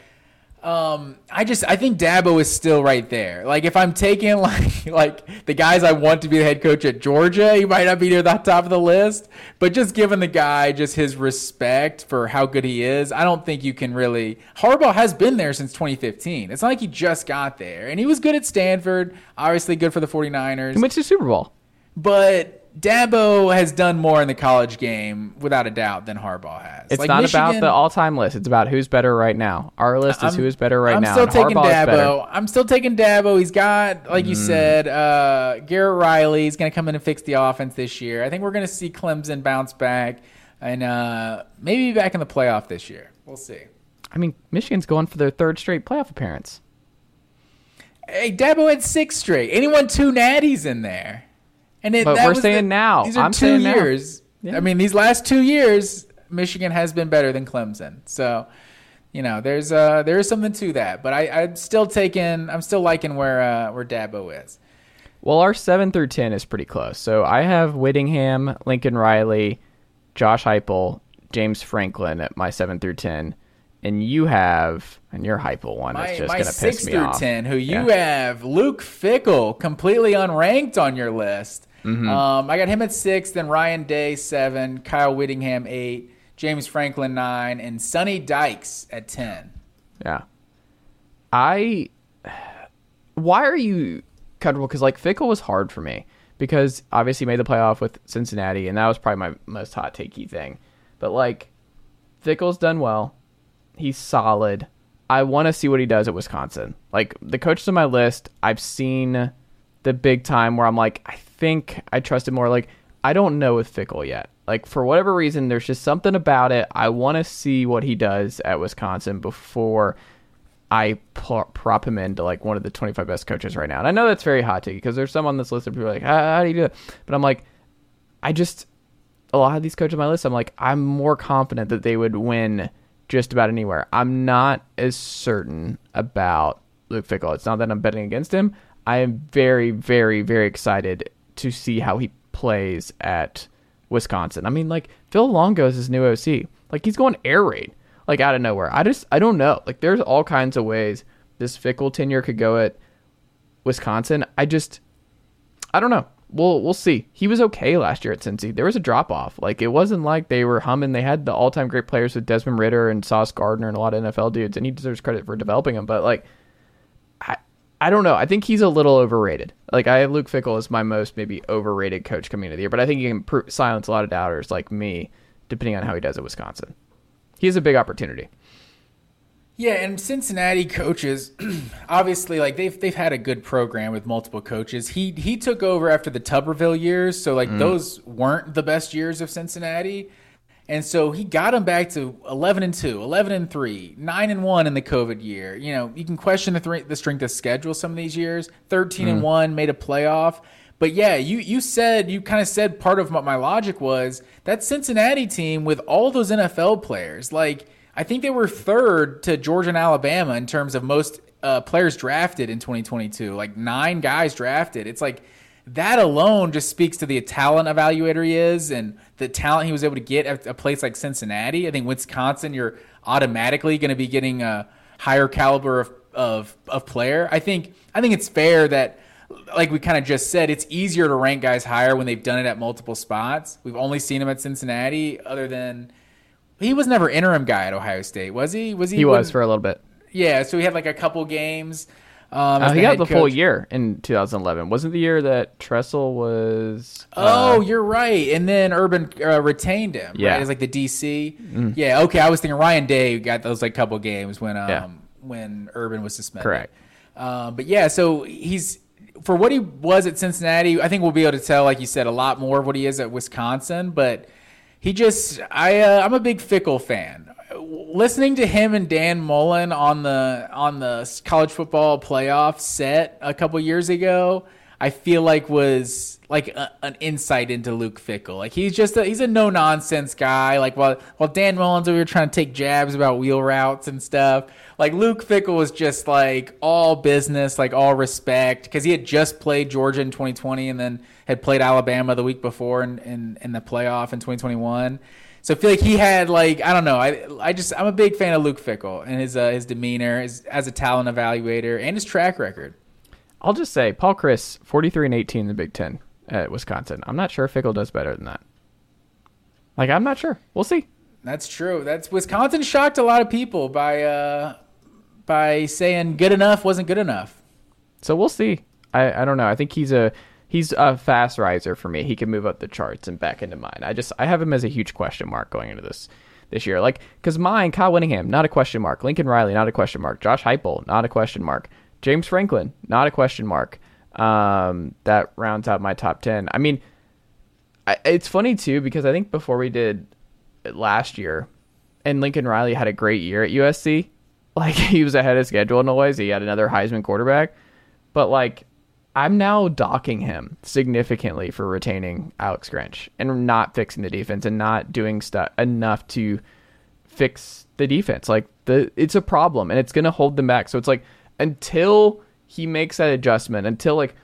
um, I just I think Dabo is still right there. Like if I'm taking *laughs* like like the guys I want to be the head coach at Georgia, he might not be near the top of the list. But just given the guy just his respect for how good he is, I don't think you can really. Harbaugh has been there since 2015. It's not like he just got there, and he was good at Stanford. Obviously good for the 49ers.
He went to the Super Bowl.
But Dabo has done more in the college game, without a doubt, than Harbaugh has.
It's
Like,
not about the all-time list. It's about who's better right now. Our list is
I'm-
who is better right now.
I'm
still
taking
Harbaugh.
Dabo. I'm still taking Dabo. He's got, like you said, uh, Garrett Riley. He's going to come in and fix the offense this year. I think we're going to see Clemson bounce back and uh, maybe be back in the playoff this year. We'll see.
I mean, Michigan's going for their third straight playoff appearance.
Hey, Dabo had six straight. Anyone two natties in there? And it,
But we're saying now.
These are
I'm
two
saying now.
years. I mean, these last two years, Michigan has been better than Clemson. So, you know, there's uh there is something to that. But I, I'm still taking, I'm still liking where uh, where Dabo is.
Well, our seven through ten is pretty close. So I have Whittingham, Lincoln Riley, Josh Heupel, James Franklin at my seven through ten, and you have and your Heupel one
My,
is just going to piss me off.
My six through ten, who you
Yeah.
have Luke Fickell completely unranked on your list.
Mm-hmm.
Um, I got him at six, then Ryan Day seven, Kyle Whittingham eight, James Franklin nine, and Sonny Dykes at ten.
Yeah. I. Why are you comfortable? Because like Fickell was hard for me because obviously he made the playoff with Cincinnati, and that was probably my most hot takey thing. But like, Fickell's done well. He's solid. I want to see what he does at Wisconsin. Like the coaches on my list, I've seen the big time where I'm like, I think I trust him more. Like I don't know with Fickell yet. Like for whatever reason, there's just something about it. I want to see what he does at Wisconsin before I prop him into like one of the 25 best coaches right now. And I know that's very hot take because there's some on this list of people like, how, how do you do it? But I'm like, I just a lot of these coaches on my list. I'm like, I'm more confident that they would win just about anywhere. I'm not as certain about Luke Fickell. It's not that I'm betting against him. I am very, very, very excited to see how he plays at Wisconsin. I mean, like Phil Longo is his new OC. Like he's going air raid, like out of nowhere. I just I don't know. Like there's all kinds of ways this Fickell tenure could go at Wisconsin. I just I don't know. We'll we'll see. He was okay last year at Cincy. There was a drop off. Like it wasn't like they were humming. They had the all time great players with Desmond Ridder and Sauce Gardner and a lot of NFL dudes, and he deserves credit for developing them. But like I don't know. I think he's a little overrated. Like I have Luke Fickell as my most maybe overrated coach coming into the year, but I think he can pr- silence a lot of doubters like me, depending on how he does at Wisconsin. He has a big opportunity.
Yeah, and Cincinnati coaches, *clears throat* obviously, like they've they've had a good program with multiple coaches. He he took over after the Tuberville years, so like mm. those weren't the best years of Cincinnati. And so he got him back to 11 and 2, 11 and 3, 9 and 1 in the COVID year. You know, you can question the, th- the strength of schedule some of these years. 13 mm. and 1, made a playoff. But yeah, you you said you kind of said part of what my logic was that Cincinnati team with all those NFL players. Like I think they were third to Georgia and Alabama in terms of most uh, players drafted in 2022. Like nine guys drafted. It's like that alone just speaks to the talent evaluator he is and the talent he was able to get at a place like Cincinnati. I think Wisconsin, you're automatically going to be getting a higher caliber of, of, of player. I think I think it's fair that like we kind of just said, it's easier to rank guys higher when they've done it at multiple spots. We've only seen him at Cincinnati, other than he was never interim guy at Ohio State, was he? Was he?
He was for a little bit.
Yeah, so he had like a couple games.
Um, uh, he got the coach. full year in 2011. Wasn't the year that Tressel was?
Uh, oh, you're right. And then Urban uh, retained him. Yeah, right? it's like the DC. Mm. Yeah. Okay, I was thinking Ryan Day got those like couple games when um yeah. when Urban was suspended.
Correct.
Um, but yeah, so he's for what he was at Cincinnati. I think we'll be able to tell, like you said, a lot more of what he is at Wisconsin. But he just, I, uh, I'm a big Fickell fan listening to him and Dan Mullen on the on the college football playoff set a couple years ago, I feel like was like a, an insight into Luke Fickell. Like he's just a, he's a no nonsense guy. Like while while Dan Mullen's over here trying to take jabs about wheel routes and stuff, like Luke Fickell was just like all business, like all respect, because he had just played Georgia in 2020 and then had played Alabama the week before in in, in the playoff in 2021. So I feel like he had like I don't know. I I just I'm a big fan of Luke Fickell and his uh, his demeanor his, as a talent evaluator and his track record.
I'll just say Paul Chryst 43 and 18 in the Big Ten at Wisconsin. I'm not sure Fickell does better than that. Like I'm not sure. We'll see.
That's true. That's Wisconsin shocked a lot of people by uh by saying good enough wasn't good enough.
So we'll see. I I don't know. I think he's a he's a fast riser for me. He can move up the charts and back into mine. I just I have him as a huge question mark going into this this year. Like because mine, Kyle Whittingham, not a question mark. Lincoln Riley, not a question mark. Josh Heupel, not a question mark. James Franklin, not a question mark. Um, that rounds out my top ten. I mean, I, it's funny too because I think before we did last year, and Lincoln Riley had a great year at USC. *laughs* Like he was ahead of schedule in a ways. He had another Heisman quarterback, but like I'm now docking him significantly for retaining Alex Grinch and not fixing the defense and not doing stuff enough to fix the defense. Like the it's a problem and it's gonna hold them back. So it's like until he makes that adjustment, until like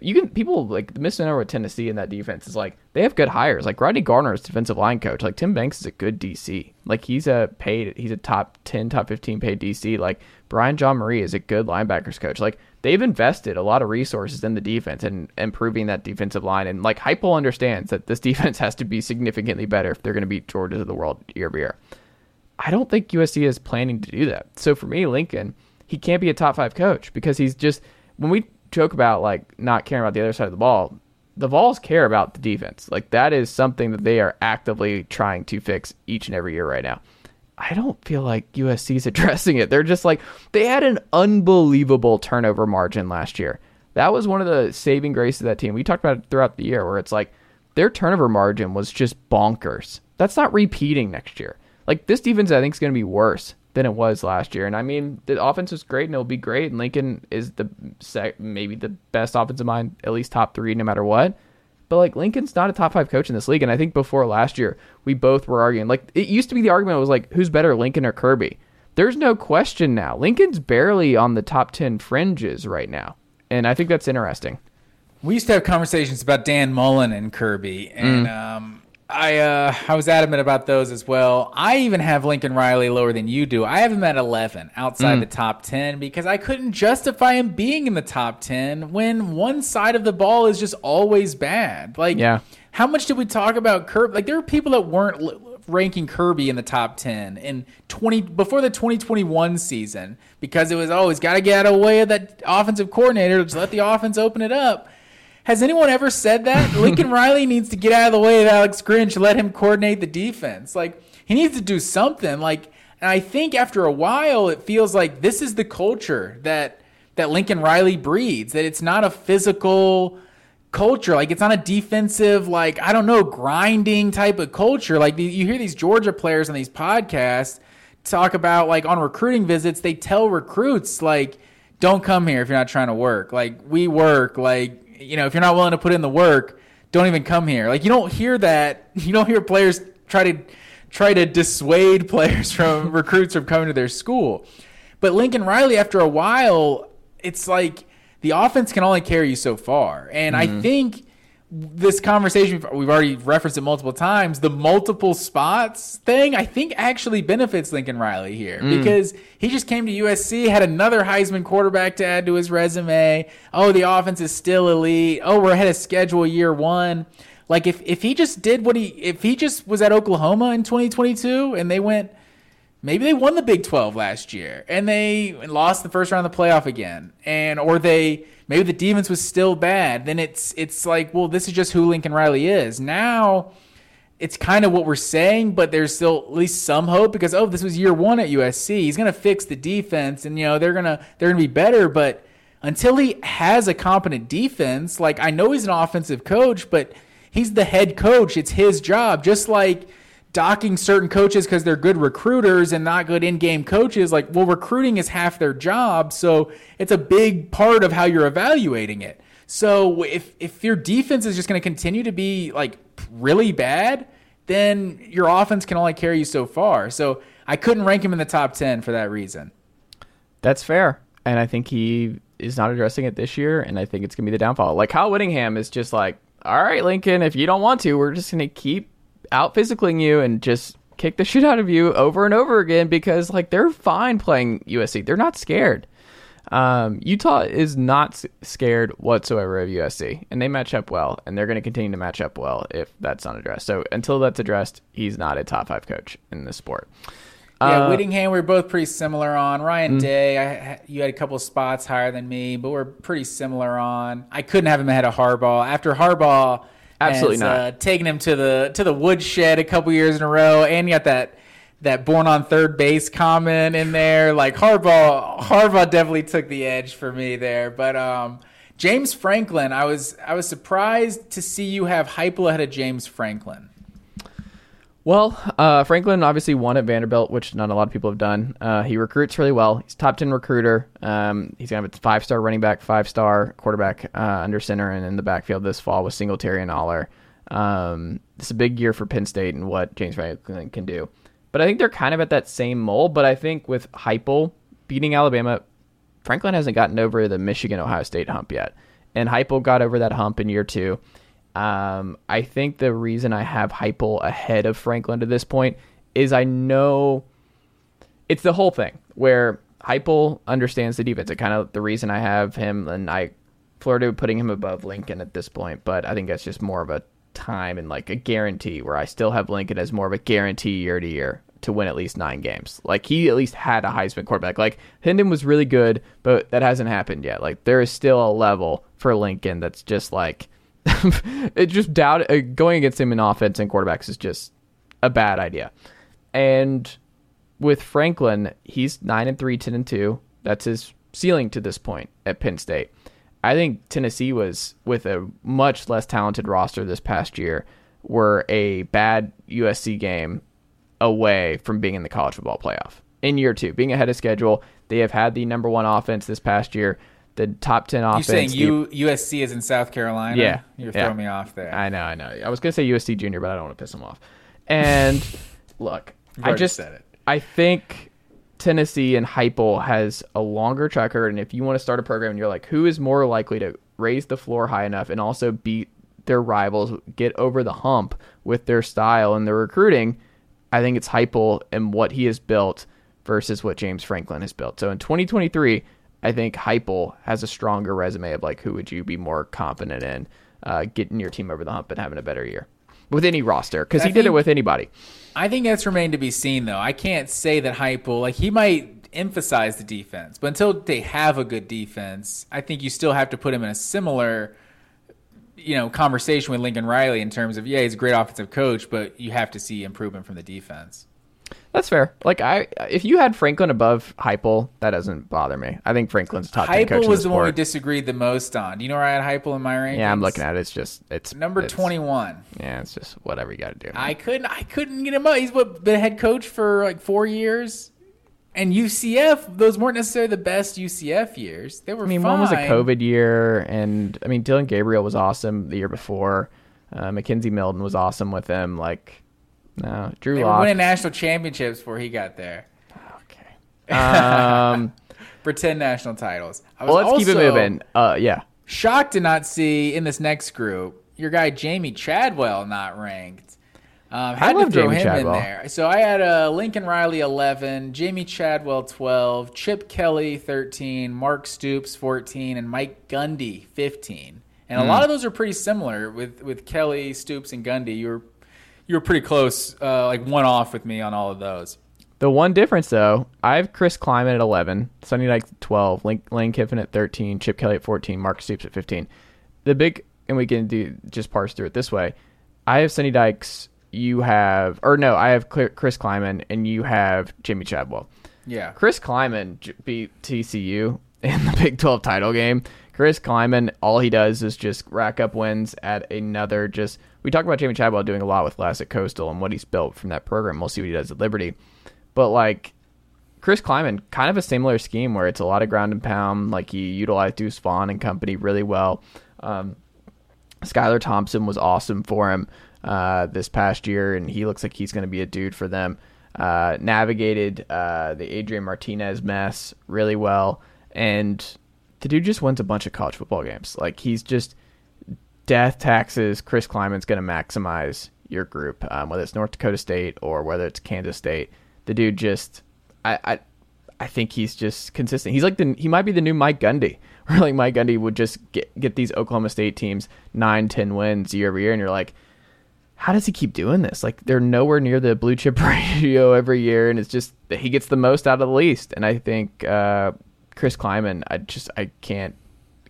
you can people like the misnomer with Tennessee in that defense is like they have good hires. Like Rodney Garner is defensive line coach. Like Tim Banks is a good DC. Like he's a paid he's a top ten, top fifteen paid DC. Like Brian Jean-Mary is a good linebackers coach. Like they've invested a lot of resources in the defense and improving that defensive line. And like Heupel understands that this *laughs* defense has to be significantly better if they're going to beat Georgia of the world year by year. I don't think USC is planning to do that. So for me, Lincoln, he can't be a top five coach because he's just when we joke about like not caring about the other side of the ball, the Vols care about the defense. Like that is something that they are actively trying to fix each and every year right now. I don't feel like USC's *laughs* addressing it. They're just like they had an unbelievable turnover margin last year. That was one of the saving graces of that team. We talked about it throughout the year where it's like their turnover margin was just bonkers. That's not repeating next year. Like this defense I think is going to be worse than it was last year. And I mean, the offense was great and it'll be great. And Lincoln is the sec- maybe the best offensive mind, at least top three, no matter what. But like Lincoln's not a top five coach in this league. And I think before last year, we both were arguing. Like it used to be the argument was like, who's better, Lincoln or Kirby? There's no question now. Lincoln's barely on the top 10 fringes right now. And I think that's interesting.
We used to have conversations about Dan Mullen and Kirby. And, mm. um, I uh, I was adamant about those as well. I even have Lincoln Riley lower than you do. I have him at 11 outside mm. the top 10 because I couldn't justify him being in the top 10 when one side of the ball is just always bad. Like, yeah. how much did we talk about Kirby? Like, there were people that weren't ranking Kirby in the top 10 in 20 before the 2021 season because it was always oh, got to get out of the way of that offensive coordinator. Just let the offense open it up. Has anyone ever said that? *laughs* Lincoln Riley needs to get out of the way of Alex Grinch, let him coordinate the defense. Like he needs to do something. Like, and I think after a while, it feels like this is the culture that that Lincoln Riley breeds. That it's not a physical culture. Like it's not a defensive, like I don't know, grinding type of culture. Like you hear these Georgia players on these podcasts talk about like on recruiting visits, they tell recruits like, "Don't come here if you're not trying to work. Like we work. Like you know, if you're not willing to put in the work, don't even come here. Like you don't hear that. *laughs* You don't hear players try to try to dissuade *laughs* players from *laughs* recruits from coming to their school. But Lincoln Riley, after a while, it's like the offense can only carry you so far. And mm-hmm. I think this conversation we've already referenced it multiple times the multiple spots thing i think actually benefits lincoln riley here. Mm. because he just came to usc had another heisman quarterback to add to his resume. Oh the offense is still elite. Oh we're ahead of schedule year one. Like if, if he just did what he if he just was at oklahoma in 2022 and they went maybe they won the big 12 last year and they lost the first round of the playoff again and or they maybe the defense was still bad, then it's it's like, well, this is just who Lincoln Riley is. Now it's kind of what we're saying, but there's still at least some hope because oh, this was year one at USC. He's gonna fix the defense, and you know they're gonna they're gonna be better. But until he has a competent defense, like I know he's an offensive coach, but he's the head coach. It's his job. Just like docking certain coaches because they're good recruiters and not good in-game coaches like well recruiting is half their job so it's a big part of how you're evaluating it. So if if your defense is just going to continue to be like really bad then your offense can only carry you so far. So i couldn't rank him in the top 10 for that reason.
That's fair and i think he is not addressing it this year and i think it's going to be the downfall. Like kyle whittingham is just like all right lincoln if you don't want to we're just going to keep out physicaling you and just kick the *laughs* shit out of you over and over again because like they're fine playing USC. They're not scared. Um, Utah is not scared whatsoever of USC, and they match up well, and they're going to continue to match up well if that's not addressed. So until that's addressed, he's not a top five coach in the sport.
Yeah, uh, Whittingham, we are both pretty similar on. Ryan mm-hmm. Day, I, you had a couple spots higher than me, but we're pretty similar on. I couldn't have him ahead of Harbaugh. After Harbaugh
Absolutely has, not. Uh,
taking him to the to the woodshed a couple years in a row, and you got that that born on third base comment in there. Like Harbaugh, Harbaugh definitely took the edge for me there. But um, James Franklin, I was I was surprised to see you have Heupel ahead of James Franklin.
Well, uh, Franklin obviously won at Vanderbilt, which not a lot of people have done. Uh, he recruits really well. He's top ten recruiter. Um, he's gonna have a five star running back, five star quarterback uh, under center and in the backfield this fall with Singletary and Allar. Um, it's a big year for Penn State and what James Franklin can do. But I think they're kind of at that same mold. But I think with Heupel beating Alabama, Franklin hasn't gotten over the Michigan Ohio State hump yet, and Heupel got over that hump in year two. Um, I think the reason I have Heupel ahead of Franklin to this point is I know it's the whole thing where Heupel understands the defense. It's kind of the reason I have him, and I Florida putting him above Lincoln at this point. But I think that's just more of a time and like a guarantee where I still have Lincoln as more of a guarantee year to year to win at least nine games. Like he at least had a Heisman quarterback. Like Hendon was really good, but that hasn't happened yet. Like there is still a level for Lincoln that's just like *laughs* it just doubt uh, going against him in offense and quarterbacks is just a bad idea. And with Franklin, he's 9 and 3, 10 and 2. That's his ceiling to this point at Penn State. I think Tennessee was with a much less talented roster this past year were a bad USC game away from being in the college football playoff in year 2, being ahead of schedule. They have had the number 1 offense this past year the top 10 offense.
You're saying U, USC is in South Carolina?
Yeah.
You're
yeah.
throwing me off there.
I know, I know. I was going to say USC Junior, but I don't want to piss him off. And *laughs* look, I just
said it.
I think Tennessee and Heupel has a longer track record, and if you want to start a program, and you're like, who is more likely to raise the floor high enough and also beat their rivals, get over the hump with their style and their recruiting? I think it's Heupel and what he has built versus what James Franklin has built. So in 2023, I think Heupel has a stronger resume of like who would you be more confident in uh, getting your team over the hump and having a better year with any roster because he
I
did it with anybody.
I think that's remained to be seen, though. I can't say that Heupel, like, he might emphasize the defense, but until they have a good defense, I think you still have to put him in a similar, you know, conversation with Lincoln Riley in terms of, yeah, he's a great offensive coach, but you have to see improvement from the defense.
That's fair. Like I, if you had Franklin above Heupel, that doesn't bother me. I think Franklin's top
Heupel was
the
the one we disagreed the most on. Do you know where I had Heupel in my rankings?
yeah, I'm looking at it. It's just it's
Number
it's-
21.
Yeah, it's just whatever you got to do.
I couldn't. I couldn't get him up. He's what been head coach for like four years, and UCF. Those weren't necessarily the best UCF years. They were.
I mean, one was a. COVID year, and I mean, Dillon Gabriel was awesome the year before. Uh, McKenzie Milton was awesome with him. Like, no, Drew
They were winning national championships before he got there.
Okay. Um, *laughs*
For ten national titles. I was
well, let's keep it moving. Uh, yeah.
Shocked to not see in this next group your guy Jamey Chadwell not ranked. Um, had
love
to throw
Jamey
him
Chadwell.
in there. So I had uh, Lincoln Riley 11, Jamey Chadwell 12, Chip Kelly 13, Mark Stoops 14, and Mike Gundy 15. And a
Hmm.
lot of those are pretty similar with, with Kelly, Stoops, and Gundy. You were you were pretty close, uh, like one off with me on all of those.
The one difference, though, I have Chris Klieman at 11, Sonny Dykes at 12, Lane, Lane Kiffin at 13, Chip Kelly at 14, Mark Stoops at 15. The big, and we can do just parse through it this way. I have Sonny Dykes, you have, or no, I have Chris Klieman, and you have Jimmy Chadwell.
Yeah.
Chris Klieman beat TCU *laughs* in the Big 12 title game. Chris Klieman, all he does is just rack up wins at another. Just we talk about Jamey Chadwell doing a lot with last at Coastal and what he's built from that program. We'll see what he does at Liberty, but like Chris Klieman, kind of a similar scheme where it's a lot of ground and pound. Like he utilized Deuce Vaughn and company really well. Um, Skylar Thompson was awesome for him uh, this past year, and he looks like he's going to be a dude for them. Uh, navigated uh, the Adrian Martinez mess really well, and the dude just wins a bunch of college football games. Like he's just death taxes. Chris Klieman's going to maximize your group, um, whether it's North Dakota State or whether it's Kansas State. The dude just, I, I, I think he's just consistent. He's like the he might be the new Mike Gundy, *laughs* where like Mike Gundy would just get get these Oklahoma State teams nine, ten wins year over year, and you're like, how does he keep doing this? Like they're nowhere near the blue chip *laughs* ratio every year, and it's just that he gets the most out of the least. And I think uh, Chris Klieman, I just I can't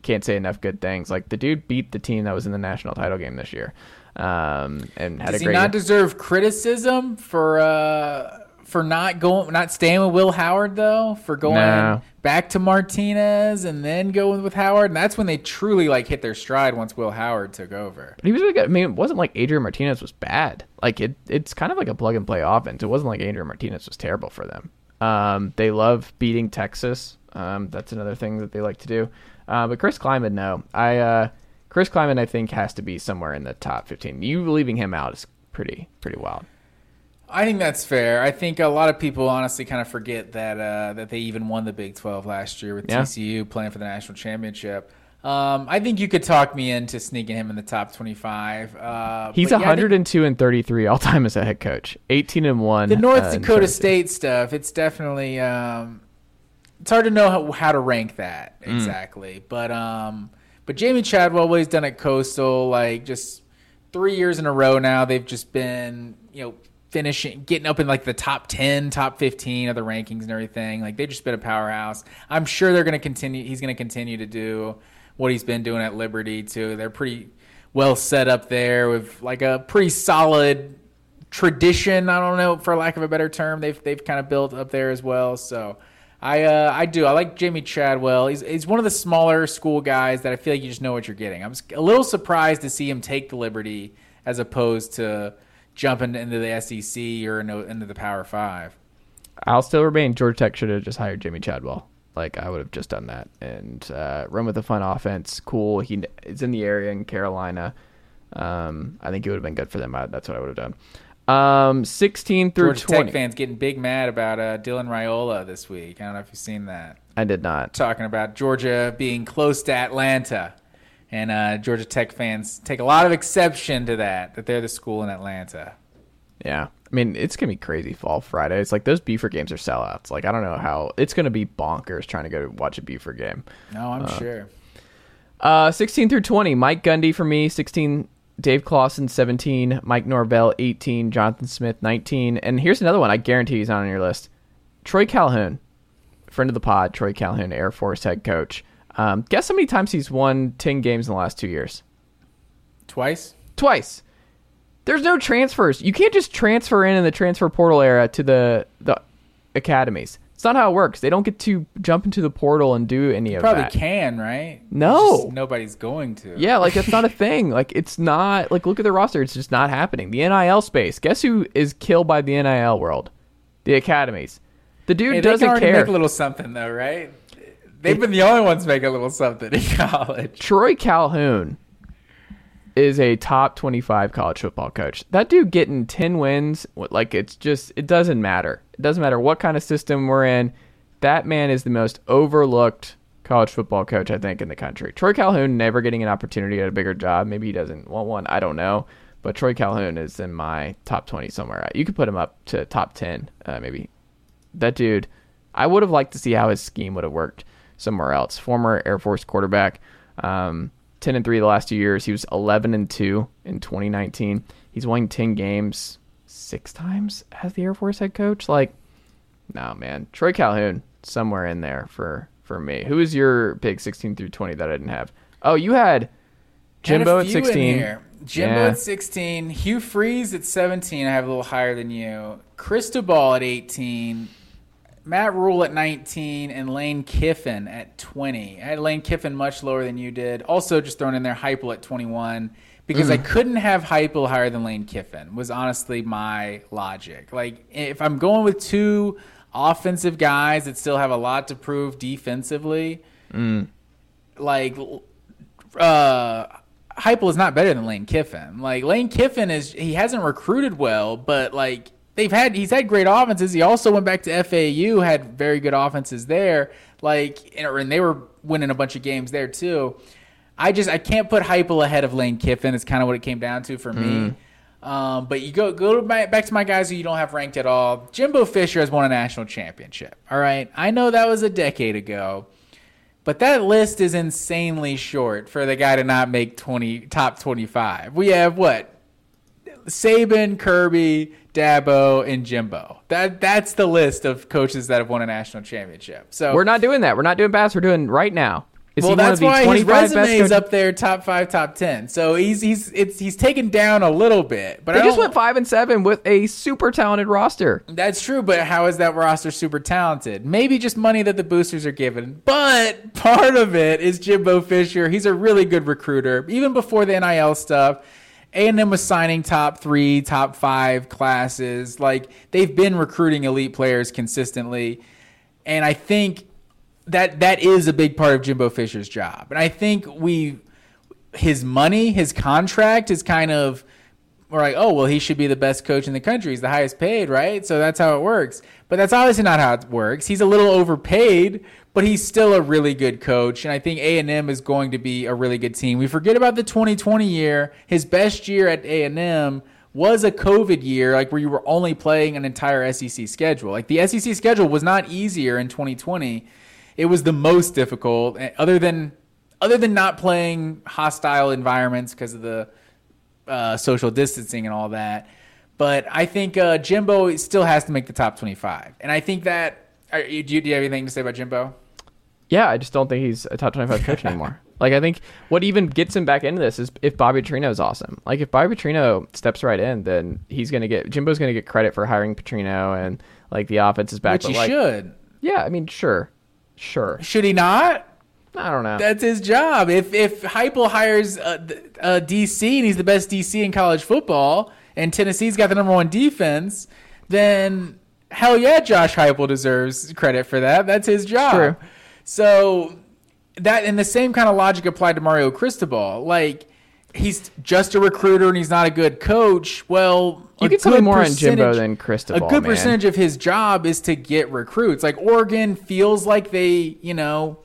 can't say enough good things. Like the dude beat the team that was in the national title game this year, um, and had
Does
a
he
great.
not deserve criticism for uh, for not going, not staying with Will Howard though? For going
No.
back to Martinez and then going with Howard, and that's when they truly like hit their stride once Will Howard took over.
But he was really good. I mean, it wasn't like Adrian Martinez was bad. Like it, it's kind of like a plug and play offense. It wasn't like Adrian Martinez was terrible for them. Um, they love beating Texas. Um, that's another thing that they like to do. Uh, but Chris Klieman, no, I uh, Chris Klieman, I think has to be somewhere in the top fifteen. You leaving him out is pretty pretty wild.
I think that's fair. I think a lot of people honestly kind of forget that uh, that they even won the Big Twelve last year with
Yeah.
TCU playing for the national championship. Um, I think you could talk me into sneaking him in the top twenty-five. Uh,
He's
yeah, I think-
102 and 33 all time as a head coach. 18 and one.
the North
uh,
Dakota State stuff, it's definitely um, it's hard to know how, how to rank that
Mm.
exactly. But um, but Jamey Chadwell, what he's done at Coastal, like just three years in a row now, they've just been you know finishing, getting up in like the top ten, top fifteen of the rankings and everything. Like they've just been a powerhouse. I'm sure they're going to continue. He's going to continue to do what he's been doing at Liberty too. They're pretty well set up there with like a pretty solid tradition. I don't know, for lack of a better term, they've they've kind of built up there as well. So I uh, I do I like Jamey Chadwell. He's he's one of the smaller school guys that I feel like you just know what you're getting. I'm a little surprised to see him take the liberty as opposed to jumping into the SEC or into the Power Five.
I'll still remain. Georgia Tech should have just hired Jamey Chadwell. Like I would have just done that and uh, run with a fun offense. Cool. He is in the area in Carolina. Um, I think it would have been good for them. That's what I would have done. Um, 16 through
Georgia
20.
Tech fans getting big mad about uh, Dylan Raiola this week. I don't know if you've seen that.
I did not.
Talking about Georgia being close to Atlanta. And uh, Georgia Tech fans take a lot of exception to that, that they're the school in Atlanta.
Yeah. I mean, it's going to be crazy fall Friday. It's like those Beaver games are sellouts. Like, I don't know how. It's going to be bonkers trying to go watch a Beaver game.
No, I'm
uh,
sure.
Uh, 16 through 20. Mike Gundy for me, 16. Dave Clawson, 17. Mike Norvell, 18. Jonathan Smith, 19. And here's another one I guarantee he's not on your list. Troy Calhoun, friend of the pod, Troy Calhoun, Air Force head coach. Um, guess how many times he's won 10 games in the last two years?
Twice?
Twice. There's no transfers. You can't just transfer in in the transfer portal era to the the academies. It's not how it works. They don't get to jump into the portal and do any of that.
Probably
that.
can, right?
No.
Just nobody's going to.
Yeah, like that's not a *laughs* thing. Like it's not like look at the roster. It's just not happening. The NIL space. Guess who is killed by the NIL world? The academies. The dude
Hey,
doesn't
already
care.
make a little something though, right? They've been the only ones making a little something in *laughs* college.
Troy Calhoun is a top 25 college football coach. That dude getting 10 wins, like it's just, it doesn't matter. It doesn't matter what kind of system we're in. That man is the most overlooked college football coach, I think, in the country. Troy Calhoun never getting an opportunity at a bigger job. Maybe he doesn't want one. I don't know. But Troy Calhoun is in my top 20 somewhere. You could put him up to top 10, uh, maybe. That dude, I would have liked to see how his scheme would have worked somewhere else. Former Air Force quarterback. Um, 10 and 3 the last two years. He was 11 and 2 in 2019. He's won 10 games six times as the Air Force head coach. Like, no, man. Troy Calhoun, somewhere in there for, for me. Who is your big 16 through 20 that I didn't have? Oh, you had Jimbo
Had
at
a few in
16.
here. Jimbo
Yeah.
at 16. Hugh Freeze at 17. I have a little higher than you. Cristobal at 18. Matt Rhule at 19 and Lane Kiffin at 20. I had Lane Kiffin much lower than you did. Also, just throwing in there Heupel at 21 because I couldn't have Heupel higher than Lane Kiffin. Was honestly my logic. Like if I'm going with two offensive guys that still have a lot to prove defensively, like uh Heupel is not better than Lane Kiffin. Like Lane Kiffin is he hasn't recruited well, but like they've had he's had great offenses. He also went back to FAU, had very good offenses there. Like and they were winning a bunch of games there too. I just I can't put Heupel ahead of Lane Kiffin. It's kind of what it came down to for me. Um, but you go go to my, back to my guys who you don't have ranked at all. Jimbo Fisher has won a national championship. All right, I know that was a decade ago. But that list is insanely short for the guy to not make 20 top 25. We have what? Saban, Kirby, Dabo, and Jimbo. That that's the list of coaches that have won a national championship. So
We're not doing that. We're not doing bats. We're doing right now. Is
well, that's why his resume is up there, top five, top ten. So he's he's it's he's taken down a little bit. But
They
I
just went five and seven with a super talented roster.
That's true, but how is that roster super talented? Maybe just money that the boosters are given. But part of it is Jimbo Fisher. He's a really good recruiter. Even before the NIL stuff, A&M was signing top three, top five classes. Like they've been recruiting elite players consistently, and I think that that is a big part of Jimbo Fisher's job. And I think we his money, his contract is kind of we're like, oh well, he should be the best coach in the country. He's the highest paid, right? So that's how it works. But that's obviously not how it works. He's a little overpaid, but he's still a really good coach, and I think A and M is going to be a really good team. We forget about the 2020 year. His best year at A and M was a COVID year, like where you were only playing an entire SEC schedule. Like the SEC schedule was not easier in 2020. It was the most difficult, eh, other than other than not playing hostile environments because of the uh, social distancing and all that. But I think uh, Jimbo still has to make the top 25. And I think that. Do, you, do you have anything to say about Jimbo?
Yeah, I just don't think he's a top 25 coach *laughs* anymore. Like, I think what even gets him back into this is if Bobby Petrino is awesome. Like, if Bobby Petrino steps right in, then he's going to get, Jimbo's going to get credit for hiring Petrino and, like, the offense is back.
Which
but,
he
like,
should.
Yeah, I mean, sure. Sure.
Should he not?
I don't know.
That's his job. If if Heupel hires a, a DC and he's the best DC in college football, and Tennessee's got the number one defense, then hell yeah, Josh Heupel deserves credit for that. That's his job.
True.
So that and the same kind of logic applied to Mario Cristobal. Like he's just a recruiter and he's not a good coach. Well,
You could tell more on Jimbo than Cristobal,
A good
man.
percentage of his job is to get recruits. Like Oregon feels like they, you know,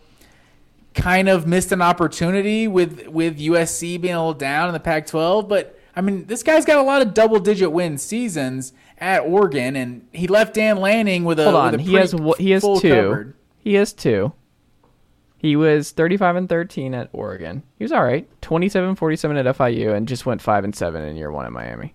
kind of missed an opportunity with with USC being a little down in the Pac-12. But I mean, this guy's got a lot of double-digit win seasons at Oregon, and he left Dan Lanning with a
Hold on.
a
He has he has two.
cupboard.
He has two. He was 35 and 13 at Oregon. He was all right. 27 47 at FIU and just went 5 and 7 in year 1 at Miami.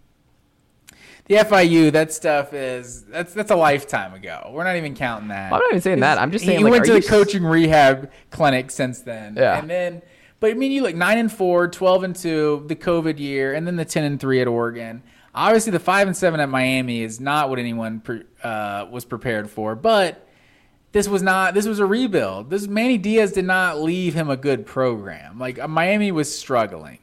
The FIU, that stuff is that's that's a lifetime ago. We're not even counting that.
I'm not even saying that. I'm just saying
he
like
went to the coaching rehab clinic since then.
Yeah.
and then but I mean, you look nine and four, 12 and two, the COVID year, and then the ten and three at Oregon. Obviously, the five and seven at Miami is not what anyone pre, uh, was prepared for, but. This was not. This was a rebuild. This Manny Diaz did not leave him a good program. Like uh, Miami was struggling.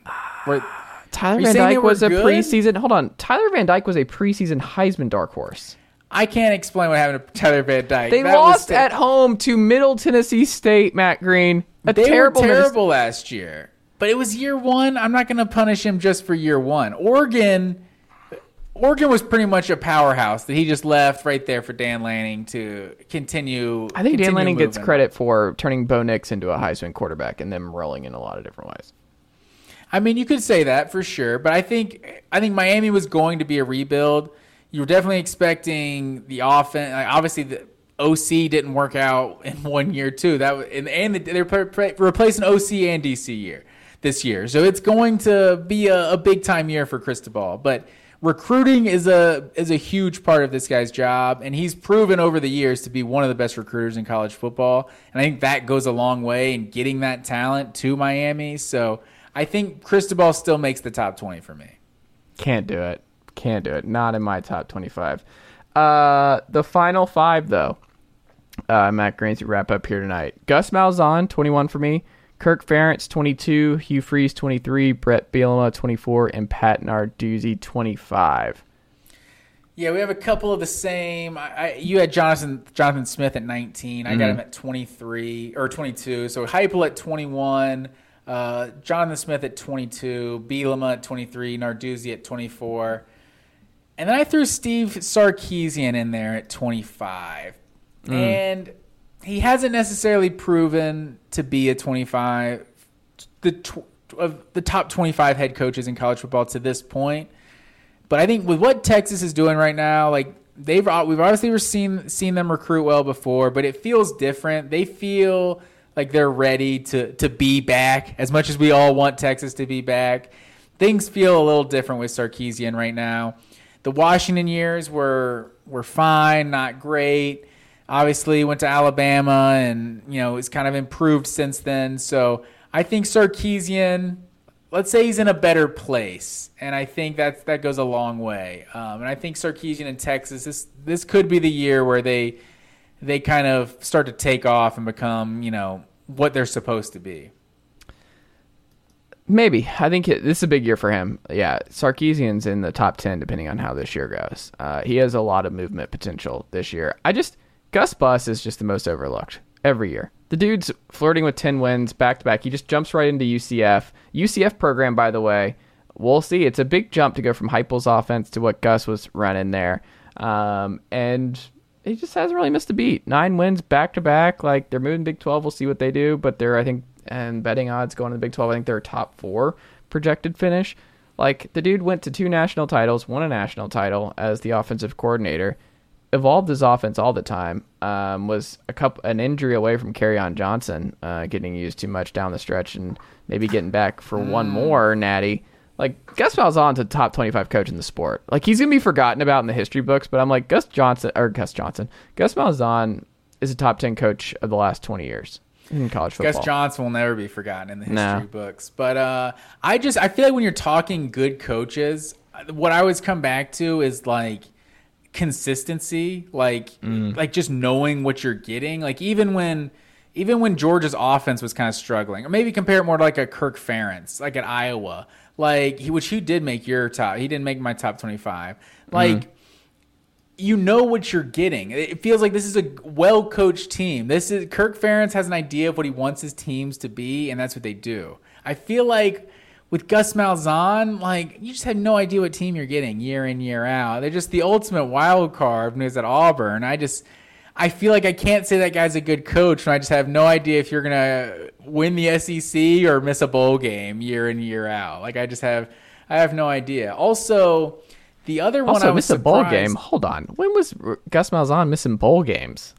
Where-
Tyler Van Dyke was a
good?
preseason. Hold on. Tyler Van Dyke was a preseason Heisman dark horse.
I can't explain what happened to Tyler Van Dyke.
They
That
lost at home to Middle Tennessee State, Matt Green. A
they
terrible
were terrible last year. But it was year one. I'm not going to punish him just for year one. Oregon, Oregon was pretty much a powerhouse that he just left right there for Dan Lanning to continue.
I think Dan
continue
Lanning gets credit for turning Bo Nix into a Heisman quarterback and them rolling in a lot of different ways.
I mean, you could say that for sure, but I think I think Miami was going to be a rebuild. You were definitely expecting the offense. Like obviously, the OC didn't work out *laughs* in one year too. That was, and, and they're pre- pre- replacing OC and DC year this year, so it's going to be a, a big time year for Cristobal. But recruiting is a is a huge part of this guy's job, and he's proven over the years to be one of the best recruiters in college football. And I think that goes a long way in getting that talent to Miami. So I think Cristobal still makes the top twenty for me.
Can't do it. Can't do it. Not in my top 25. Uh, the final five, though. Uh, Matt Green to wrap up here tonight. Gus Malzahn, 21 for me. Kirk Ferentz, 22. Hugh Freeze, 23. Bret Bielema, 24. And Pat Narduzzi, 25.
Yeah, we have a couple of the same. I, I, you had Jonathan Jonathan Smith at 19. I got him at 23 or 22. So Heupel at 21. Uh, Jonathan Smith at 22. Bielema at 23. Narduzzi at 24. And then I threw Steve Sarkisian in there at 25. And he hasn't necessarily proven to be a 25 the tw- of the top 25 head coaches in college football to this point. But I think with what Texas is doing right now, like they've uh, we've obviously seen seen them recruit well before, but it feels different. They feel like they're ready to to be back as much as we all want Texas to be back. Things feel a little different with Sarkisian right now. The Washington years were were fine, not great. Obviously, went to Alabama, and you know it's kind of improved since then. So I think Sarkisian let's say he's in a better place, and I think that that goes a long way. Um, and I think Sarkisian in Texas, this this could be the year where they they kind of start to take off and become you know what they're supposed to be.
Maybe. I think it, this is a big year for him. Yeah, Sarkisian's in the top 10 depending on how this year goes. Uh, he has a lot of movement potential this year. I just, Gus Bus is just the most overlooked every year. The dude's flirting with 10 wins back to back. He just jumps right into UCF. UCF program, by the way, we'll see. It's a big jump to go from Heupel's offense to what Gus was running there. Um, and he just hasn't really missed a beat. Nine wins back to back. Like they're moving Big 12. We'll see what they do. But they're, I think, and betting odds going to the Big 12, I think they're top four projected finish. Like the dude went to two national titles, won a national title as the offensive coordinator, evolved his offense all the time. Um, was a couple an injury away from Kerryon Johnson uh, getting used too much down the stretch and maybe getting back for one more natty. Like Gus Malzahn's a top twenty-five coach in the sport. Like he's gonna be forgotten about in the history books, but I'm like Gus Johnson or Gus Johnson. Gus Malzahn is a top ten coach of the last twenty years. in college football.
Gus Johnson will never be forgotten in the history books. But uh, I just I feel like when you're talking good coaches, what I always come back to is like consistency, like
Mm.
like just knowing what you're getting. Like even when even when Georgia's offense was kind of struggling, or maybe compare it more to like a Kirk Ferentz, like at Iowa, like he, which he did make your top. He didn't make my top twenty five. Like you know what you're getting. It feels like this is a well coached team. This is Kirk Ferentz has an idea of what he wants his teams to be, and that's what they do. I feel like with Gus Malzahn, like you just have no idea what team you're getting year in year out. They're just the ultimate wild card when he was at Auburn. I just I feel like I can't say that guy's a good coach when I just have no idea if you're gonna win the SEC or miss a bowl game year in year out. Like I just have I have no idea. Also. The other one I
Also,
was
missed a bowl game. Hold on. When was Gus Malzahn missing bowl games?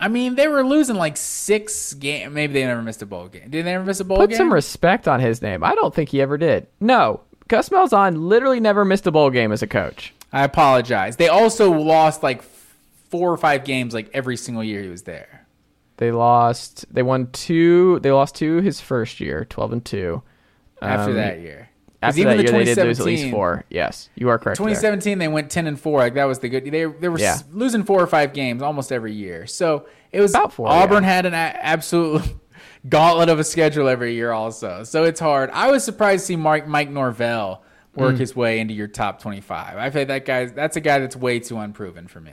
I mean, they were losing like six games. Maybe they never missed a bowl game. Did they ever miss a bowl
Put
game?
Put some respect on his name. I don't think he ever did. No, Gus Malzahn literally never missed a bowl game as a coach.
I apologize. They also lost like four or five games like every single year he was there.
They lost. They won two. They lost two his first year, twelve and two.
After
Um,
that year,
After
even
that
the
year, they did lose at least
2017
four. Yes, you are correct. there.
2017 they went 10 and 4 like that was the good they, they were s- losing four or five games almost every year so it was
About four,
auburn
yeah.
had an a- absolute *laughs* gauntlet of a schedule every year also so it's hard i was surprised to see Mike, mike norvell work
Mm.
his way into your top 25 i feel like that guy that's a guy that's way too unproven for me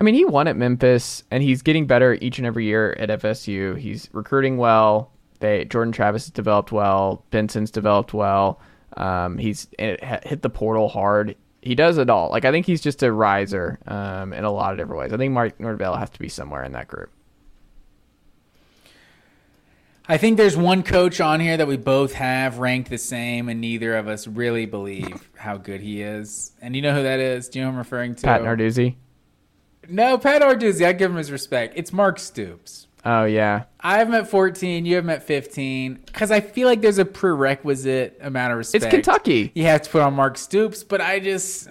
I mean, he won at Memphis, and he's getting better each and every year at FSU. He's recruiting well. They Jordan Travis has developed well. Benson's developed well. Um, he's hit the portal hard. He does it all. Like I think he's just a riser um, in a lot of different ways. I think Mark Norvell has to be somewhere in that group.
I think there's one coach on here that we both have ranked the same, and neither of us really believe how good he is. And you know who that is? Do you know who I'm referring to?
Pat Narduzzi.
No, Pat Narduzzi. I give him his respect. It's Mark Stoops.
Oh yeah,
I have him at 14. You have him at 15. Because I feel like there's a prerequisite amount of respect.
it's Kentucky.
You have to put on Mark Stoops, but I just,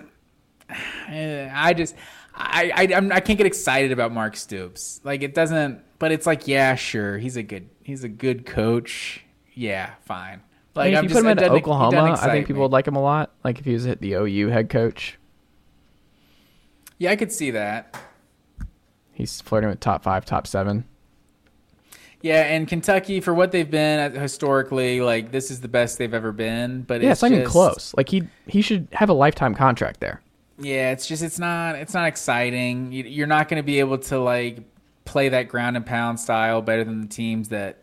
*sighs* I just, I, I, I'm, I can't get excited about Mark Stoops. Like it doesn't. But it's like, yeah, sure, he's a good, he's a good coach. Yeah, fine.
I
Like
mean, if
I'm
you
just-
put him in
doesn't- he doesn't
Oklahoma, I think people
me.
would like him a lot. Like if he was at the OU head coach,
Yeah, I could see that.
he's flirting with top five, top seven.
Yeah, and Kentucky for what they've been historically, like this is the best they've ever been. But
Yeah,
it's,
it's not even close. Like he he should have a lifetime contract there.
Yeah, it's just it's not it's not exciting. You- You're not going to be able to like play that ground and pound style better than the teams that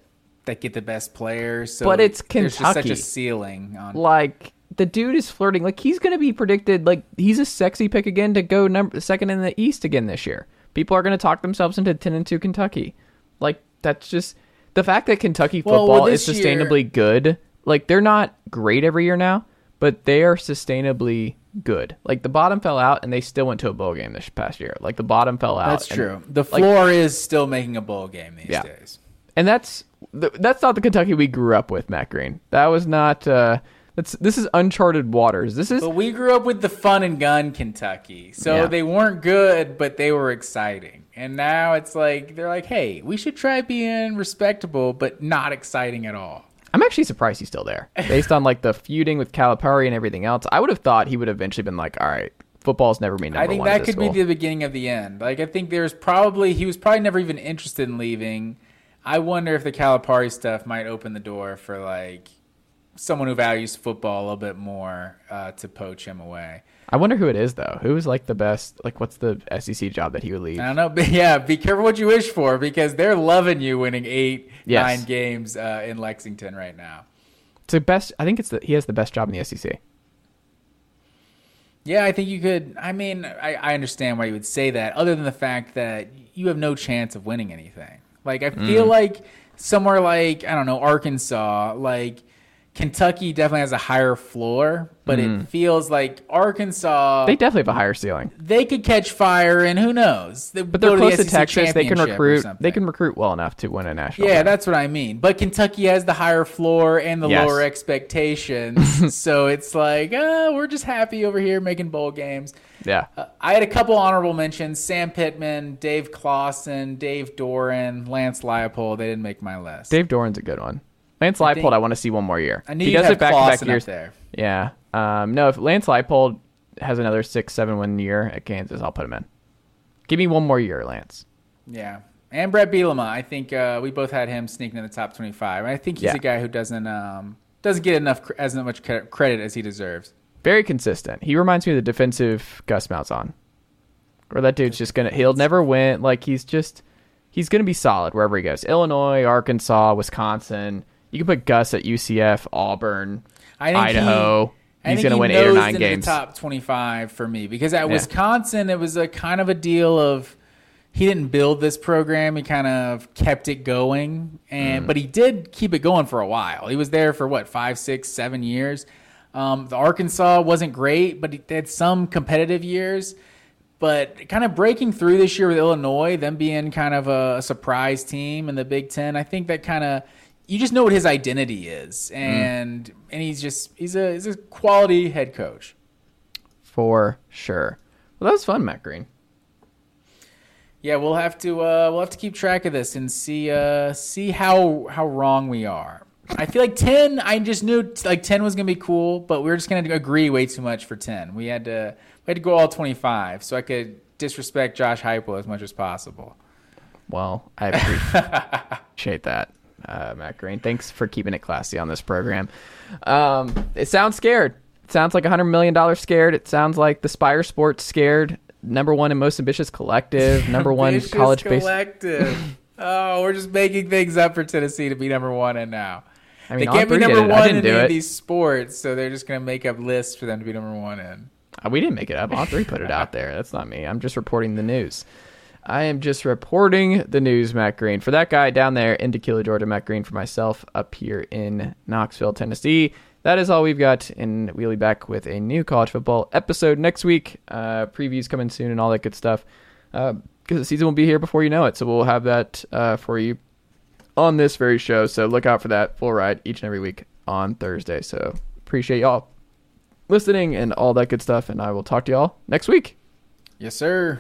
that get the best players. So
But it's
There's just such a ceiling on.
like the dude is flirting like he's going to be predicted like he's a sexy pick again to go number second in the east again this year people are going to talk themselves into 10 and 2 kentucky like that's just the fact that kentucky
Well,
football
with
is
this year-
sustainably good like they're not great every year now but they are sustainably good like the bottom fell out and they still went to a bowl game this past year like the bottom fell out
That's
and,
true. The
like-
floor is still making a bowl game these
Yeah.
days.
and that's that's not the kentucky we grew up with matt green that was not uh that's this is uncharted waters this is
But we grew up with the fun and gun Kentucky. So
Yeah.
they weren't good, but they were exciting. And now it's like they're like, "Hey, we should try being respectable but not exciting at all."
I'm actually surprised he's still there, *laughs* based on like the feuding with Calipari and everything else. I would have thought he would have eventually been like, all right, football's never been number
I think that could be the beginning of the end. Like I think there's probably he was probably never even interested in leaving. I wonder if the Calipari stuff might open the door for like someone who values football a little bit more uh, to poach him away.
I wonder who it is though. Who is like the best? Like, what's the SEC job that he would leave?
I don't know, but yeah, be careful what you wish for because they're loving you winning eight,
Yes.
nine games uh, in Lexington right now.
It's the best. I think it's the he has the best job in the SEC.
Yeah, I think you could. I mean, I, I understand why you would say that, other than the fact that you have no chance of winning anything. Like, I feel
Mm.
like somewhere like, I don't know, Arkansas, like, Kentucky definitely has a higher floor, but it feels like Arkansas
They definitely have a higher ceiling.
They could catch fire, and who knows? They
But they're close
the
to Texas. They can recruit. They can recruit well enough to win a national.
Yeah,
game.
that's what I mean. But Kentucky has the higher floor and the
Yes.
lower expectations, *laughs* so it's like uh, we're just happy over here making bowl games.
yeah.
Uh, I had a couple honorable mentions: Sam Pittman, Dave Clawson, Dave Doeren, Lance Leipold. They didn't make my list.
Dave Doeren's a good one. Lance Leipold,
think-
I want to see one more year.
I knew
he does it
back-to-back
years.
there.
Yeah. Um, no, if Lance Leipold has another six, seven win year at Kansas, I'll put him in. Give me one more year, Lance.
Yeah. And Bret Bielema, I think uh, we both had him sneaking in the top 25. I think he's
Yeah.
a guy who doesn't um, doesn't get enough as much credit as he deserves.
Very consistent. He reminds me of the defensive Gus Malzahn. Where that dude's just gonna he'll never win. Like he's just he's gonna be solid wherever he goes. Illinois, Arkansas, Wisconsin. You can put Gus at UCF, Auburn,
I think he-
Idaho.
I
he's
think
gonna
he
win eight or nine games.
The top 25 for me because at
Yeah.
Wisconsin, it was a kind of a deal of he didn't build this program. He kind of kept it going,
Mm.
and but he did keep it going for a while. He was there for what five, six, seven years. Um, the Arkansas wasn't great, but they had some competitive years. But kind of breaking through this year with Illinois, them being kind of a surprise team in the Big Ten, I think that kind of you just know what his identity is, and and he's just he's a he's a quality head coach.
For sure. Well that was fun, Matt Green.
Yeah, we'll have to uh, we'll have to keep track of this and see uh, see how how wrong we are. I feel like ten. I just knew like ten was gonna be cool, but we were just gonna agree way too much for ten. We had to we had to go all twenty five, so I could disrespect Josh Heupel as much as possible.
Well, I appreciate that, *laughs* uh, Matt Green. Thanks for keeping it classy on this program. Um, it sounds scared. It sounds like a hundred million dollars scared. It sounds like the Spyre Sports scared. Number one and most ambitious collective. Number one college
collective. oh, we're just making things up for Tennessee to be number one and now.
I mean,
they can't be number
did it. I
one in any of these sports, so they're just gonna make up lists for them to be number one in.
Uh, We didn't make it up. On3 put it out there. That's not me. I'm just reporting the news. I am just reporting the news, Matt Green. For that guy down there in Tequila, Georgia, Matt Green. For myself up here in Knoxville, Tennessee. That is all we've got, and we'll be back with a new college football episode next week. Uh, previews coming soon and all that good stuff. Because the season will be here before you know it, so we'll have that uh, for you on this very show. So look out for that full ride each and every week on Thursday. So appreciate y'all listening and all that good stuff. And I will talk to y'all next week.
Yes, sir.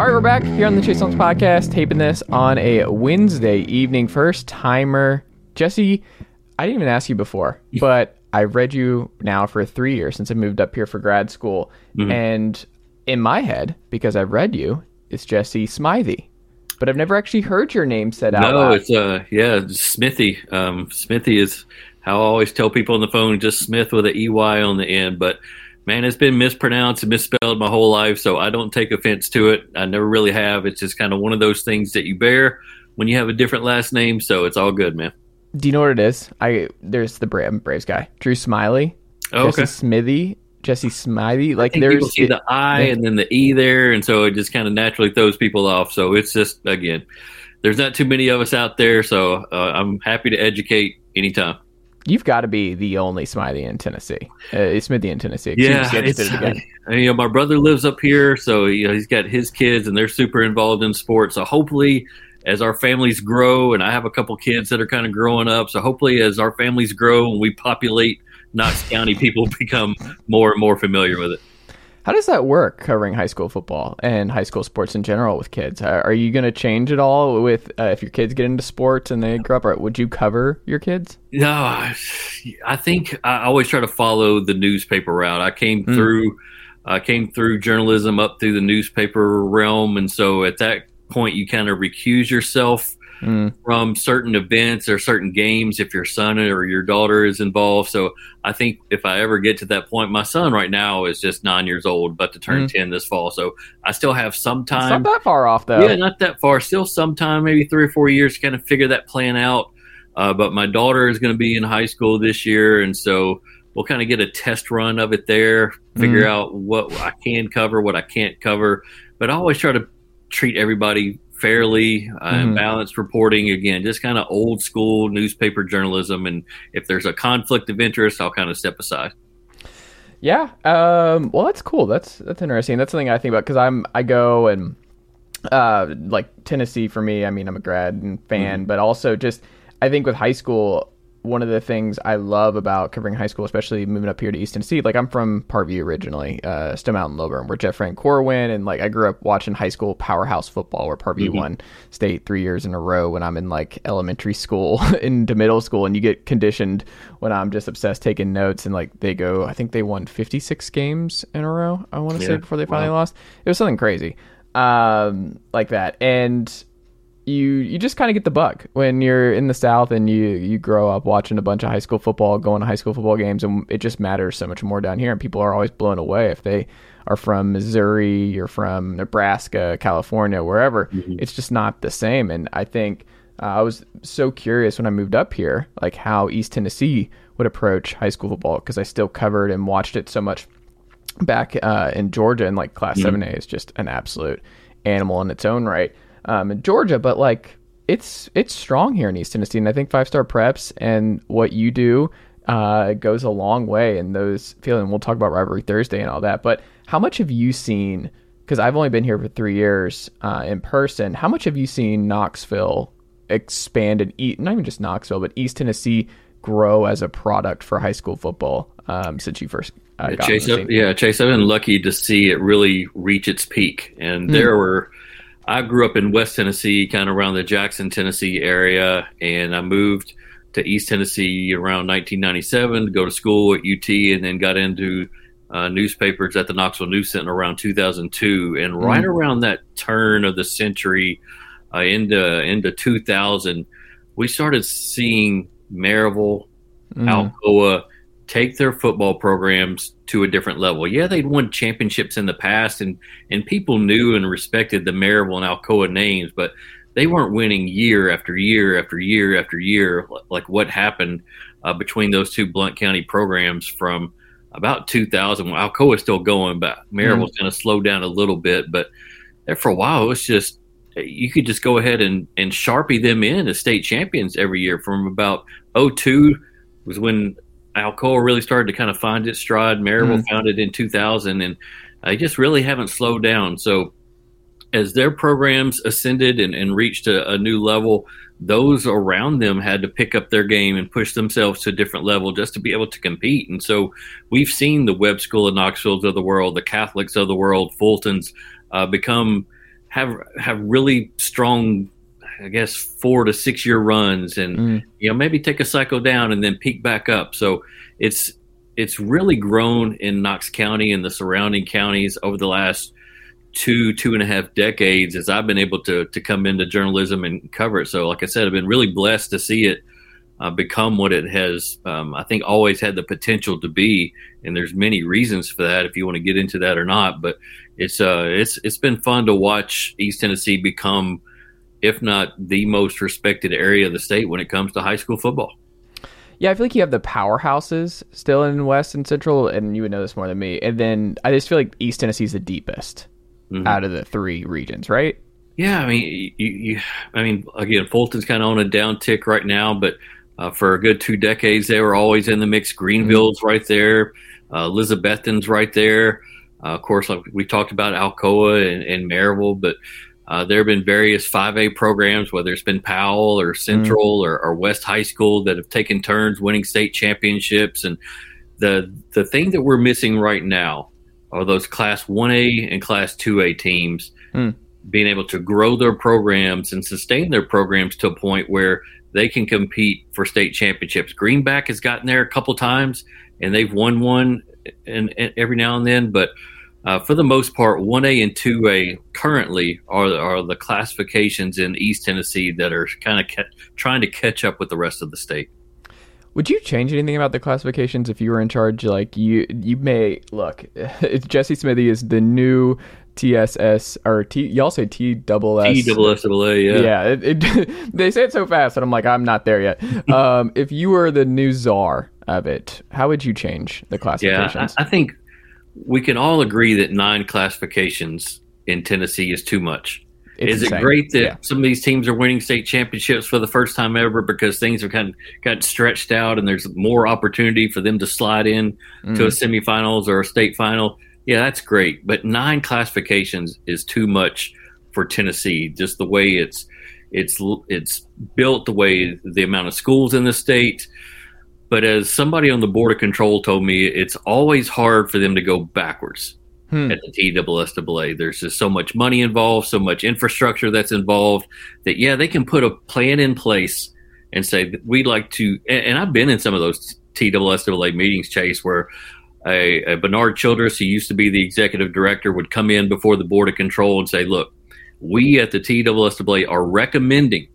All right, we're back here on the Chase Songs podcast, taping this on a Wednesday evening. First timer, Jesse. I didn't even ask you before, *laughs* but I've read you now for three years since I moved up here for grad school, and in my head, because I've read you, it's Jesse Smythe, but I've never actually heard your name said out
No,
loud.
it's uh yeah, Smithey. Um, Smithey is how I always tell people on the phone, just Smith with an EY on the end. But man, it's been mispronounced and misspelled my whole life, so I don't take offense to it. I never really have. It's just kind of one of those things that you bear when you have a different last name. So it's all good, man.
Do you know what it is? I there's the Bra- Braves guy, Drew Smyly,
Oh,
Jesse
okay.
Smithy, Jesse Smiley. Like there's
people see the I and then the E there, and so it just kind of naturally throws people off. So it's just again, there's not too many of us out there, so uh, I'm happy to educate anytime.
You've got to be the only Smiley in Tennessee. Uh, Smithey in Tennessee.
Yeah,
me,
it's,
did it again.
I- you know, my brother lives up here, so you know he's got his kids, and they're super involved in sports. So hopefully, as our families grow, and I have a couple kids that are kind of growing up, so hopefully, as our families grow and we populate Knox County, people *laughs* become more and more familiar with it.
How does that work covering high school football and high school sports in general with kids? Are you going to change it all with uh, if your kids get into sports and they grow up? Or would you cover your kids?
No, I, I think I always try to follow the newspaper route. I came
Mm.
through, I came through journalism up through the newspaper realm, and so at that point, you kind of recuse yourself
Mm.
from certain events or certain games if your son or your daughter is involved. So I think if I ever get to that point, my son right now is just nine years old, about to turn
Mm.
ten this fall. So I still have some time.
It's not that far off though.
Yeah, not that far. Still some time, maybe three or four years to kind of figure that plan out. Uh, but my daughter is going to be in high school this year, and so we'll kind of get a test run of it there, figure
Mm.
out what I can cover, what I can't cover. But I always try to treat everybody fairly uh, and balanced reporting. Again, just kind of old school newspaper journalism. And if there's a conflict of interest, I'll kind of step aside.
Yeah. Um, well, that's cool. That's that's interesting. That's something I think about because I'm I go and uh, like Tennessee for me. I mean, I'm a grad and fan, but also just I think with high school, one of the things I love about covering high school, especially moving up here to East Tennessee, like I'm from Parkview originally, uh, Stone Mountain Lilburn, where Jeff Francoeur went, and like I grew up watching high school powerhouse football, where Parkview won state three years in a row when I'm in like elementary school *laughs* into middle school, and you get conditioned when I'm just obsessed taking notes, and like they go, I think they won 56 games in a row. I want to say before they finally
Wow.
lost, it was something crazy, um, like that, and you you just kind of get the bug when you're in the south and you you grow up watching a bunch of high school football going to high school football games and it just matters so much more down here and people are always blown away if they are from Missouri you're from Nebraska California wherever. It's just not the same and I think uh, I was so curious when I moved up here like how East Tennessee would approach high school football because I still covered and watched it so much back uh, in Georgia, and like Class Seven A is just an absolute animal in its own right um, in Georgia. But like it's it's strong here in East Tennessee, and I think five star preps and what you do uh, goes a long way in those feeling. We'll talk about rivalry Thursday and all that, but how much have you seen? Because I've only been here for three years uh, in person. How much have you seen Knoxville expand and eat? Not even just Knoxville, but East Tennessee grow as a product for high school football um, since you first uh,
Chase,
on the
I've-
scene?
yeah, Chase, I've been lucky to see it really reach its peak. And there were, I grew up in West Tennessee, kind of around the Jackson, Tennessee area, and I moved to East Tennessee around 1997 to go to school at UT, and then got into uh, newspapers at the Knoxville News Sentinel around 2002. And right around that turn of the century, uh, into into 2000, we started seeing Maryville, Alcoa take their football programs to a different level. Yeah, they'd won championships in the past, and and people knew and respected the Maryville and Alcoa names, but they weren't winning year after year after year after year like what happened uh, between those two Blount County programs from about 2000. Well, Alcoa's still going, but Maryville's going to slow down a little bit. But there for a while, it was just you could just go ahead and, and sharpie them in as state champions every year from about 02 was when Alcoa really started to kind of find its stride. Maryville found it in 2000 and they just really haven't slowed down. So as their programs ascended and, and reached a, a new level, those around them had to pick up their game and push themselves to a different level just to be able to compete. And so we've seen the Webb School of Knoxville's of the world, the Catholics of the world, Fulton's uh, become have have really strong, I guess, four to six year runs, and you know maybe take a cycle down and then peak back up. So it's it's really grown in Knox County and the surrounding counties over the last two two and a half decades as I've been able to to come into journalism and cover it. So, like I said, I've been really blessed to see it uh, become what it has. Um, I think always had the potential to be, and there's many reasons for that. If you want to get into that or not, but it's uh it's it's been fun to watch East Tennessee become, if not the most respected area of the state when it comes to high school football.
Yeah, I feel like you have the powerhouses still in West and Central, and you would know this more than me. And then I just feel like East Tennessee's the deepest out of the three regions, right?
Yeah, I mean, you, you I mean, again, Fulton's kind of on a downtick right now, but uh, for a good two decades, they were always in the mix. Greeneville's right there, uh, Elizabethton's right there. Uh, of course, like we talked about Alcoa and, and Maryville, but uh, there have been various 5A programs, whether it's been Powell or Central or, or West High School, that have taken turns winning state championships. And the the thing that we're missing right now are those Class 1A and Class 2A teams being able to grow their programs and sustain their programs to a point where they can compete for state championships. Greenback has gotten there a couple times and they've won one and, and every now and then, but uh, for the most part, 1A and 2A currently are, are the classifications in East Tennessee that are kind of ca- trying to catch up with the rest of the state.
Would you change anything about the classifications if you were in charge? Like you, you may look. *laughs* Jesse Smithey is the new TSS or T. Y'all say T double S.
TSSAA, yeah.
Yeah, it, it, *laughs* they say it so fast, that I'm like, I'm not there yet. *laughs* um, if you were the new czar of it, how would you change the
Yeah,
classifications?
I, I think we can all agree that nine classifications in Tennessee is too much.
it's
is
insane.
it great that
Yeah.
some of these teams are winning state championships for the first time ever because things have kind of got stretched out and there's more opportunity for them to slide in
Mm.
to a semifinals or a state final? Yeah, that's great. But nine classifications is too much for Tennessee. Just the way it's it's it's built, the way the amount of schools in the state. But as somebody on the board of control told me, it's always hard for them to go backwards
Hmm.
at the TSSAA. There's just so much money involved, so much infrastructure that's involved that yeah, they can put a plan in place and say we'd like to. And, and I've been in some of those TSSAA meetings, Chase, where a, a Bernard Childress, who used to be the executive director, would come in before the board of control and say, "Look, we at the TSSAA are recommending."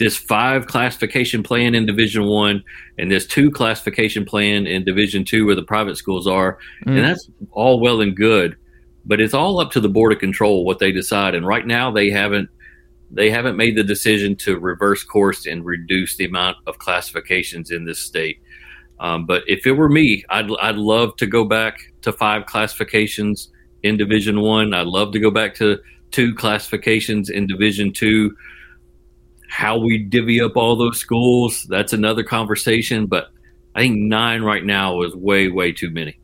This five classification plan in Division One, and this two classification plan in Division Two, where the private schools are,
Mm.
and that's all well and good, but it's all up to the board of control what they decide. And right now, they haven't they haven't made the decision to reverse course and reduce the amount of classifications in this state. Um, but if it were me, I'd I'd love to go back to five classifications in Division One. I'd love to go back to two classifications in Division Two. How we divvy up all those schools, that's another conversation. But I think nine right now is way, way too many.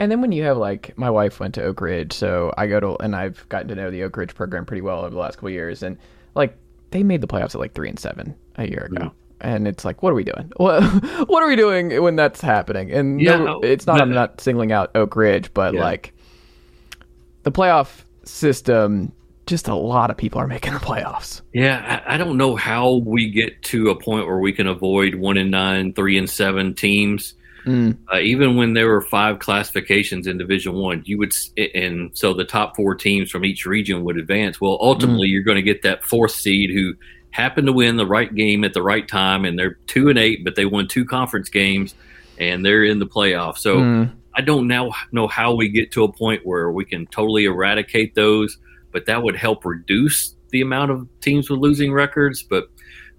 And then when you have like my wife went to Oak Ridge, so I go to and I've gotten to know the Oak Ridge program pretty well over the last couple of years, and like they made the playoffs at like three and seven a year ago, and it's like, what are we doing? *laughs* What what are we doing when that's happening? And
Yeah,
no, it's not.
but-
I'm not singling out Oak Ridge, but
Yeah.
like the playoff system, just a lot of people are making the playoffs.
Yeah, I, I don't know how we get to a point where we can avoid one in nine, three and seven teams.
Mm.
Uh, even when there were five classifications in Division One, you would, and so the top four teams from each region would advance. Well, ultimately, you're going to get that fourth seed who happened to win the right game at the right time, and they're two and eight, but they won two conference games, and they're in the playoffs. So
Mm.
I don't now know how we get to a point where we can totally eradicate those, but that would help reduce the amount of teams with losing records. But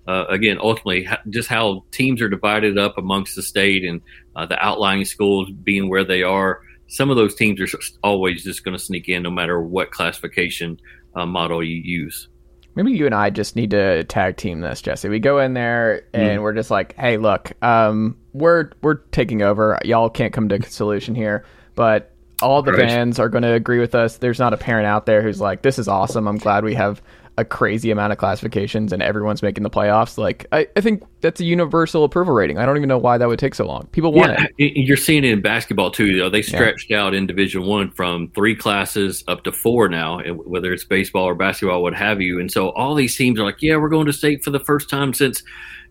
uh, again, ultimately, just how teams are divided up amongst the state and uh, the outlying schools being where they are, some of those teams are always just going to sneak in no matter what classification uh, model you use.
Maybe you and I just need to tag team this, Jesse. We go in there and we're just like, "Hey, look, um, we're we're taking over. Y'all can't come to a solution here, but all the
Right.
fans are going to agree with us. There's not a parent out there who's like, "This is awesome. I'm glad we have a crazy amount of classifications and everyone's making the playoffs." Like, I, I think that's a universal approval rating. I don't even know why that would take so long. People want
Yeah,
it.
you're seeing it in basketball too. Though they stretched out in Division One from three classes up to four now, eh, whether it's baseball or basketball, what have you. And so all these teams are like, "Yeah, we're going to state for the first time since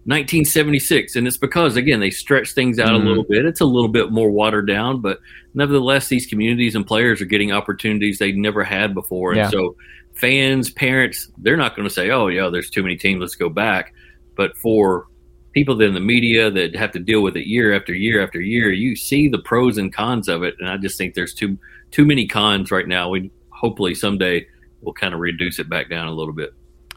1976," and it's because again they stretch things out
Mhm.
a little bit. It's a little bit more watered down, but nevertheless, these communities and players are getting opportunities they never had before, and
Yeah.
so fans, parents, they're not going to say, "Oh, yeah, there's too many teams, let's go back." But for people that in the media that have to deal with it year after year after year, you see the pros and cons of it, and I just think there's too too many cons right now. We hopefully someday we'll kind of reduce it back down a little bit.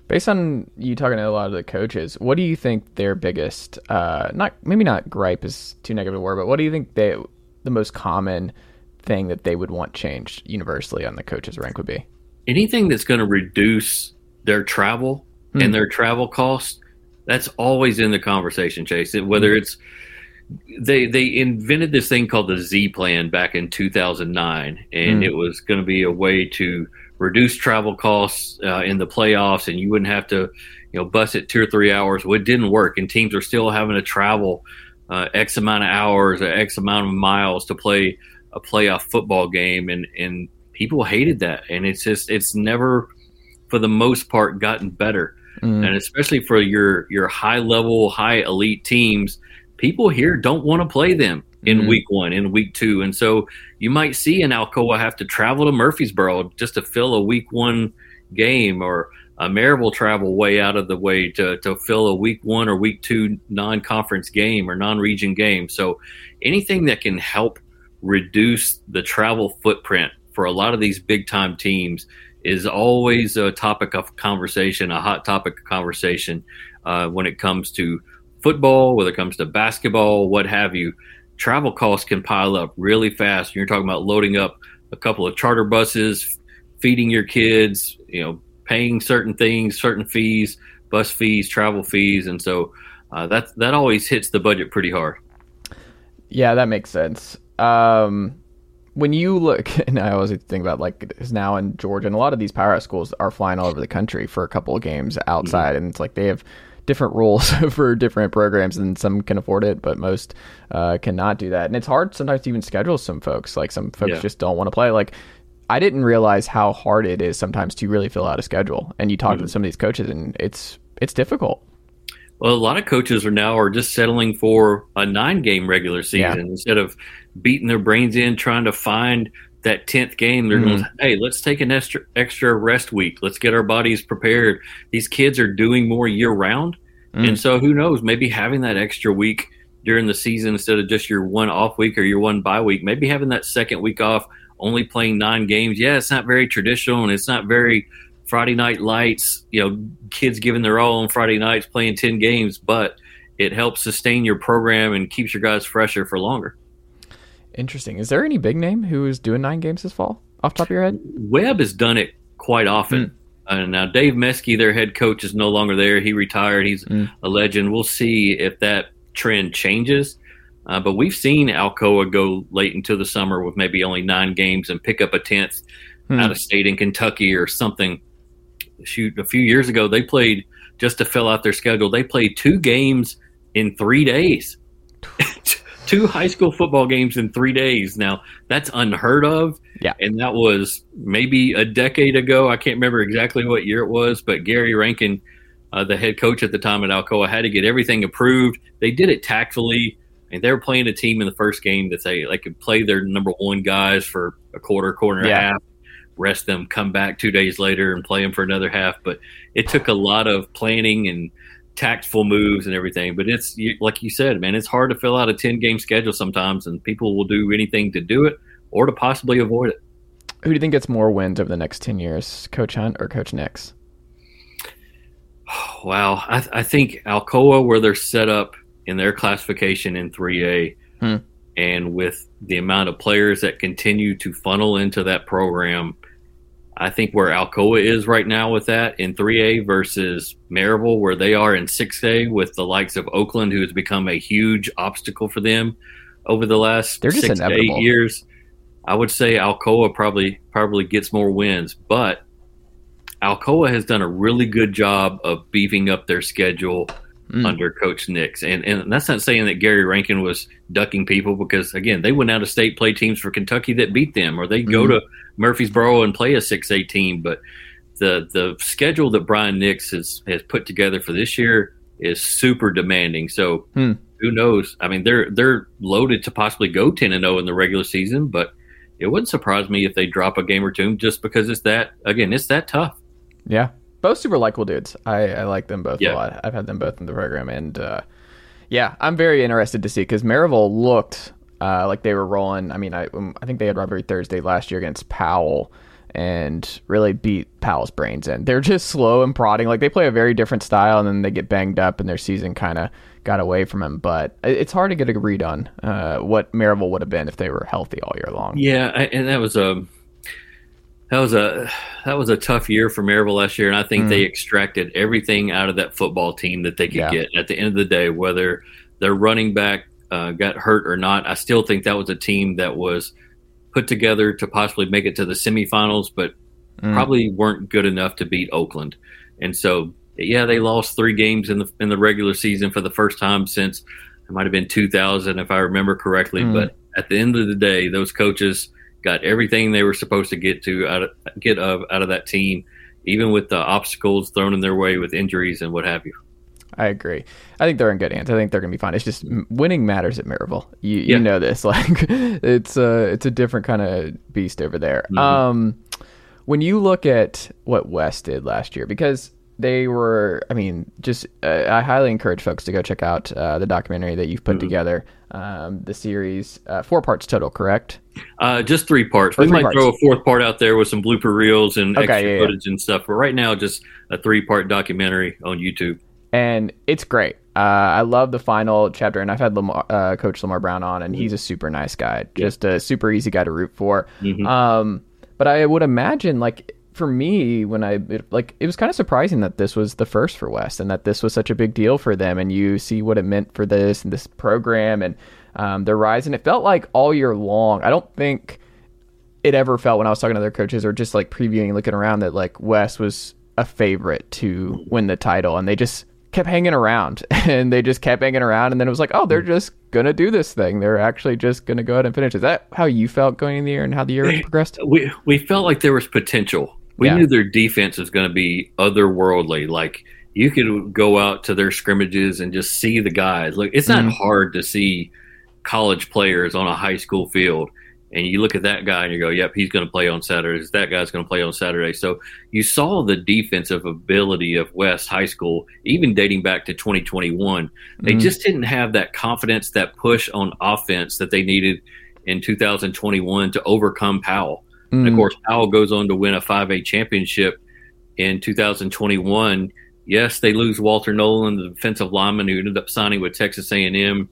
Based on you talking to a lot of the coaches, what do you think their biggest uh not maybe not gripe is too negative a word, but what do you think they the most common thing that they would want changed universally on the coaches rank would be?
Anything that's going to reduce their travel
Hmm.
and their travel costs, that's always in the conversation, Chase. Whether
Hmm.
it's they they invented this thing called the Z plan back in 2009, and
Hmm.
it was going to be a way to reduce travel costs uh, in the playoffs, and you wouldn't have to, you know, bus it two or three hours. Well, it didn't work, and teams are still having to travel uh, X amount of hours or X amount of miles to play a playoff football game, and and people hated that, and it's just it's never, for the most part, gotten better
Mm.
and especially for your your high level, high elite teams, people here don't want to play them in
Mhm.
week one, in week two, and so you might see an Alcoa have to travel to Murfreesboro just to fill a week one game, or a Maryville travel way out of the way to to fill a week one or week two non conference game or non region game. So anything that can help reduce the travel footprint for a lot of these big time teams is always a topic of conversation, a hot topic of conversation uh, when it comes to football, whether it comes to basketball, what have you. Travel costs can pile up really fast. You're talking about loading up a couple of charter buses, feeding your kids, you know, paying certain things, certain fees, bus fees, travel fees, and so uh, that that always hits the budget pretty hard.
Yeah, that makes sense. Um, when you look, *laughs* and I always think about like is now in Georgia, and a lot of these power schools are flying all over the country for a couple of games outside, mm-hmm. and it's like they have different rules *laughs* for different programs, and some can afford it, but most uh, cannot do that. And it's hard sometimes to even schedule some folks. Like some folks yeah. just don't want to play. Like I didn't realize how hard it is sometimes to really fill out a schedule. And you talk mm-hmm. to some of these coaches, and it's it's difficult.
Well, a lot of coaches are now are just settling for a nine game regular season yeah. instead of beating their brains in trying to find that tenth game. They're mm-hmm. going, hey, let's take an extra extra rest week. Let's get our bodies prepared. These kids are doing more year round, mm. and so who knows? Maybe having that extra week during the season instead of just your one off week or your one bye week. Maybe having that second week off, only playing nine games. Yeah, it's not very traditional and it's not very Friday night lights, you know, kids giving their all on Friday nights playing 10 games, but it helps sustain your program and keeps your guys fresher for longer.
Interesting. Is there any big name who is doing nine games this fall off top of your head?
Webb has done it quite often. Mm. Uh, now, Dave Meske, their head coach, is no longer there. He retired. He's mm. a legend. We'll see if that trend changes. Uh, but we've seen Alcoa go late into the summer with maybe only nine games and pick up a tenth mm. out of state in Kentucky or something shoot a few years ago they played just to fill out their schedule. They played two games in three days. *sighs* *laughs* two high school football games in three days. Now that's unheard of.
Yeah.
And that was maybe a decade ago. I can't remember exactly what year it was, but Gary Rankin, uh, the head coach at the time at Alcoa, had to get everything approved. They did it tactfully. And they were playing a team in the first game that they, they could play their number one guys for a quarter, quarter and yeah. a half rest them, come back two days later and play them for another half. But it took a lot of planning and tactful moves and everything. But it's like you said, man, it's hard to fill out a 10 game schedule sometimes, and people will do anything to do it or to possibly avoid it.
Who do you think gets more wins over the next 10 years, Coach Hunt or Coach Nix? *sighs*
Wow. I, th- I think Alcoa, where they're set up in their classification in 3A, hmm. and with the amount of players that continue to funnel into that program, I think where Alcoa is right now with that in 3A versus Maryville, where they are in 6A with the likes of Oakland, who has become a huge obstacle for them over the last They're six to eight years. I would say Alcoa probably probably gets more wins, but Alcoa has done a really good job of beefing up their schedule mm. under Coach Nix. And and that's not saying that Gary Rankin was ducking people because again, they went out of state play teams for Kentucky that beat them, or they go hmm. to Murfreesboro and play a six A team. But the the schedule that Brian Nix has has put together for this year is super demanding. So mm. who knows? I mean, they're they're loaded to possibly go ten and zero in the regular season, but it wouldn't surprise me if they drop a game or two just because it's that again, it's that tough.
Yeah, both super likable dudes. I, I like them both yeah. a lot. I've had them both in the program, and uh, yeah, I'm very interested to see because Maryville looked uh, like they were rolling. I mean, I um, I think they had rivalry Thursday last year against Powell and really beat Powell's brains in. They're just slow and prodding. Like they play a very different style, and then they get banged up, and their season kind of got away from them. But it's hard to get a read on uh, what Maryville would have been if they were healthy all year long.
Yeah, and that was a that was a that was a tough year for Maryville last year, and I think mm. they extracted everything out of that football team that they could yeah. get. At the end of the day, whether their running back uh, got hurt or not, I still think that was a team that was put together to possibly make it to the semifinals, but mm. probably weren't good enough to beat Oakland. And so, yeah, they lost three games in the in the regular season for the first time since it might have been 2000, if I remember correctly. Mm. But at the end of the day, those coaches got everything they were supposed to get to out of, get of out of that team, even with the obstacles thrown in their way with injuries and what have you.
I agree. I think they're in good hands. I think they're going to be fine. It's just winning matters at Maryville. You, yeah. you know this. *laughs* Like it's a it's a different kind of beast over there. Mm-hmm. Um, when you look at what West did last year, because they were i mean just uh, i highly encourage folks to go check out uh, the documentary that you've put mm-hmm. together um, the series uh, four parts total correct
uh, just three parts or we three might parts. throw a fourth part out there with some blooper reels and okay, extra yeah, footage yeah. and stuff but right now just a three part documentary on youtube
and it's great uh, I love the final chapter, and I've had Lamar, uh, Coach Lamar Brown on, and he's a super nice guy, just a super easy guy to root for. Mm-hmm. Um, but I would imagine, like for me when I it, like it was kind of surprising that this was the first for West and that this was such a big deal for them. And you see what it meant for this and this program and um, their rise. And it felt like all year long. I don't think it ever felt when I was talking to other coaches or just like previewing, looking around that like West was a favorite to win the title, and they just kept hanging around *laughs* and they just kept hanging around and then it was like oh they're just gonna do this thing. They're actually just gonna go ahead and finish. Is that how you felt going in the year and how the year progressed?
we we felt like there was potential. We
Yeah.
knew their defense was going to be otherworldly. Like you could go out to their scrimmages and just see the guys. Look it's not
Mhm.
hard to see college players on a high school field and you look at that guy and you go yep he's going to play on saturdays that guy's going to play on saturday so you saw the defensive ability of west high school even dating back to 2021 they
Mhm.
just didn't have that confidence that push on offense that they needed in 2021 to overcome powell and of
Mm.
course, Powell goes on to win a 5A championship in 2021. Yes, they lose Walter Nolen, the defensive lineman who ended up signing with Texas A&M,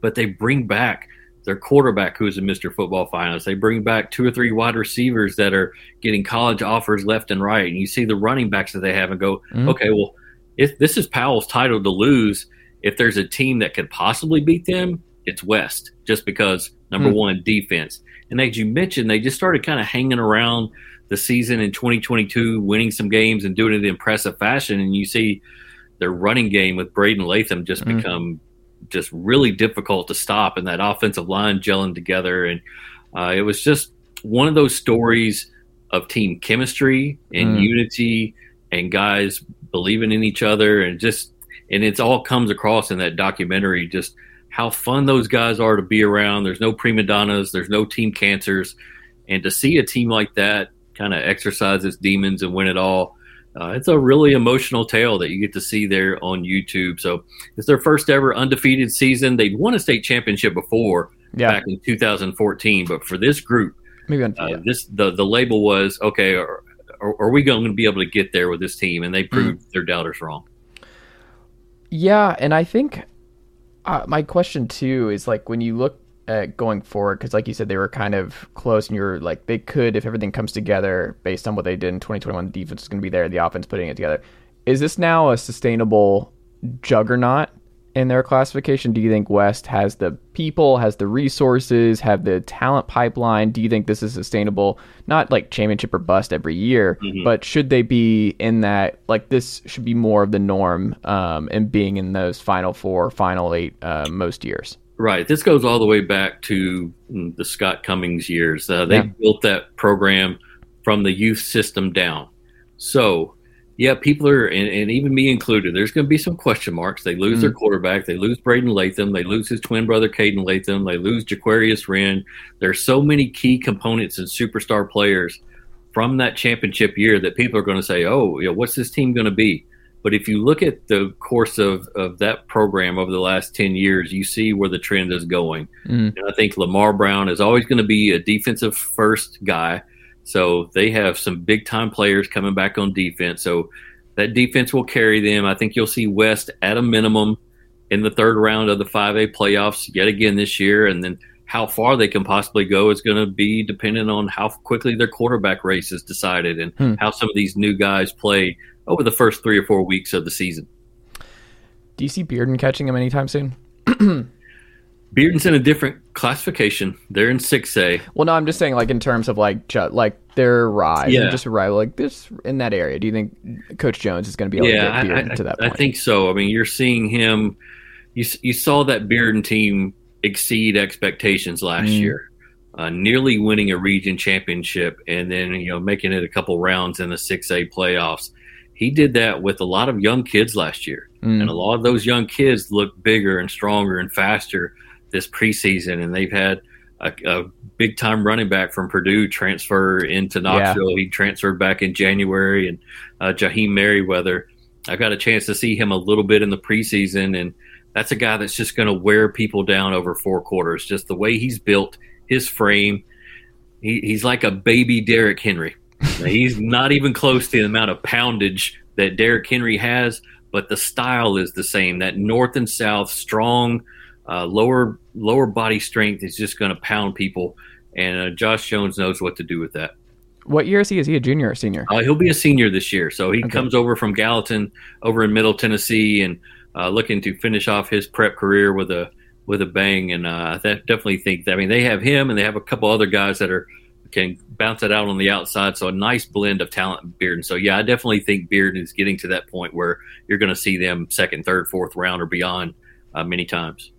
but they bring back their quarterback who's a Mr. Football Finalist. They bring back two or three wide receivers that are getting college offers left and right. And you see the running backs that they have and go,
Mhm.
okay, well, if this is Powell's title to lose, if there's a team that could possibly beat them, it's West, just because number
Hmm.
one, defense. And as you mentioned, they just started kind of hanging around the season in 2022, winning some games and doing it in impressive fashion. And you see their running game with Braden Latham just
Mm.
become just really difficult to stop, and that offensive line gelling together. And uh, it was just one of those stories of team chemistry and
Mm.
unity and guys believing in each other and just and it's all comes across in that documentary just how fun those guys are to be around there's no prima donnas there's no team cancers and to see a team like that kind of exercise its demons and win it all uh, it's a really emotional tale that you get to see there on youtube so it's their first ever undefeated season they'd won a state championship before
yeah
back in 2014 but for this group
maybe on,
uh,
yeah.
this the the label was okay. Are, are, are we going to be able to get there with this team? And they proved
Mm.
their doubters wrong.
Yeah, and I think uh, my question too is like when you look at going forward, because like you said, they were kind of close, and you're like they could if everything comes together based on what they did in 2021. The defense is going to be there, the offense putting it together. Is this now a sustainable juggernaut in their classification? Do you think West has the people, has the resources, have the talent pipeline? Do you think this is sustainable? Not like championship or bust every year, but should they be in that? Like this should be more of the norm, um, and being in those final four, final eight uh, most years.
Right. This goes all the way back to mm, the Scott Cummings years. Uh, they
Yeah.
built that program from the youth system down. So, yeah, people are, and, and even me included, there's going to be some question marks. They lose their quarterback. They lose Braden Latham. They lose his twin brother, Caden Latham. They lose Jaquarius Wren. There's so many key components and superstar players from that championship year that people are going to say, oh, you know, what's this team going to be? But if you look at the course of, of that program over the last 10 years, you see where the trend is going.
Mm.
And I think Lamar Brown is always going to be a defensive first guy. So they have some big time players coming back on defense. So that defense will carry them. I think you'll see West at a minimum in the third round of the 5A playoffs yet again this year. And then how far they can possibly go is going to be dependent on how quickly their quarterback race is decided and
Hmm.
how some of these new guys play over the first three or four weeks of the season.
Do you see Bearden catching him anytime soon? *clears throat*
Bearden's in a different classification. They're in 6A.
Well, no, I'm just saying, like in terms of like like their rise,
Yeah.
and just arrival, like this in that area. Do you think Coach Jones is going to be able
yeah,
to get Bearden
I-
to that
I think so. I mean, you're seeing him. You you saw that Bearden team exceed expectations last
Mm.
year, uh, nearly winning a region championship, and then you know making it a couple rounds in the six A playoffs. He did that with a lot of young kids last year,
Mm.
and a lot of those young kids look bigger and stronger and faster this preseason, and they've had. A, a big time running back from Purdue transfer into Knoxville. He transferred back in January, and uh, Jaheim Merriweather. I got a chance to see him a little bit in the preseason, and that's a guy that's just going to wear people down over four quarters. Just the way he's built, his frame. He, he's like a baby Derrick Henry. Now, he's not even close to the amount of poundage that Derrick Henry has, but the style is the same. That north and south, strong, uh, lower lower body strength is just going to pound people. And uh, Josh Jones knows what to do with that.
what year is he? Is he a junior or senior?
Uh, he'll be a senior this year, so he okay. comes over from Gallatin over in Middle Tennessee and uh, looking to finish off his prep career with a with a bang. And uh, I definitely think that. I mean, they have him and they have a couple other guys that are can bounce it out on the outside. So a nice blend of talent and Bearden. So yeah, I definitely think Bearden is getting to that point where you're going to see them second, third, fourth round or beyond uh, many times.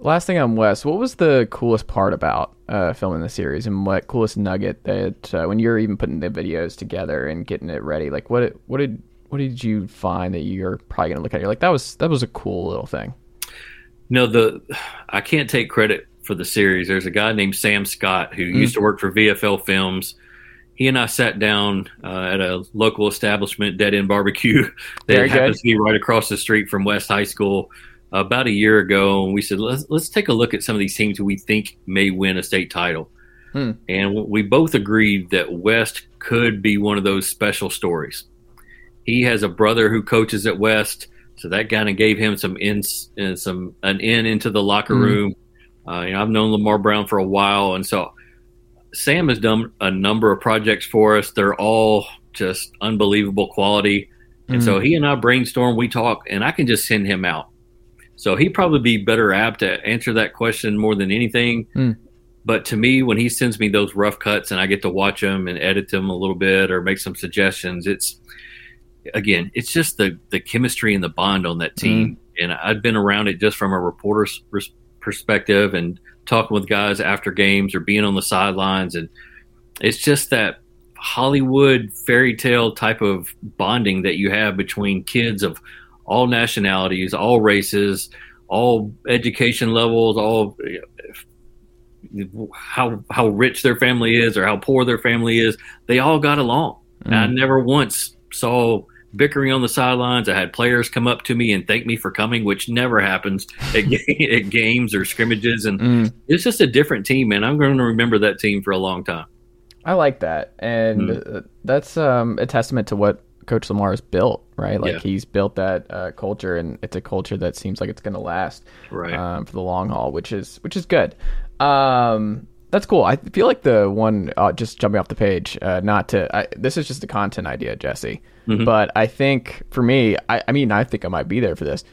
Last thing on Wes, what was the coolest part about uh, filming the series, and what coolest nugget that uh, when you're even putting the videos together and getting it ready, like what what did what did you find that you're probably gonna look at? You're like that was that was a cool little thing.
No, the I can't take credit for the series. There's a guy named Sam Scott who mm. used to work for VFL Films. He and I sat down uh, at a local establishment, Dead End Barbecue, *laughs* that Very happens good. to be right across the street from West High School about a year ago, and we said let's let's take a look at some of these teams who we think may win a state title. Hmm. And we both agreed that West could be one of those special stories. He has a brother who coaches at West, so that kind of gave him some in, uh, some an in into the locker hmm. Uh, you know, I've known Lamar Brown for a while, and so Sam has done a number of projects for us. They're all just unbelievable quality. And so hmm. he and I brainstorm, we talk, and I can just send him out so he'd probably be better apt to answer that question more than anything. Mm. But to me, when he sends me those rough cuts and I get to watch them and edit them a little bit or make some suggestions, it's again, it's just the the chemistry and the bond on that team. Mm. And I've been around it just from a reporter's perspective and talking with guys after games or being on the sidelines, and it's just that Hollywood fairy tale type of bonding that you have between kids of all nationalities, all races, all education levels, all how how rich their family is or how poor their family is. They all got along. Mm. I never once saw bickering on the sidelines. I had players come up to me and thank me for coming, which never happens at, *laughs* *laughs* at games or scrimmages. And mm. it's just a different team, man. I'm going to remember that team for a long time.
I like that, and mm. that's um, a testament to what Coach Lamar has built, right? Like yeah. he's built that uh, culture, and it's a culture that seems like it's going to last
right.
um, for the long haul, which is which is good. Um, that's cool. I feel like the one uh, just jumping off the page, uh, not to. I, this is just a content idea, Jesse. Mm-hmm. But I think for me, I, I mean, I think I might be there for this.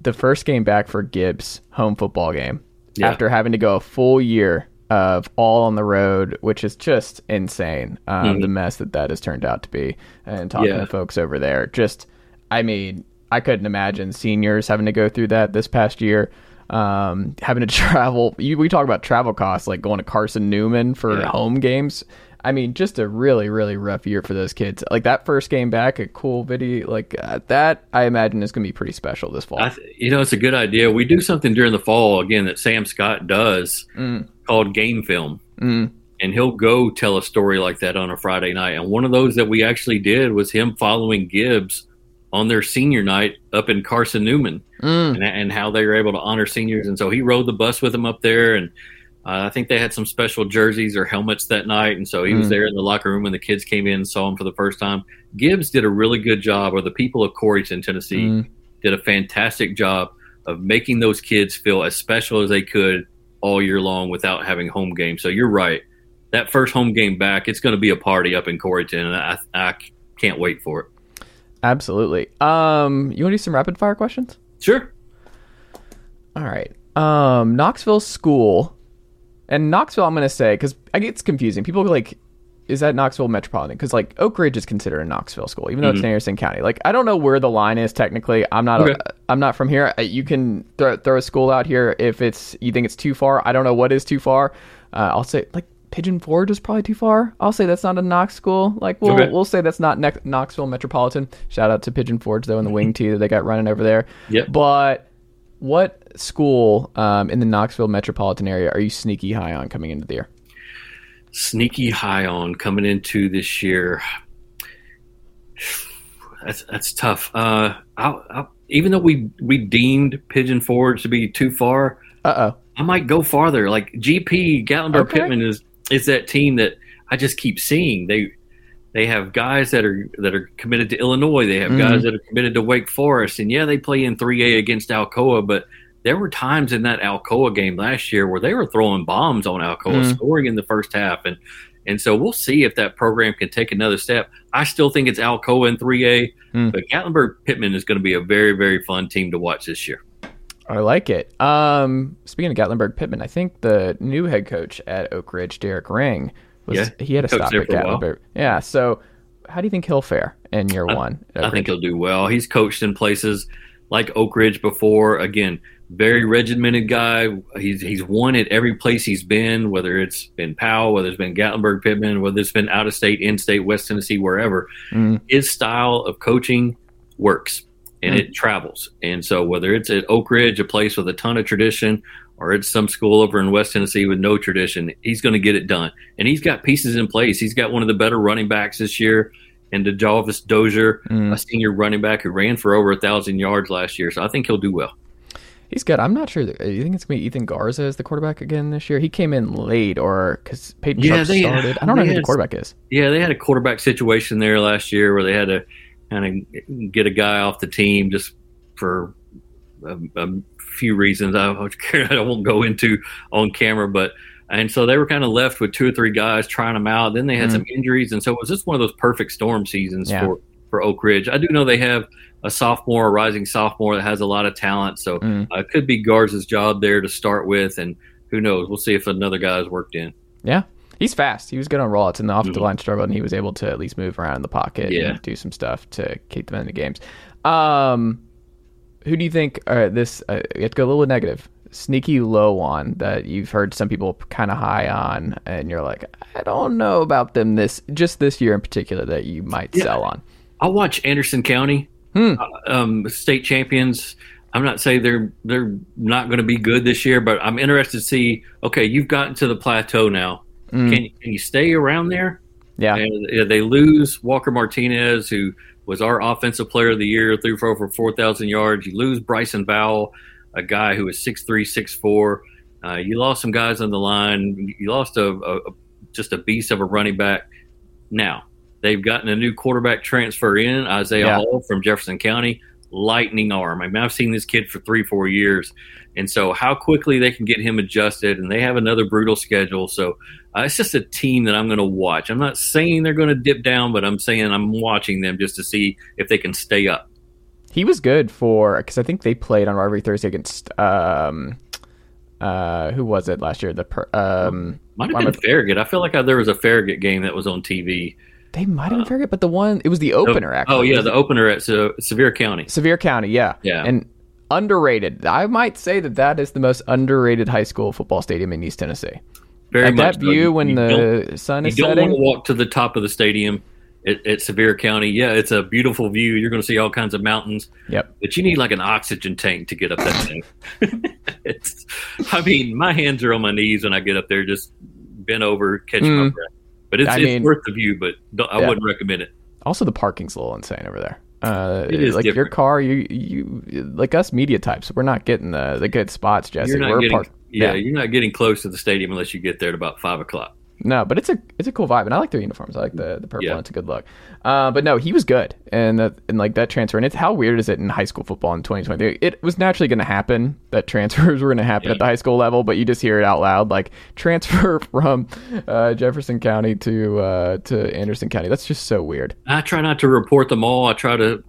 The first game back for Gibbs, home football game, yeah. after having to go a full year of all on the road, which is just insane. Um, mm-hmm. The mess that that has turned out to be, and talking yeah. to folks over there, just I mean, I couldn't imagine seniors having to go through that this past year. Um, having to *laughs* travel, you, we talk about travel costs, like going to Carson Newman for yeah. home games. I mean, just a really, really rough year for those kids. Like that first game back, a cool video like uh, that. I imagine is going to be pretty special this fall.
Th- you know, it's a good idea. We do something during the fall again that Sam Scott does mm. called game film, mm. and he'll go tell a story like that on a Friday night. And one of those that we actually did was him following Gibbs on their senior night up in Carson Newman, mm. and, and how they were able to honor seniors. And so he rode the bus with them up there and uh, I think they had some special jerseys or helmets that night, and so he mm. was there in the locker room when the kids came in and saw him for the first time. Gibbs did a really good job, or the people of Corryton, Tennessee, mm. did a fantastic job of making those kids feel as special as they could all year long without having home games. So you're right. That first home game back, it's going to be a party up in Corryton, and I, I can't wait for it.
Absolutely. Um, you want to do some rapid fire questions?
Sure.
All right. Um, Knoxville School and Knoxville, I'm gonna say because I it's confusing. People like, is that Knoxville metropolitan? Because like Oak Ridge is considered a Knoxville school, even though mm-hmm. it's in Harrison County. Like I don't know where the line is technically. I'm not. Okay. A, I'm not from here. You can throw, throw a school out here if it's you think it's too far. I don't know what is too far. Uh, I'll say like Pigeon Forge is probably too far. I'll say that's not a Knox school. Like we'll okay. we'll say that's not ne- Knoxville metropolitan. Shout out to Pigeon Forge though and the wing *laughs* tee that they got running over there.
Yep.
But what school um, in the Knoxville metropolitan area are you sneaky high on coming into the year?
Sneaky high on coming into this year. That's that's tough. Uh, I'll, I'll, even though we we deemed Pigeon Forge to be too far,
uh oh,
I might go farther. Like GP Gatlinburg okay. Pittman is is that team that I just keep seeing. They they have guys that are that are committed to Illinois. They have mm-hmm. guys that are committed to Wake Forest, and yeah, they play in 3A against Alcoa. But there were times in that Alcoa game last year where they were throwing bombs on Alcoa, mm-hmm. scoring in the first half, and And so we'll see if that program can take another step. I still think it's Alcoa in 3A,
Mm.
but Gatlinburg Pittman is going to be a very, very fun team to watch this year.
I like it. Um, speaking of Gatlinburg Pittman, I think the new head coach at Oak Ridge, Derek Rang, was
Yeah,
he had a stop at
for a while.
Gatlinburg. Yeah. So, how do you think he'll fare in year one?
I think he'll do well. He's coached in places like Oak Ridge before. Again, very regimented guy. He's he's won at every place he's been, whether it's been Powell, whether it's been Gatlinburg Pittman, whether it's been out of state, in state, West Tennessee, wherever.
Mm.
His style of coaching works and
Mm.
it travels. And so whether it's at Oak Ridge, a place with a ton of tradition, or it's some school over in West Tennessee with no tradition, he's going to get it done. And he's got pieces in place. He's got one of the better running backs this year, and DeJalvis Dozier,
Mm.
a senior running back who ran for over a thousand yards last year. So I think he'll do well.
He's good. I'm not sure. That, you think it's gonna be Ethan Garza as the quarterback again this year? He came in late, or because Peyton
Yeah,
Sharp started. I don't know who the quarterback is.
Yeah, they had a quarterback situation there last year where they had to kind of get a guy off the team just for a, a few reasons I, *laughs* I won't go into on camera, but and so they were kind of left with two or three guys trying them out. Then they had
Mhm.
some injuries, and so it was just one of those perfect storm seasons
Yeah.
for for Oak Ridge. I do know they have a sophomore, a rising sophomore that has a lot of talent, so
Mm.
uh, it could be Garza's job there to start with, and who knows? We'll see if another guy's worked in.
Yeah, he's fast. He was good on rollouts, and the offensive
Mhm.
line struggled, and he was able to at least move around in the pocket
Yeah.
and do some stuff to keep them in the games. Um, who do you think? Uh, this uh, you have to go a little negative. Sneaky low on that you've heard some people kind of high on, and you're like, I don't know about them this just this year in particular that you might
Yeah.
sell on.
I'll watch Anderson County,
Hmm.
uh, um, state champions. I'm not saying they're they're not going to be good this year, but I'm interested to see. Okay, you've gotten to the plateau now.
Mm.
Can you, can you stay around there?
Yeah,
And they lose Walker Martinez, who was our offensive player of the year, threw for over 4,000 yards. You lose Bryson Vowell, a guy who was 6'3", 6'4". Uh, you lost some guys on the line. You lost a, a, a just a beast of a running back. Now they've gotten a new quarterback transfer in Isaiah
Yeah.
Hall from Jefferson County. Lightning arm. I mean, I've seen this kid for three, four years, and so how quickly they can get him adjusted, and they have another brutal schedule. So uh, it's just a team that I'm going to watch. I'm not saying they're going to dip down, but I'm saying I'm watching them just to see if they can stay up.
he was good for because I think they played on Rivalry Thursday against um, uh, who was it last year? The per, um,
Might have been Farragut. I feel like I, there was a Farragut game that was on TV.
they might have been Farragut, but the one it was the opener. Actually,
oh yeah, the opener at Se- Sevier County.
Sevier County, yeah.
Yeah.
And underrated. I might say that that is the most underrated high school football stadium in East Tennessee.
Very
Like
much
that view
You-
when
you
the
don't-
sun
you
is
don't
setting.
want to walk to the top of the stadium at, at Sevier County. Yeah, it's a beautiful view. You're going to see all kinds of mountains,
Yep.
but you need like an oxygen tank to get up that thing. *laughs* it's, I mean, my hands are on my knees when I get up there, just bent over, catching my
Mm.
breath. But it's,
I
it's
mean-
worth the view, but don't, I
Yeah.
wouldn't recommend it.
Also, the parking's a little insane over there. Uh,
It is
like your car, you you like us media types. We're not getting the the good spots, Jesse.
You're not
we're
getting,
parked.
yeah, you're not getting close to the stadium unless you get there at about five o'clock.
No, but it's a it's a cool vibe, and I like their uniforms. I like the the purple.
Yeah.
and It's a good look. Uh, but no, he was good, and that and like that transfer. And it's how weird is it in high school football in 2023? It was naturally going to happen that transfers *laughs* were going to happen
Yeah.
at the high school level, but you just hear it out loud, like transfer *laughs* from uh, Jefferson County to uh, to Anderson County. That's just so weird.
I try not to report them all. I try to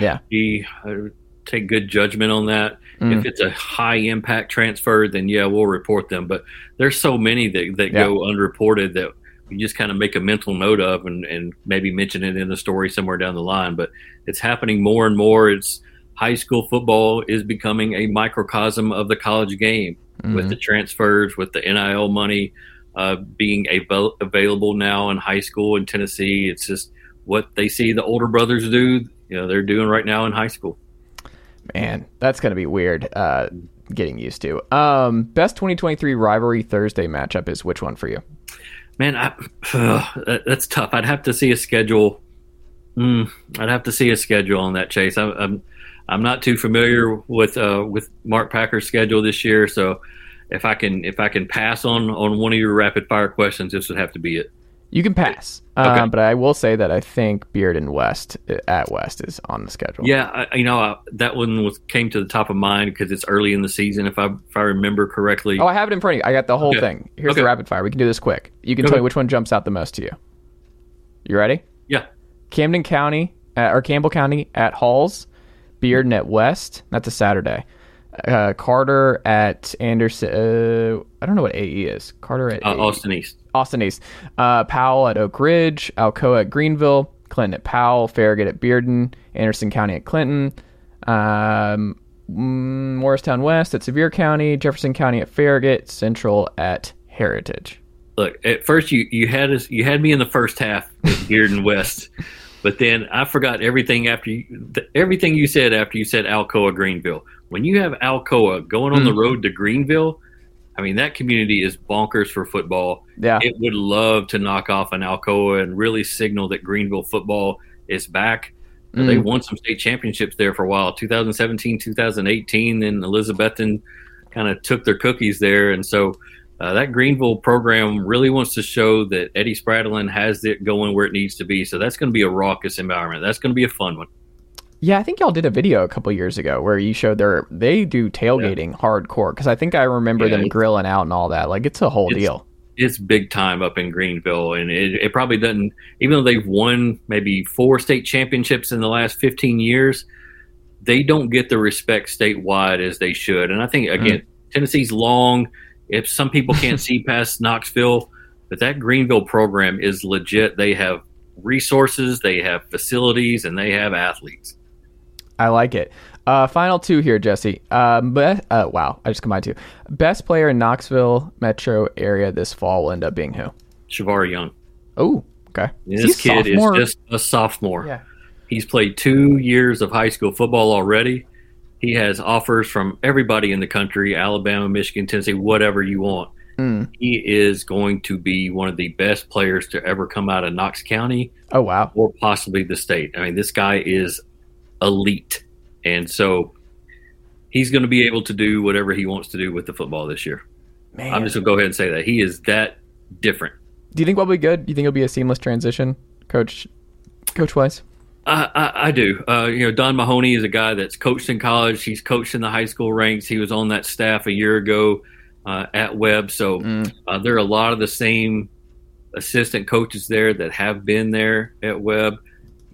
Yeah,
be uh, take good judgment on that.
Mm.
If it's a high impact transfer, then yeah, we'll report them. But there's so many that, that
Yeah.
go unreported that we just kind of make a mental note of and, and maybe mention it in the story somewhere down the line. But it's happening more and more. It's high school football is becoming a microcosm of the college game with
Mhm.
the transfers, with the NIL money uh, being avail- available now in high school in Tennessee. It's just what they see the older brothers do. You know, they're doing right now in high school.
Man, that's going to be weird. Uh, getting used to. Um, best 2023 rivalry Thursday matchup is which one for you?
Man, I, *sighs* that, that's tough. I'd have to see a schedule. Mm, I'd have to see a schedule on that, Chase. I, I'm I'm not too familiar with uh, with Mark Packer's schedule this year, so if I can if I can pass on on one of your rapid fire questions, this would have to be it.
You can pass,
Okay.
um, but I will say that I think Bearden West uh, at West is on the schedule.
Yeah, I, you know uh, that one was came to the top of mind because it's early in the season. If I if I remember correctly,
Oh, I have it in front of you. I got the whole
Okay.
thing. Here's
Okay.
the rapid fire. We can do this quick. You can tell me which one jumps out the most to you. You ready?
yeah,
Camden County uh, or Campbell County at Halls, Bearden at West. That's a Saturday. Uh, Carter at Anderson. Uh, I don't know what AE is. Carter at
uh. Austin East.
Austin East. Uh, Powell at Oak Ridge. Alcoa at Greeneville. Clinton at Powell. Farragut at Bearden. Anderson County at Clinton. Um, mm, Morristown West at Sevier County. Jefferson County at Farragut. Central at Heritage.
Look, at first you you had us you had me in the first half at Bearden *laughs* West, but then I forgot everything after you th- everything you said after you said Alcoa Greeneville. When you have Alcoa going on the road to Greeneville, I mean that community is bonkers for football.
Yeah.
It would love to knock off an Alcoa and really signal that Greeneville football is back.
Mm.
They won some state championships there for a while, 2017, 2018. Then Elizabethton kind of took their cookies there. And so uh, that Greeneville program really wants to show that Eddie Spradlin has it going where it needs to be. So that's going to be a raucous environment. That's going to be a fun one.
Yeah, I think y'all did a video a couple years ago where you showed their they do tailgating hardcore because I think I remember
Yeah,
them grilling out and all that. Like it's a whole
It's-
deal.
It's big time up in Greeneville, and it, it probably doesn't. Even though they've won maybe four state championships in the last 15 years, they don't get the respect statewide as they should. And I think mm-hmm. again, Tennessee's long. If some people can't *laughs* see past Knoxville, but that Greeneville program is legit. They have resources, they have facilities, and they have athletes.
I like it. Uh, final two here, Jesse. Um, but uh, wow, I just combined two. Best player in Knoxville metro area this fall will end up being who?
Shavar Young.
Oh, okay.
This kid
sophomore.
is just a sophomore.
Yeah.
He's played two years of high school football already. He has offers from everybody in the country Alabama, Michigan, Tennessee, whatever you want.
Mm.
He is going to be one of the best players to ever come out of Knox County
Oh wow.
or possibly the state. I mean, this guy is elite. And so he's going to be able to do whatever he wants to do with the football this year.
Man,
I'm just going to go ahead and say that. He is that different.
do you think what will be good? Do you think it'll be a seamless transition, coach? Coach wise.
I, I, I do. Uh, you know, Don Mahoney is a guy that's coached in college. He's coached in the high school ranks. He was on that staff a year ago uh, at Webb. So uh, there are a lot of the same assistant coaches there that have been there at Webb.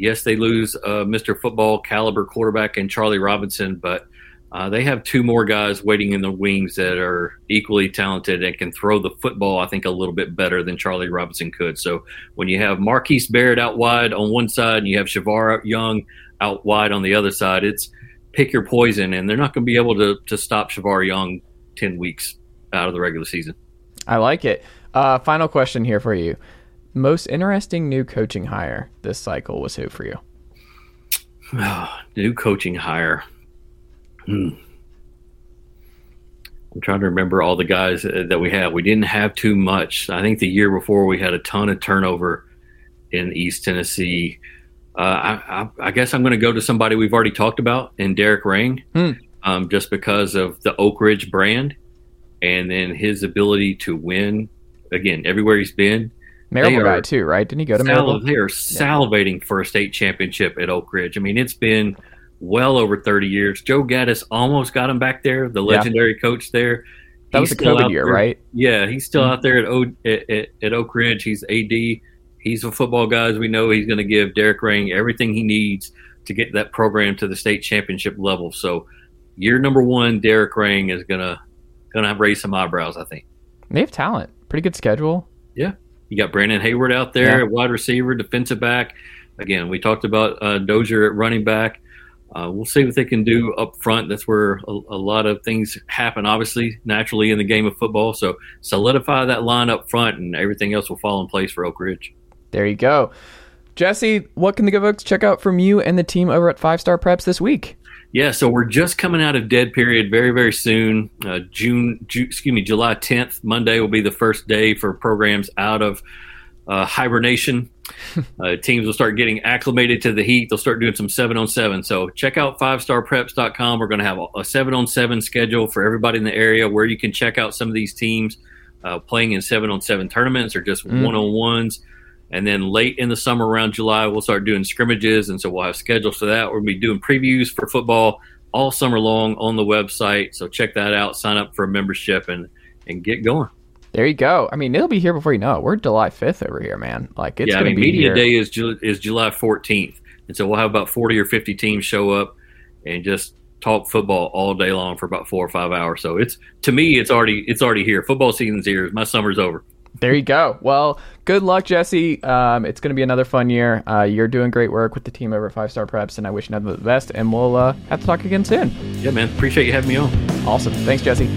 Yes, they lose uh, Mr. Football caliber quarterback and Charlie Robinson, but uh, they have two more guys waiting in the wings that are equally talented and can throw the football, I think, a little bit better than Charlie Robinson could. So when you have Marquise Barrett out wide on one side and you have Shavar Young out wide on the other side, it's pick your poison, and they're not going to be able to, to stop Shavar Young 10 weeks out of the regular season.
I like it. Uh, final question here for you. Most interesting new coaching hire this cycle was who for you? *sighs*
New coaching hire. Hmm. I'm trying to remember all the guys that we had. We didn't have too much. I think the year before we had a ton of turnover in East Tennessee. Uh, I, I, I guess I'm going to go to somebody we've already talked about in Derek Rang,
Hmm.
um, just because of the Oak Ridge brand and then his ability to win. Again, everywhere he's been,
Marable
are
guy too, right? Didn't he go to
Sal-
Marable?
they are salivating for a state championship at Oak Ridge. I mean, it's been well over 30 years. Joe Gaddis almost got him back there, the
Yeah.
legendary coach there.
That
He's
was a COVID year,
there.
right?
Yeah, he's still
Mhm.
out there at, o- at, at, Oak Ridge. He's AD. He's a football guy, as we know. He's going to give Derek Rang everything he needs to get that program to the state championship level. So, year number one, Derek Rang is going to going to raise some eyebrows. I think.
They have talent. Pretty good schedule.
You got Brandon Hayward out there,
Yeah.
wide receiver, defensive back. Again, we talked about uh, Dozier at running back. Uh, we'll see what they can do up front. That's where a, a lot of things happen, obviously, naturally in the game of football. So solidify that line up front, and everything else will fall in place for Oak Ridge.
There you go. Jesse, what can the good folks check out from you and the team over at Five Star Preps this week?
Yeah, so we're just coming out of dead period very, very soon. Uh, June, Ju- excuse me, July 10th, Monday will be the first day for programs out of uh, hibernation. *laughs* uh, teams will start getting acclimated to the heat. They'll start doing some seven on seven. So check out fivestarpreps.com. We're going to have a, seven on seven schedule for everybody in the area where you can check out some of these teams uh, playing in seven on seven tournaments or just
Mm.
one on ones. And then late in the summer, around July, we'll start doing scrimmages. And so we'll have schedules for that. We'll be doing previews for football all summer long on the website. So check that out, sign up for a membership, and, and get going.
There you go. I mean, it'll be here before you know it. We're July 5th over here, man. Like, it's
yeah, I
going to
mean,
be
media
here.
day is Ju- is July 14th, and so we'll have about 40 or 50 teams show up and just talk football all day long for about four or five hours. So it's to me, it's already it's already here. Football season's here. My summer's over.
There you go. Well, good luck, Jesse. Um, it's going to be another fun year. Uh, you're doing great work with the team over at Five Star Preps, and I wish you nothing but the best. And we'll uh, have to talk again soon.
Yeah, man. Appreciate you having me on.
Awesome. Thanks, Jesse.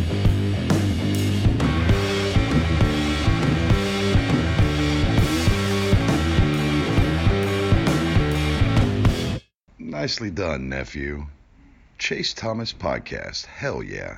Nicely done, nephew. Chase Thomas Podcast. Hell yeah.